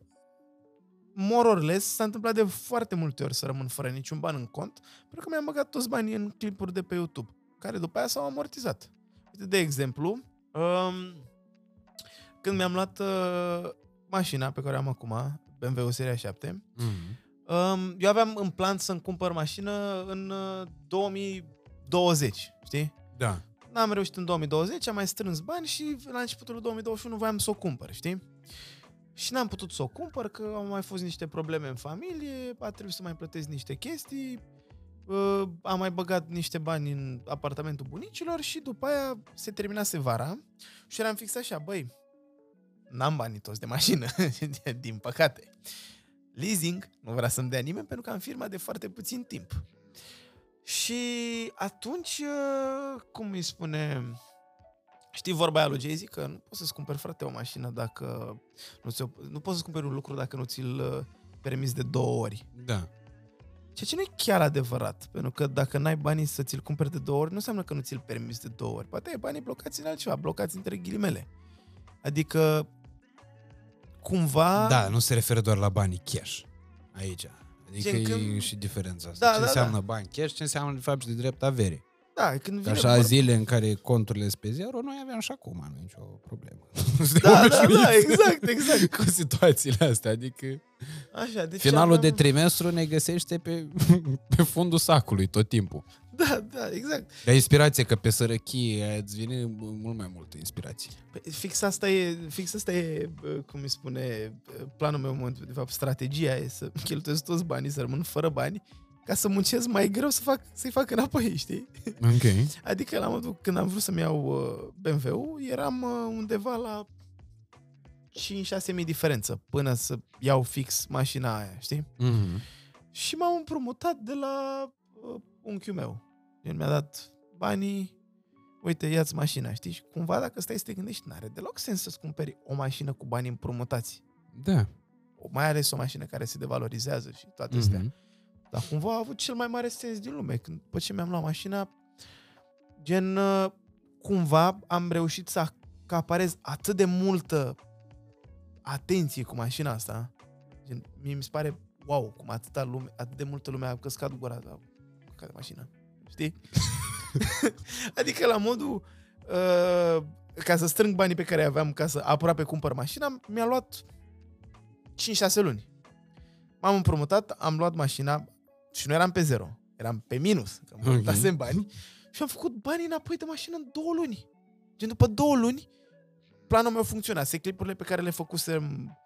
more or less s-a întâmplat de foarte multe ori să rămân fără niciun ban în cont, pentru că mi-am băgat toți banii în clipuri de pe YouTube, care după aia s-au amortizat. Uite, de exemplu, um, când mi-am luat uh, mașina pe care o am acum, BMW Seria 7, Mhm. um, eu aveam în plan să-mi cumpăr mașină în uh, 2020, știi? Da. N-am reușit în 2020, am mai strâns bani și la începutul lui 2021 voiam să o cumpăr, știi? Și n-am putut să o cumpăr, că au mai fost niște probleme în familie, a trebuit să mai plătesc niște chestii, uh, am mai băgat niște bani în apartamentul bunicilor și după aia se terminase vara și eram fix așa, băi, n-am banii toți de mașină, din păcate. Leasing nu vrea să-mi dea nimeni pentru că am firma de foarte puțin timp. Și atunci, uh, cum îi spune, știi vorba aia lui Jay-Z, că nu poți să-ți cumperi, frate, o mașină dacă nu, ți nu poți să-ți cumperi un lucru dacă nu ți-l uh, permiți de două ori. Da. Ceea ce nu e chiar adevărat, pentru că dacă n-ai banii să ți-l cumperi de două ori, nu înseamnă că nu ți-l permiți de două ori. Poate ai banii blocați în altceva, blocați între ghilimele. Adică, cumva... Da, nu se referă doar la banii cash aici. Adică Gen e când- și diferența asta. Da, ce da, înseamnă da. bani cash, ce înseamnă de fapt și de drept avere. Da, când Că vine așa vorba- zile în care conturile sunt pe zero, noi aveam și acum, nu e nicio problemă. Da, da, da, exact, exact. Cu situațiile astea, adică Așa, deci finalul de aveam- trimestru ne găsește pe, pe fundul sacului tot timpul. Da, da, exact. Dar inspirație, că pe sărăchie îți vine mult mai multă inspirație. Pe- Fix asta e, fix asta e, bă, cum îi spune, bă, planul meu, în momentul, de fapt, strategia e să cheltuiesc toți banii, să rămân fără bani, ca să muncesc mai greu să fac, să-i fac înapoi, știi? Ok. Adică la modul când am vrut să-mi iau uh, BMW-ul, eram uh, undeva la 5-6 mii diferență până să iau fix mașina aia, știi? Mm-hmm. Și m-am împrumutat de la uh, unchiul meu. El mi-a dat banii, uite, ia-ți mașina, știi? Și cumva dacă stai să te gândești, n-are deloc sens să-ți cumperi o mașină cu bani împrumutați. Da. O- Mai ales o mașină care se devalorizează și toate astea. Mm-hmm. Dar cumva a avut cel mai mare sens din lume. Când, după ce mi-am luat mașina, gen, uh, cumva am reușit să acaparez atât de multă atenție cu mașina asta. Gen, mie mi se pare, wow, cum atâta lume, atât de multă lume a căscat gura la ca de mașină. Știi? adică la modul, uh, ca să strâng banii pe care aveam ca să aproape cumpăr mașina, mi-a luat 5-6 luni. M-am împrumutat, am luat mașina și nu eram pe zero, eram pe minus, că Ok. mă okay. bani și am făcut banii înapoi de mașină în două luni. Gen după două luni, planul meu funcționase, clipurile pe care le făcusem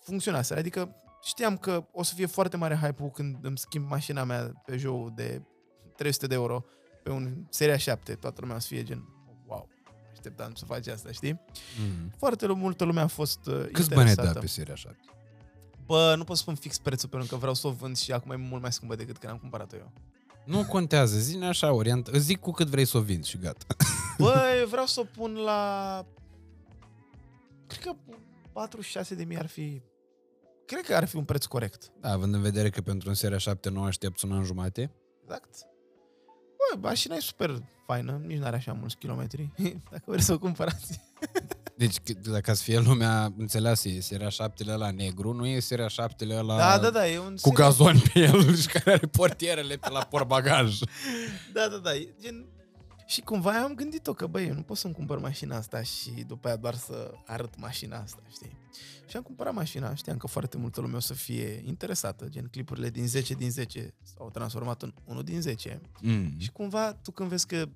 funcționase. Adică știam că o să fie foarte mare hype-ul când îmi schimb mașina mea pe jou de 300 de euro pe un seria 7, toată lumea o să fie gen wow, așteptam să faci asta, știi? Mm-hmm. Foarte multă lume a fost uh, Câți bani ai interesată. dat pe seria așa? Bă, nu pot să spun fix prețul pentru că vreau să o vând și acum e mult mai scumpă decât când am cumpărat-o eu. Nu contează, zine așa, orient, îți zic cu cât vrei să o vinzi și gata. Bă, eu vreau să o pun la... Cred că 46 de mii ar fi... Cred că ar fi un preț corect. Da, având în vedere că pentru un seria 7 nu aștepți un an jumate. Exact. Bă, mașina e super faină, nici nu are așa mulți kilometri. Dacă vreți să o cumpărați. Deci, c- dacă să fie lumea înțeleasă, e seria 7 la negru, nu e seria 7 la Da, da, da, e un... cu gazon pe el și care are portierele pe la portbagaj. Da, da, da, e gen... Și cumva am gândit-o că, băi, eu nu pot să-mi cumpăr mașina asta și după aia doar să arăt mașina asta, știi? Și am cumpărat mașina, știam că foarte multă lume o să fie interesată, gen clipurile din 10 din 10 s-au transformat în 1 din 10. Mm. Și cumva tu când vezi că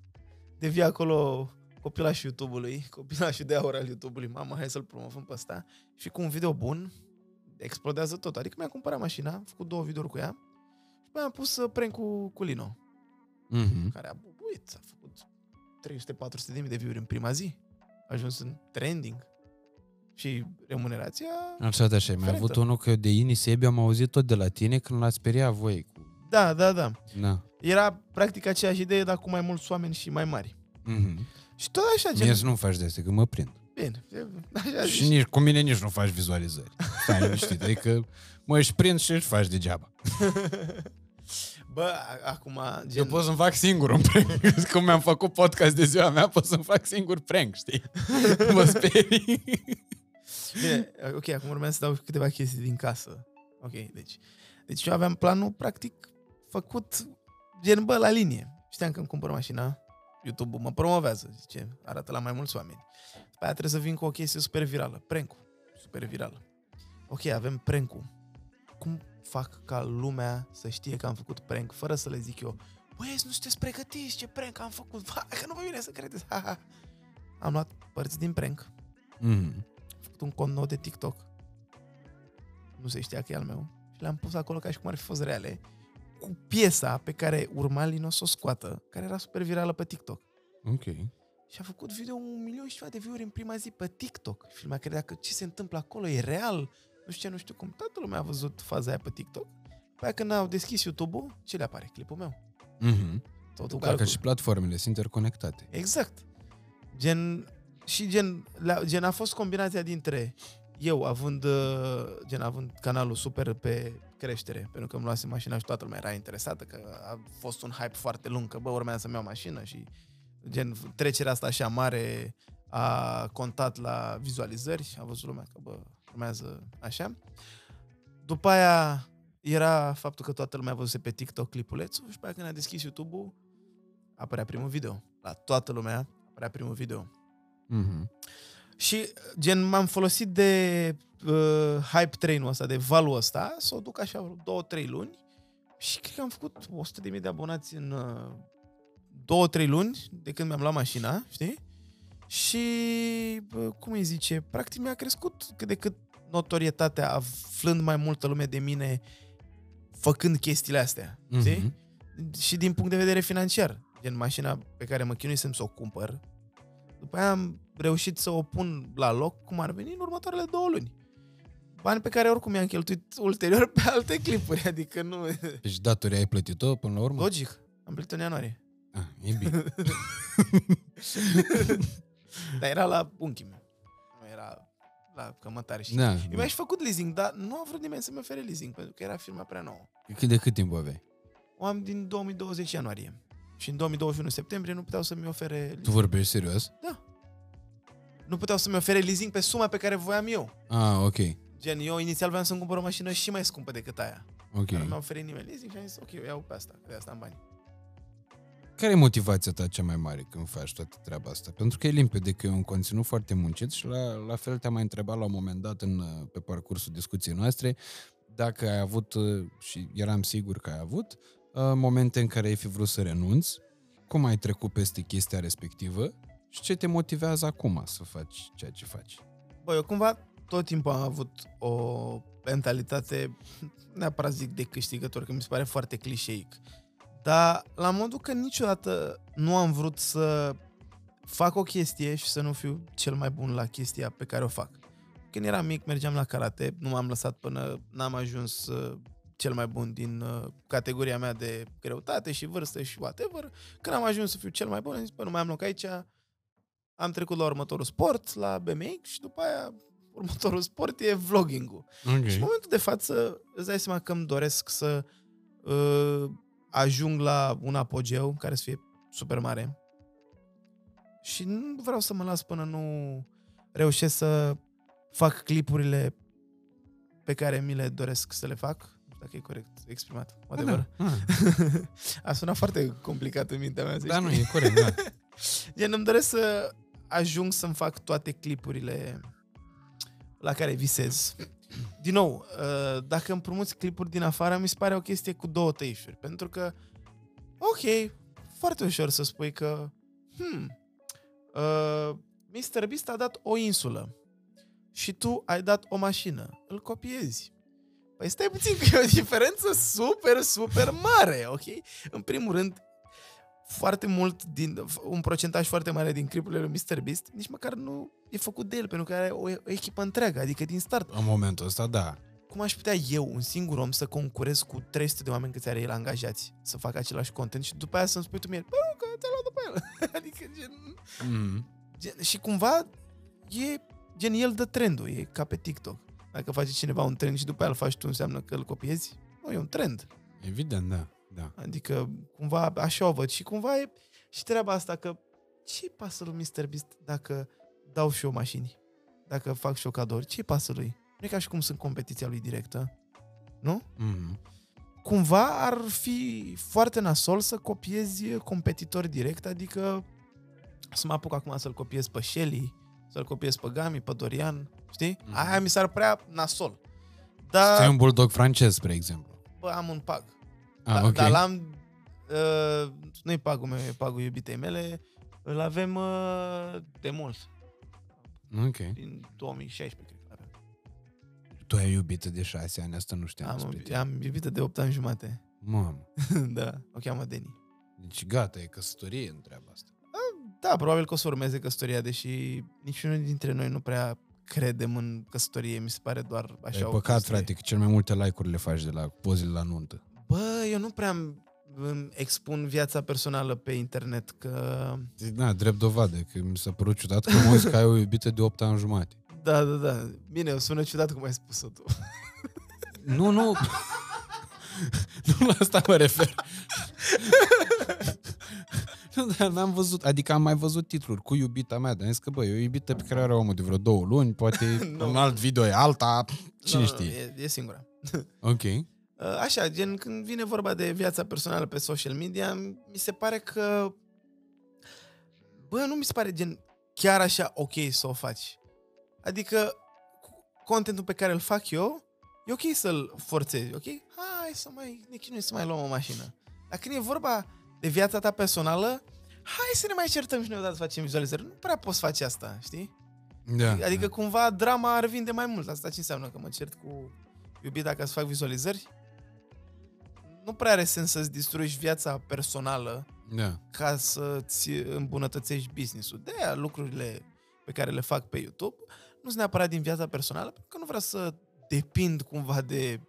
devii acolo copilașul YouTube-ului, copilașul de aur al YouTube-ului, mama, hai să-l promovăm pe ăsta, și cu un video bun, explodează tot. Adică mi-am cumpărat mașina, am făcut două videouri cu ea și mi-am pus uh, prank cu, cu Lino, Mm-hmm. care a bubuit, a făcut 300-400 de mii de view în prima zi. A ajuns în trending. Și remunerația... Așa de așa, ai mai Diferentă. avut unul că de Ini Sebi am auzit tot de la tine când l-ați speriat voi. cu- Da, da, da. Da. Era practic aceeași idee, dar cu mai mulți oameni și mai mari. Mm-hmm. Și tot așa, gen... Mie să nu faci de astea, că mă prind. Bine, așa Și nici, cu mine nici nu faci vizualizări. Stai liniștit, adică mă își prind și își faci degeaba. Bă, a- acum, gen... Eu pot să-mi fac singur un prank. Cum mi-am făcut podcast de ziua mea, pot să-mi fac singur prank, știi? Mă sperii. Bine, ok, acum urmează să dau câteva chestii din casă. Ok, deci... Deci eu aveam planul, practic, făcut gen, bă, la linie. Știam că îmi cumpăr mașina, YouTube-ul mă promovează, zice, arată la mai mulți oameni. Pe aia trebuie să vin cu o chestie super virală. prank super virală. Ok, avem prank Cum fac ca lumea să știe că am făcut prank fără să le zic eu Băi, nu sunteți pregătiți, ce prank am făcut, Va, că nu vă vine să credeți. Ha, ha. Am luat părți din prank, Mm. am făcut un cont nou de TikTok. Nu se știa că e al meu. Și le-am pus acolo ca și cum ar fi fost reale. Cu piesa pe care urma Lino să o scoată, care era super virală pe TikTok. Ok. Și a făcut video un milion și ceva de view-uri în prima zi pe TikTok. Și lumea credea că ce se întâmplă acolo e real. Nu știu ce, nu știu cum. Toată lumea a văzut faza aia pe TikTok. Pe aia când au deschis YouTube-ul, ce le apare? Clipul meu. Mm-hmm. Totul Da, că calcul. și platformele sunt interconectate. Exact. Gen, și gen, la, gen a fost combinația dintre eu având, uh, gen, având canalul super pe creștere, pentru că îmi luase mașina și toată lumea era interesată, că a fost un hype foarte lung, că bă, urmează să-mi iau mașină și gen, trecerea asta așa mare a contat la vizualizări și a văzut lumea că bă, urmează așa. După aia era faptul că toată lumea văzuse pe TikTok clipulețul și pe aia când a deschis YouTube-ul apărea primul video. La toată lumea apărea primul video. Mm-hmm. Și gen m-am folosit de uh, hype train-ul ăsta, de valul ăsta, să o duc așa vreo două, trei luni și cred că am făcut 100.000 de abonați în uh, două, trei luni de când mi-am luat mașina, știi? Și, bă, cum îi zice, practic mi-a crescut cât de cât notorietatea, aflând mai multă lume de mine făcând chestiile astea, știi? Mm-hmm. și din punct de vedere financiar. Gen mașina pe care mă chinuisem să o cumpăr, după aia am reușit să o pun la loc cum ar veni în următoarele două luni. Bani pe care oricum i-am cheltuit ulterior pe alte clipuri, adică nu... Deci datoria ai plătit-o până la urmă? Logic, am plătit în ianuarie. Ah, e bine. Dar era la unchii meu. Nu era la cămătare și... da. Eu mi-aș fi făcut leasing, dar nu a vrut nimeni să-mi ofere leasing, pentru că era firma prea nouă. Cât de cât timp aveai? O am din 2020 ianuarie. Și în 2021 septembrie nu puteau să-mi ofere leasing. Tu vorbești serios? Nu puteau să-mi ofere leasing pe suma pe care voiam eu. Ah, ok. Gen, eu inițial voiam să-mi cumpăr o mașină și mai scumpă decât aia. Ok. Dar nu mi-a oferit nimeni leasing și am zis, ok, eu iau pe asta, că de asta am bani. Care e motivația ta cea mai mare când faci toată treaba asta? Pentru că e limpede că e un conținut foarte muncit și la, la fel te-am mai întrebat la un moment dat în, pe parcursul discuției noastre dacă ai avut, uh, și eram sigur că ai avut, uh, momente în care ai fi vrut să renunți, cum ai trecut peste chestia respectivă și ce te motivează acum să faci ceea ce faci. Bă, eu cumva tot timpul am avut o mentalitate, neapărat zic de câștigător, că mi se pare foarte clișeic. Dar la modul că niciodată nu am vrut să fac o chestie și să nu fiu cel mai bun la chestia pe care o fac. Când eram mic, mergeam la karate, nu m-am lăsat până n-am ajuns uh, cel mai bun din uh, categoria mea de greutate și vârstă și whatever. Când am ajuns să fiu cel mai bun, am zis, bă, nu mai am loc aici, am trecut la următorul sport, la BMX și după aia următorul sport e vlogging-ul. Ok. Și în momentul de față îți dai seama că îmi doresc să uh, ajung la un apogeu care să fie super mare. Și nu vreau să mă las până nu reușesc să fac clipurile pe care mi le doresc să le fac. Nu știu dacă e corect exprimat. Whatever. Da, da. A sunat foarte complicat în mintea mea. să da, știi. nu, e corect, da. Gen, îmi doresc să ajung să-mi fac toate clipurile la care visez. Din nou, uh, dacă împrumuți clipuri din afară, mi se pare o chestie cu două tăișuri. Pentru că, ok, foarte ușor să spui că, hmm, uh, Mr. Beast a dat o insulă și tu ai dat o mașină. Îl copiezi. Păi stai puțin că e o diferență super, super mare, ok? În primul rând, foarte mult din, un procentaj foarte mare din clipurile lui Mr. Beast nici măcar nu e făcut de el, pentru că are o, o echipă întreagă, adică din start. În momentul ăsta, da. Cum aș putea eu, un singur om, să concurez cu 300 de oameni câți are el angajați să facă același content și după aia să-mi spui tu mie, bă, că ți-ai luat după el. adică gen, Mm. gen... Și cumva e gen el dă trendul, e ca pe TikTok. Dacă face cineva un trend și după aia îl faci tu, înseamnă că îl copiezi? Nu, e un trend. Evident, da. Da. Adică, cumva, așa o văd. Și cumva e și treaba asta că ce pasă lui Mr. Beast dacă dau și eu mașini? Dacă fac și eu cadouri? ce pasă lui? Nu e ca și cum sunt competiția lui directă. Nu? Mm. Cumva ar fi foarte nasol să copiezi competitori direct, adică să mă apuc acum să-l copiez pe Shelly, să-l copiez pe Gami, pe Dorian, știi? Mhm. Aia mi s-ar prea nasol. Dar, Ți-ai un bulldog francez, spre exemplu. bă, am un pag. Ah, Da, ok. Dar l-am... Uh, nu-i pagul meu, e pagul iubitei mele. Îl avem uh, de mult. Ok. Din 2016, cred că avem. Tu ai iubită de șase ani, asta nu știam despre Am, tine. am iubită de 8 ani jumate. Mamă. da, o cheamă Deni. Deci gata, e căsătorie în treaba asta. Da, probabil că o să urmeze căsătoria, deși niciunul dintre noi nu prea credem în căsătorie. Mi se pare doar așa e o păcat, chestie. frate, că cel mai multe like-uri le faci de la pozele la nuntă. Bă, eu nu prea îmi- îmi expun viața personală pe internet, că... Da, drept dovadă, că mi s-a părut ciudat că mă că ai o iubită de 8 ani jumate. Da, da, da. Bine, o sună ciudat cum ai spus-o tu. Nu, nu. nu la asta mă refer. nu, dar n-am văzut, adică am mai văzut titluri cu iubita mea, dar am zis că, bă, e o iubită pe care are omul de vreo două luni, poate Nu. un alt video e alta, cine Nu, știe. Nu, e, e singura. Ok. Uh, Așa, gen, când vine vorba de viața personală pe social media, mi se pare că... Bă, nu mi se pare, gen, chiar așa ok să o faci. Adică, contentul pe care îl fac eu, e ok să-l forțezi, ok? Hai să mai ne chinuim să mai luăm o mașină. Dar când e vorba de viața ta personală, hai să ne mai certăm și noi odată să facem vizualizări. Nu prea poți face asta, știi? Da. Adică cumva drama ar vinde mai mult. Asta ce înseamnă? Că mă cert cu iubita ca să fac vizualizări? Nu prea are sens să-ți distrugi viața personală da. ca să-ți îmbunătățești business-ul. De aia lucrurile pe care le fac pe YouTube nu sunt neapărat din viața personală, pentru că nu vreau să depind cumva de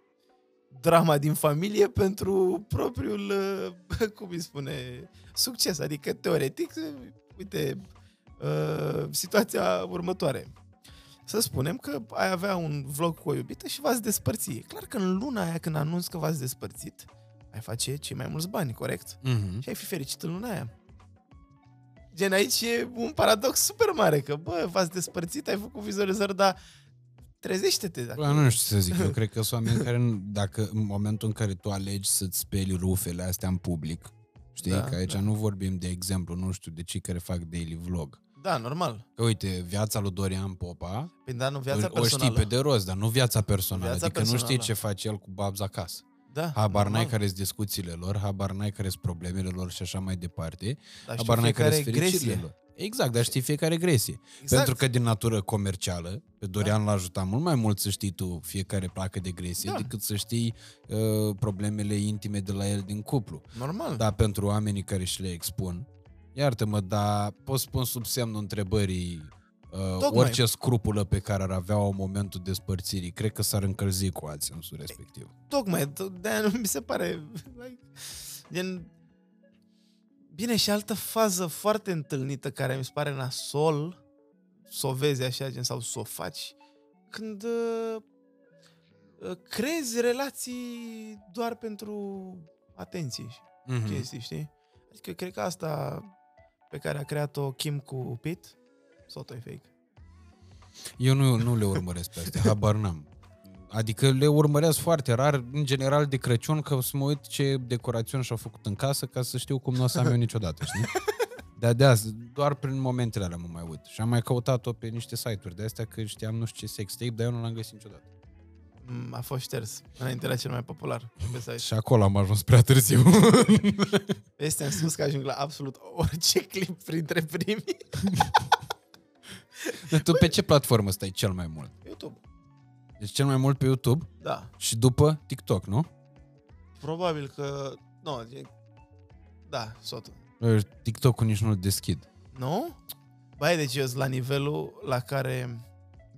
drama din familie pentru propriul, uh, cum îi spune, succes. Adică, teoretic, uite, uh, situația următoare. Să spunem că ai avea un vlog cu o iubită și v-ați despărți. E clar că în luna aia când anunți că v-ați despărțit, ai face cei mai mulți bani, corect? Mhm. Și ai fi fericit în luna aia. Gen, aici e un paradox super mare, că, bă, v-ați despărțit, ai făcut vizualizări, dar trezește-te. Dacă... Bă, nu știu ce să zic, eu cred că sunt oameni care, nu- dacă în momentul în care tu alegi să-ți speli rufele astea în public, știi, Da, că aici da. nu vorbim de exemplu, nu știu, de cei care fac daily vlog. Da, normal. Că uite, viața lui Dorian Popa, Păi, da, nu, viața o, o știi personală. pe de rost, dar nu viața personală. Viața adică nu știi personală. ce face el cu babs acasă. Da, Habar n-ai normal. care sunt discuțiile lor, habar n-ai care sunt problemele lor și așa mai departe. Dar știi habar n-ai care fiecare sunt fericirile gresie. lor. Exact, dar știi fiecare gresie. Exact. Pentru că din natură comercială, pe Dorian l-a ajutat mult mai mult să știi tu fiecare placă de gresie Da. decât să știi uh, problemele intime de la el din cuplu. Normal. Dar pentru oamenii care și le expun, iartă-mă, dar pot spun sub semnul întrebării uh, Tocmai. orice scrupulă pe care ar avea în momentul despărțirii, cred că s-ar încălzi cu alt sensul respectiv. Tocmai, to- de-aia nu mi se pare... like, Gen... Bine, și altă fază foarte întâlnită care mi se pare nasol să o vezi așa, gen, sau să o faci, când uh, uh, creezi relații doar pentru atenție și Mhm. chestii, știi? Adică cred că asta pe care a creat-o Kim cu Pete, sau tot e fake. Eu nu, nu le urmăresc pe astea, habar n-am. Adică le urmăresc foarte rar, în general de Crăciun, că o să mă uit ce decorațiuni și-au făcut în casă ca să știu cum nu o să am eu niciodată, știi? Dar de azi, doar prin momentele alea mă mai uit. Și am mai căutat-o pe niște site-uri de astea că știam nu știu ce sex tape, dar eu nu l-am găsit niciodată. Mm, A fost șters. Înainte era cel mai popular pe site. Și acolo am ajuns prea târziu. Este am spus că ajung la absolut orice clip printre primii. Dar tu pe ce platformă stai cel mai mult? YouTube. Deci cel mai mult pe YouTube Da. și după TikTok, nu? Probabil că... Nu, e... Da, sotul. Bă, TikTok-ul nici nu-l deschid. Nu? Bai, deci eu sunt la nivelul la care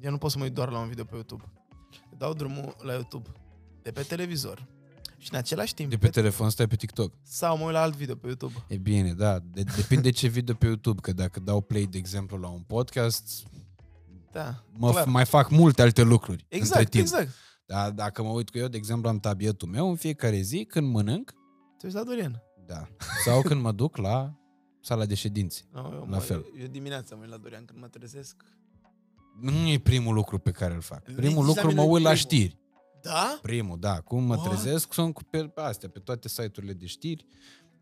eu nu pot să mă uit doar la un video pe YouTube. Dau drumul la YouTube de pe televizor și în același timp De pe telefon stai pe TikTok. sau mă uit la alt video pe YouTube. E bine, da. De, depinde ce video pe YouTube, că dacă dau play, de exemplu, la un podcast, Da, mă, clar. mai fac multe alte lucruri între Exact, timp. exact. Dar dacă mă uit cu eu, de exemplu, am tabietul meu în fiecare zi, când mănânc, Te uiți la Dorian. da. Sau când mă duc la sala de ședințe. No, eu, La mă, fel. Eu, eu dimineața mă uit la Dorian când mă trezesc. Nu e primul lucru pe care îl fac. Nici Primul la lucru mine mă e uit la primul. știri. Da? Primul, da. Cum mă What? trezesc, sunt cu pe pe astea, pe toate site-urile de știri.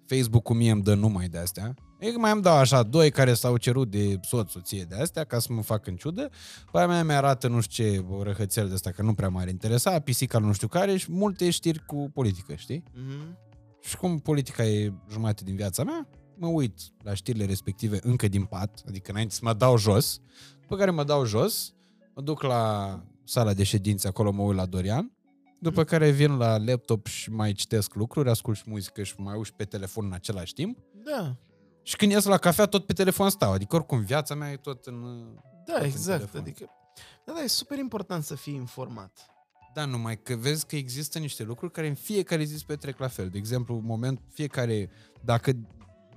Facebook-ul mie îmi dă numai de astea. E că mai îmi dau așa doi care s-au cerut de soț, soție de astea ca să mă fac în ciudă. Pe aia mea mi-arată nu știu ce o răhățel de asta că nu prea m-ar interesa, pisica nu știu care și multe știri cu politică, știi? Mhm. Și cum politica e jumătate din viața mea, mă uit la știrile respective încă din pat, adică înainte să mă dau jos, după care mă dau jos, mă duc la sala de ședințe, acolo mă uit la Dorian, după care vin la laptop și mai citesc lucruri, ascult și muzică și mai uși pe telefon în același timp. Da, Și când ies la cafea, tot pe telefon stau. Adică oricum viața mea e tot în... da, în exact. telefon. Adică, da, da, e super important să fii informat. Da, numai că vezi că există niște lucruri care în fiecare zi se petrec la fel. De exemplu, în moment, fiecare, dacă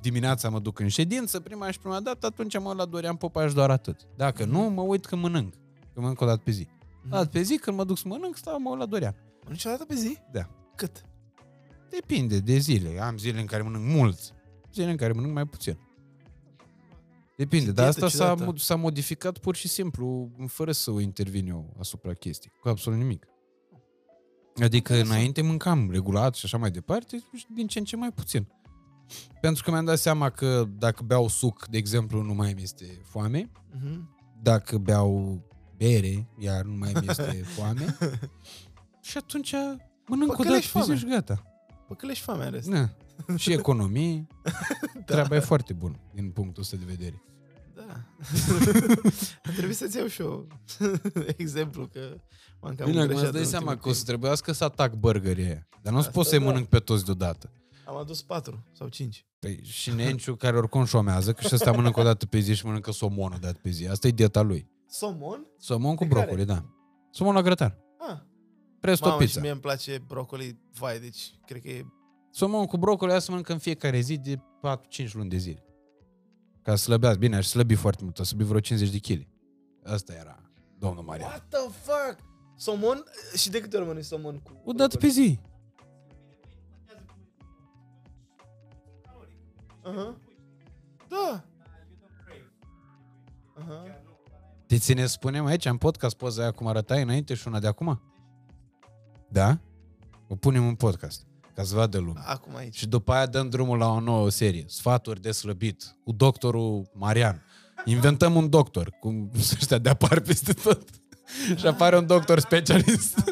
dimineața mă duc în ședință, prima și prima dată, atunci mă uit la Dorian Popaș și doar atât. Dacă nu, mă uit când mănânc. Când mănânc o dată pe zi. O dată pe zi, când mă duc să mănânc, stau, mă uit la Dorian. Niciodată pe zi? Da. Cât? Depinde de zile. Am zile în care mănânc mult, zile în care mănânc mai puțin. Depinde, Ce dar dietă asta s-a, ciudată. mod- s-a modificat pur și simplu, fără să o intervin eu asupra chestii, cu absolut nimic. Adică înainte mâncam regulat și așa mai departe, și din ce în ce mai puțin. Pentru că mi-am dat seama că dacă beau suc, de exemplu, nu mai mi este foame, Mhm. dacă beau bere, iar nu mai mi este foame, și atunci mănânc o dată Păcălești pe zi foame. și gata. Păcălești foamea în rest. Da. Și economii. Treaba e foarte bună din punctul ăsta de vedere. Da. Trebuie să-ți iau și eu exemplu că m-am cam Bine, acum greșat îți dai în seama ultimul că o să timp. trebuiască să atac burgerii aia. Dar nu o să Asta pot să-i da. mănânc pe toți deodată. Am adus patru sau cinci. Păi și Nenciu, care oricum șomează, că și ăsta mănâncă o dată pe zi și mănâncă somon o dată pe zi. Asta e dieta lui. Somon? Somon cu Pe care? brocoli, da. Somon la grătar. Ah. Presto Mamă, și pizza. mie îmi place brocoli. Vai, deci cred că e... Somon cu brocoli, aia să mănâncă în fiecare zi de 4-5 luni de zile. Ca să slăbeați. Bine, aș slăbi foarte mult. O să slăbi vreo 50 de kg. Asta era domnul Marian. What the fuck? Somon? Și de câte ori mănânci somon cu O dată pe brocoli? zi. Aha. Da. Aha. Te ține să spunem aici, în podcast, poza aia cum arătai înainte și una de acum? Da? O punem în podcast, ca să vadă lumea. Acum aici. Și după aia dăm drumul la o nouă serie, Sfaturi de slăbit, cu doctorul Marian. Inventăm un doctor, cum ăștia de apar peste tot. și apare un doctor specialist. Ca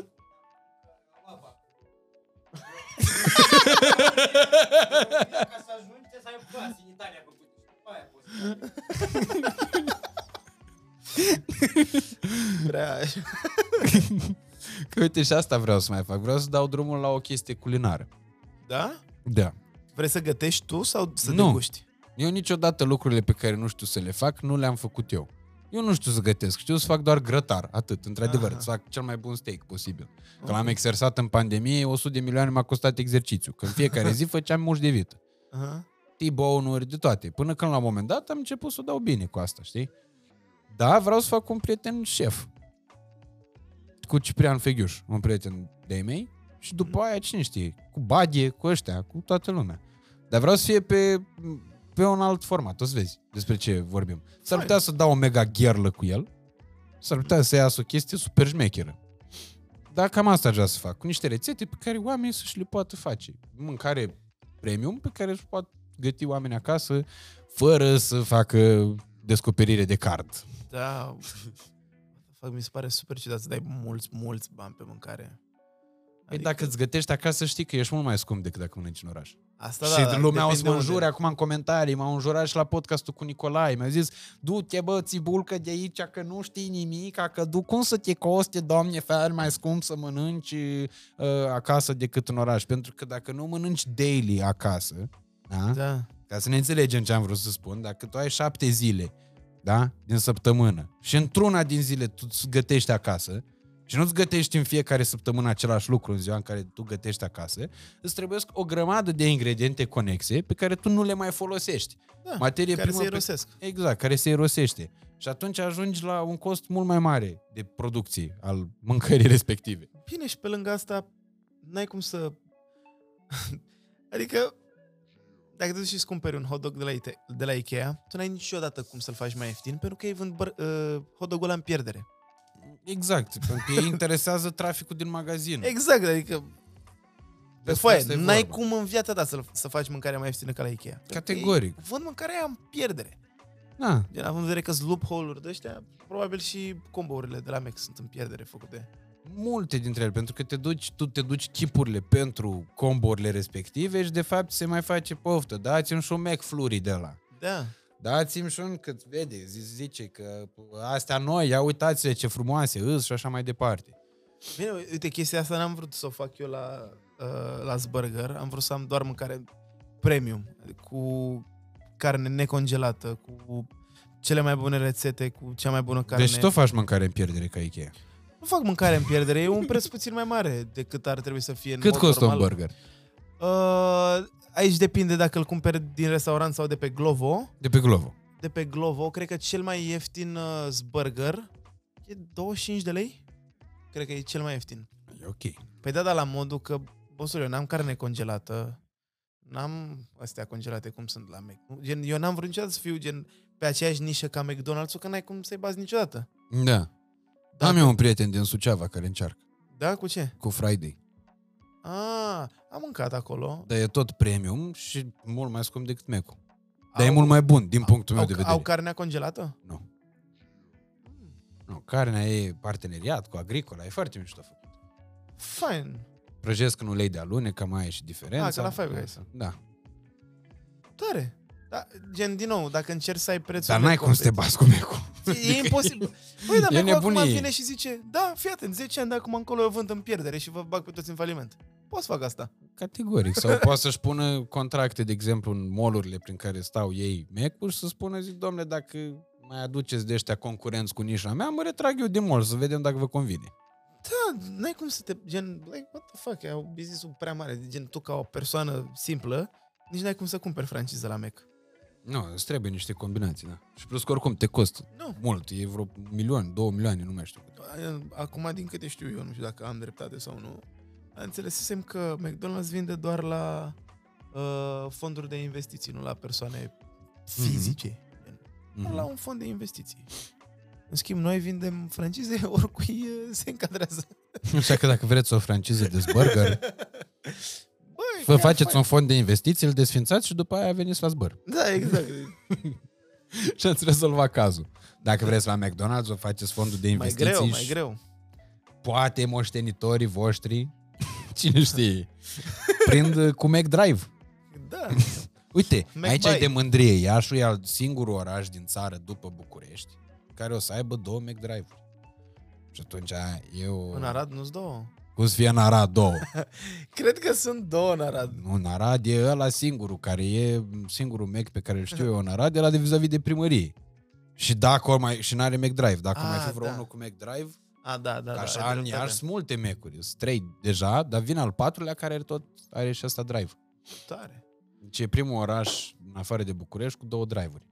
să ajungi, trebuie să ai clase în Italia Prea... Că uite și asta vreau să mai fac. Vreau să dau drumul la o chestie culinară. Da? Da. Vrei să gătești tu sau să Nu. degusti? Eu niciodată lucrurile pe care nu știu să le fac, nu le-am făcut eu. Eu nu știu să gătesc, știu să fac doar grătar, atât, într-adevăr, Aha. să fac cel mai bun steak posibil. Că l-am exersat în pandemie, 100 de milioane m-a costat exercițiu. Că în fiecare zi făceam muș de vită. Aha. T-bone-uri, de toate. Până când la un moment dat am început să o dau bine cu asta, știi? Da, vreau să fac un prieten șef. Cu Ciprian Feghiuș, un prieten de-ai mei. Și după aia, cine știe, cu Badie, cu ăștia, cu toată lumea. Dar vreau să fie pe, pe un alt format, o să vezi despre ce vorbim. S-ar Fain. putea să dau o mega gherlă cu el, s-ar putea să iasă o chestie super șmecheră. Dar cam asta aș vrea să fac, cu niște rețete pe care oamenii să-și le poată face. Mâncare premium pe care își pot găti oamenii acasă fără să facă descoperire de card. Da. Fac, mi se pare super ciudat să dai mulți, mulți bani pe mâncare. Păi dacă îți gătești acasă, știi că ești mult mai scump decât dacă mănânci în oraș. Asta și da, da, lumea o să depinde mă unde. înjure acum în comentarii, m-au înjurat și la podcastul cu Nicolae, mi-a zis, du-te bă, țibulcă de aici, că nu știi nimic, că du cum să te coste, doamne, fer mai scump să mănânci uh, acasă decât în oraș. Pentru că dacă nu mănânci daily acasă, da? Da. Ca să ne înțelegem ce am vrut să spun, dacă tu ai șapte zile, da, din săptămână, și într-una din zile tu îți gătești acasă, și nu-ți gătești în fiecare săptămână același lucru în ziua în care tu gătești acasă, îți trebuie o grămadă de ingrediente conexe pe care tu nu le mai folosești. Da, Materie care primă se pe- irosesc. Exact, care se irosește. Și atunci ajungi la un cost mult mai mare de producție al mâncării respective. Bine, și pe lângă asta, n-ai cum să... adică, dacă te duci și îți cumperi un hot dog de la, Ite- de la Ikea, tu n-ai niciodată cum să-l faci mai ieftin, pentru că ei vând băr- uh, hot dog-ul ăla în pierdere. Exact, pentru că ei interesează traficul din magazin. Exact, adică Pe Despre foaie, asta e n-ai vorba. cum în viața ta să, să faci mâncarea mai ieftină ca la Ikea. Categoric. Ei Vând mâncarea aia în pierdere. Da. Gen, având în vedere că sunt loophole-uri de ăștia, probabil și combourile de la Mac sunt în pierdere făcute. Multe dintre ele, pentru că te duci, tu te duci chipurile pentru combourile respective și de fapt se mai face poftă. Dați-mi și un McFlurry de la. Da. Dați-mi și un cât vede, zi- zice că astea noi, ia uitați-le ce frumoase îs și așa mai departe. Bine, uite, chestia asta n-am vrut să o fac eu la, uh, la Zburger. Am vrut să am doar mâncare premium, cu carne necongelată, cu cele mai bune rețete, cu cea mai bună carne. Deci tot faci mâncare în pierdere ca Ikea. Nu fac mâncare în pierdere, e un preț puțin mai mare decât ar trebui să fie în Cât mod costă normal. un burger? Uh, aici depinde dacă îl cumperi din restaurant sau de pe Glovo. De pe Glovo. De pe Glovo, cred că cel mai ieftin uh, burger e 25 de lei. Cred că e cel mai ieftin. E ok. Păi da, dar la modul că, bosul, eu n-am carne congelată, n-am astea congelate cum sunt la Mac. Gen, eu n-am vrut niciodată să fiu gen pe aceeași nișă ca McDonald's-ul, că n-ai cum să-i bazi niciodată. Da. Dacă- Am eu un prieten din Suceava care încearcă Da, cu ce? cu Friday. Ah, am mâncat acolo. Dar e tot premium și mult mai scump decât Mecu. Dar e Au- mult mai bun din punctul meu au, de vedere. Au carnea congelată? Nu. Nu, carnea e parteneriat cu agricola, e foarte mișto făcut. Fain. Prăjesc în ulei de alune, ca mai e și diferența. Ah, ca la Five Guys. Da. Tare. Da, gen, din nou, dacă încerci să ai prețul... Dar n-ai cum să te bați cu Mecu. E imposibil. Păi, dar E Mecu acum nebunie. vine și zice, da, fii atent, 10 ani de acum încolo eu vând în pierdere și vă bag pe toți în faliment. Poți să fac asta. Categoric. Sau poate să-și pună contracte, de exemplu, în molurile prin care stau ei Mecu și să spună, zic, domnule, dacă mai aduceți de ăștia concurenți cu nișa mea, mă retrag eu din mall să vedem dacă vă convine. Da, n-ai cum să te... Gen, like, what the fuck, au business-ul prea mare. Gen, tu ca o persoană simplă, nici n-ai cum să cumperi franciză la Mac. Nu, îți trebuie niște combinații, da. Și plus că oricum te costă Nu. mult, e vreo milion, două milioane, nu mai știu. Acum, din câte știu eu, nu știu dacă am dreptate sau nu, înțelesesem că McDonald's vinde doar la uh, fonduri de investiții, nu la persoane fizice. Mm-hmm. Mhm. La un fond de investiții. În schimb, noi vindem francize, oricui uh, se încadrează. Așa că dacă vreți o franciză de burger, Băi, vă chiar faceți fain. un fond de investiții, îl desfințați și după aia veniți la zbăr. Da, exact. și ați rezolvat cazul. Dacă vreți la McDonald's, o faceți fondul de mai investiții greu, și mai greu. poate moștenitorii voștri, cine știe, prind uh, cu McDrive. Da. Uite, Mac aici Buy. e de mândrie. Iașul e al singurul oraș din țară după București care o să aibă două McDrive-uri. Și atunci e o... În Arad nu-s două. Cum să fie în Arad două? Cred că sunt două în Arad. Nu, în Arad e ăla singurul, care e singurul Mac pe care îl știu eu în Arad, e la de vis-a-vis de primărie. Și dacă o mai, și n-are McDrive, dacă Ah, mai fi vreo da. unul cu McDrive, A, da, da, da. așa ai în dreptate. Iași sunt multe Mac-uri, sunt trei deja, dar vine al patrulea care are tot are și asta drive. Tare. Deci e primul oraș în afară de București cu două drive-uri.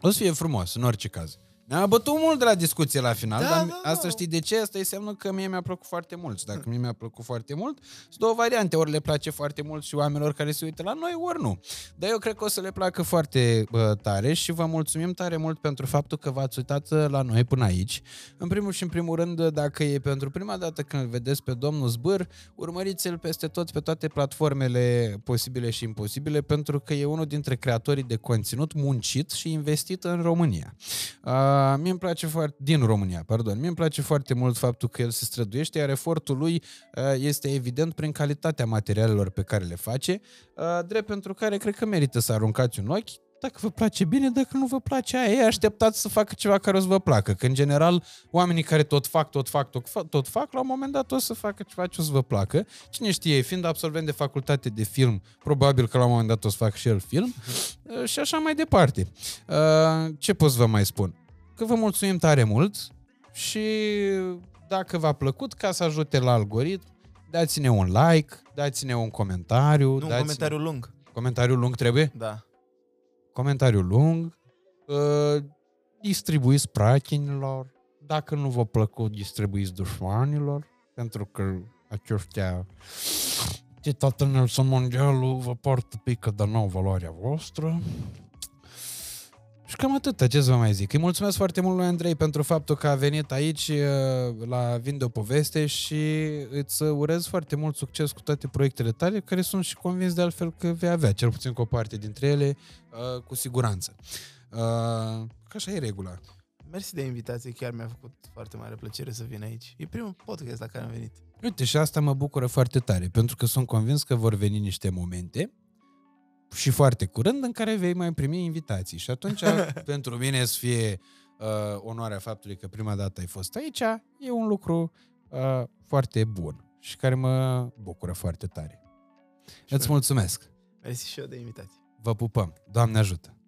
O să fie frumos, în orice caz. Ne-am bătut mult de la discuție la final, Da, dar da, asta da. știi de ce? Asta înseamnă că mie mi-a plăcut foarte mult. Și dacă mie mi-a plăcut foarte mult, sunt două variante. Ori le place foarte mult și oamenilor care se uită la noi, ori nu. Dar eu cred că o să le placă foarte bă, tare și vă mulțumim tare mult pentru faptul că v-ați uitat uh, la noi până aici. În primul și în primul rând, dacă e pentru prima dată când îl vedeți pe domnul Zbâr, urmăriți-l peste tot pe toate platformele posibile și imposibile, pentru că e unul dintre creatorii de conținut muncit și investit în România. Uh, mie îmi place foarte, din România, pardon, mie îmi place foarte mult faptul că el se străduiește, iar efortul lui uh, este evident prin calitatea materialelor pe care le face, uh, drept pentru care cred că merită să aruncați un ochi, dacă vă place bine, dacă nu vă place aia, e așteptați să facă ceva care o să vă placă, că în general oamenii care tot fac, tot fac, tot fac, tot fac, la un moment dat o să facă ceva ce o să vă placă. Cine știe, fiind absolvent de facultate de film, probabil că la un moment dat o să fac și el film uh, și așa mai departe. Uh, Ce pot să vă mai spun? Că vă mulțumim tare mult și dacă v-a plăcut, ca să ajute la algoritm, dați-ne un like, dați-ne un comentariu. Nu, un dați comentariu lung. Comentariu lung trebuie? Da. Comentariu lung. Uh, distribuiți prachinilor. Dacă nu vă plăcut, distribuiți dușmanilor. Pentru că aceștia de tată Nelson Mondialu vă poartă pică de nou valoarea voastră. Și cam atât, ce să vă mai zic. Îi mulțumesc foarte mult lui Andrei pentru faptul că a venit aici uh, la Vinde o poveste și îți urez foarte mult succes cu toate proiectele tale, care sunt și convins de altfel că vei avea, cel puțin cu o parte dintre ele, uh, cu siguranță. Uh, Că așa e regula. Mersi de invitație, chiar mi-a făcut foarte mare plăcere să vin aici. E primul podcast la care am venit. Uite, și asta mă bucură foarte tare, pentru că sunt convins că vor veni niște momente și foarte curând în care vei mai primi invitații. Și atunci, pentru mine să fie uh, onoarea faptului că prima dată ai fost aici, e un lucru uh, foarte bun și care mă bucură foarte tare. Îți mulțumesc! Mersi și eu de invitație. Vă pupăm! Doamne ajută!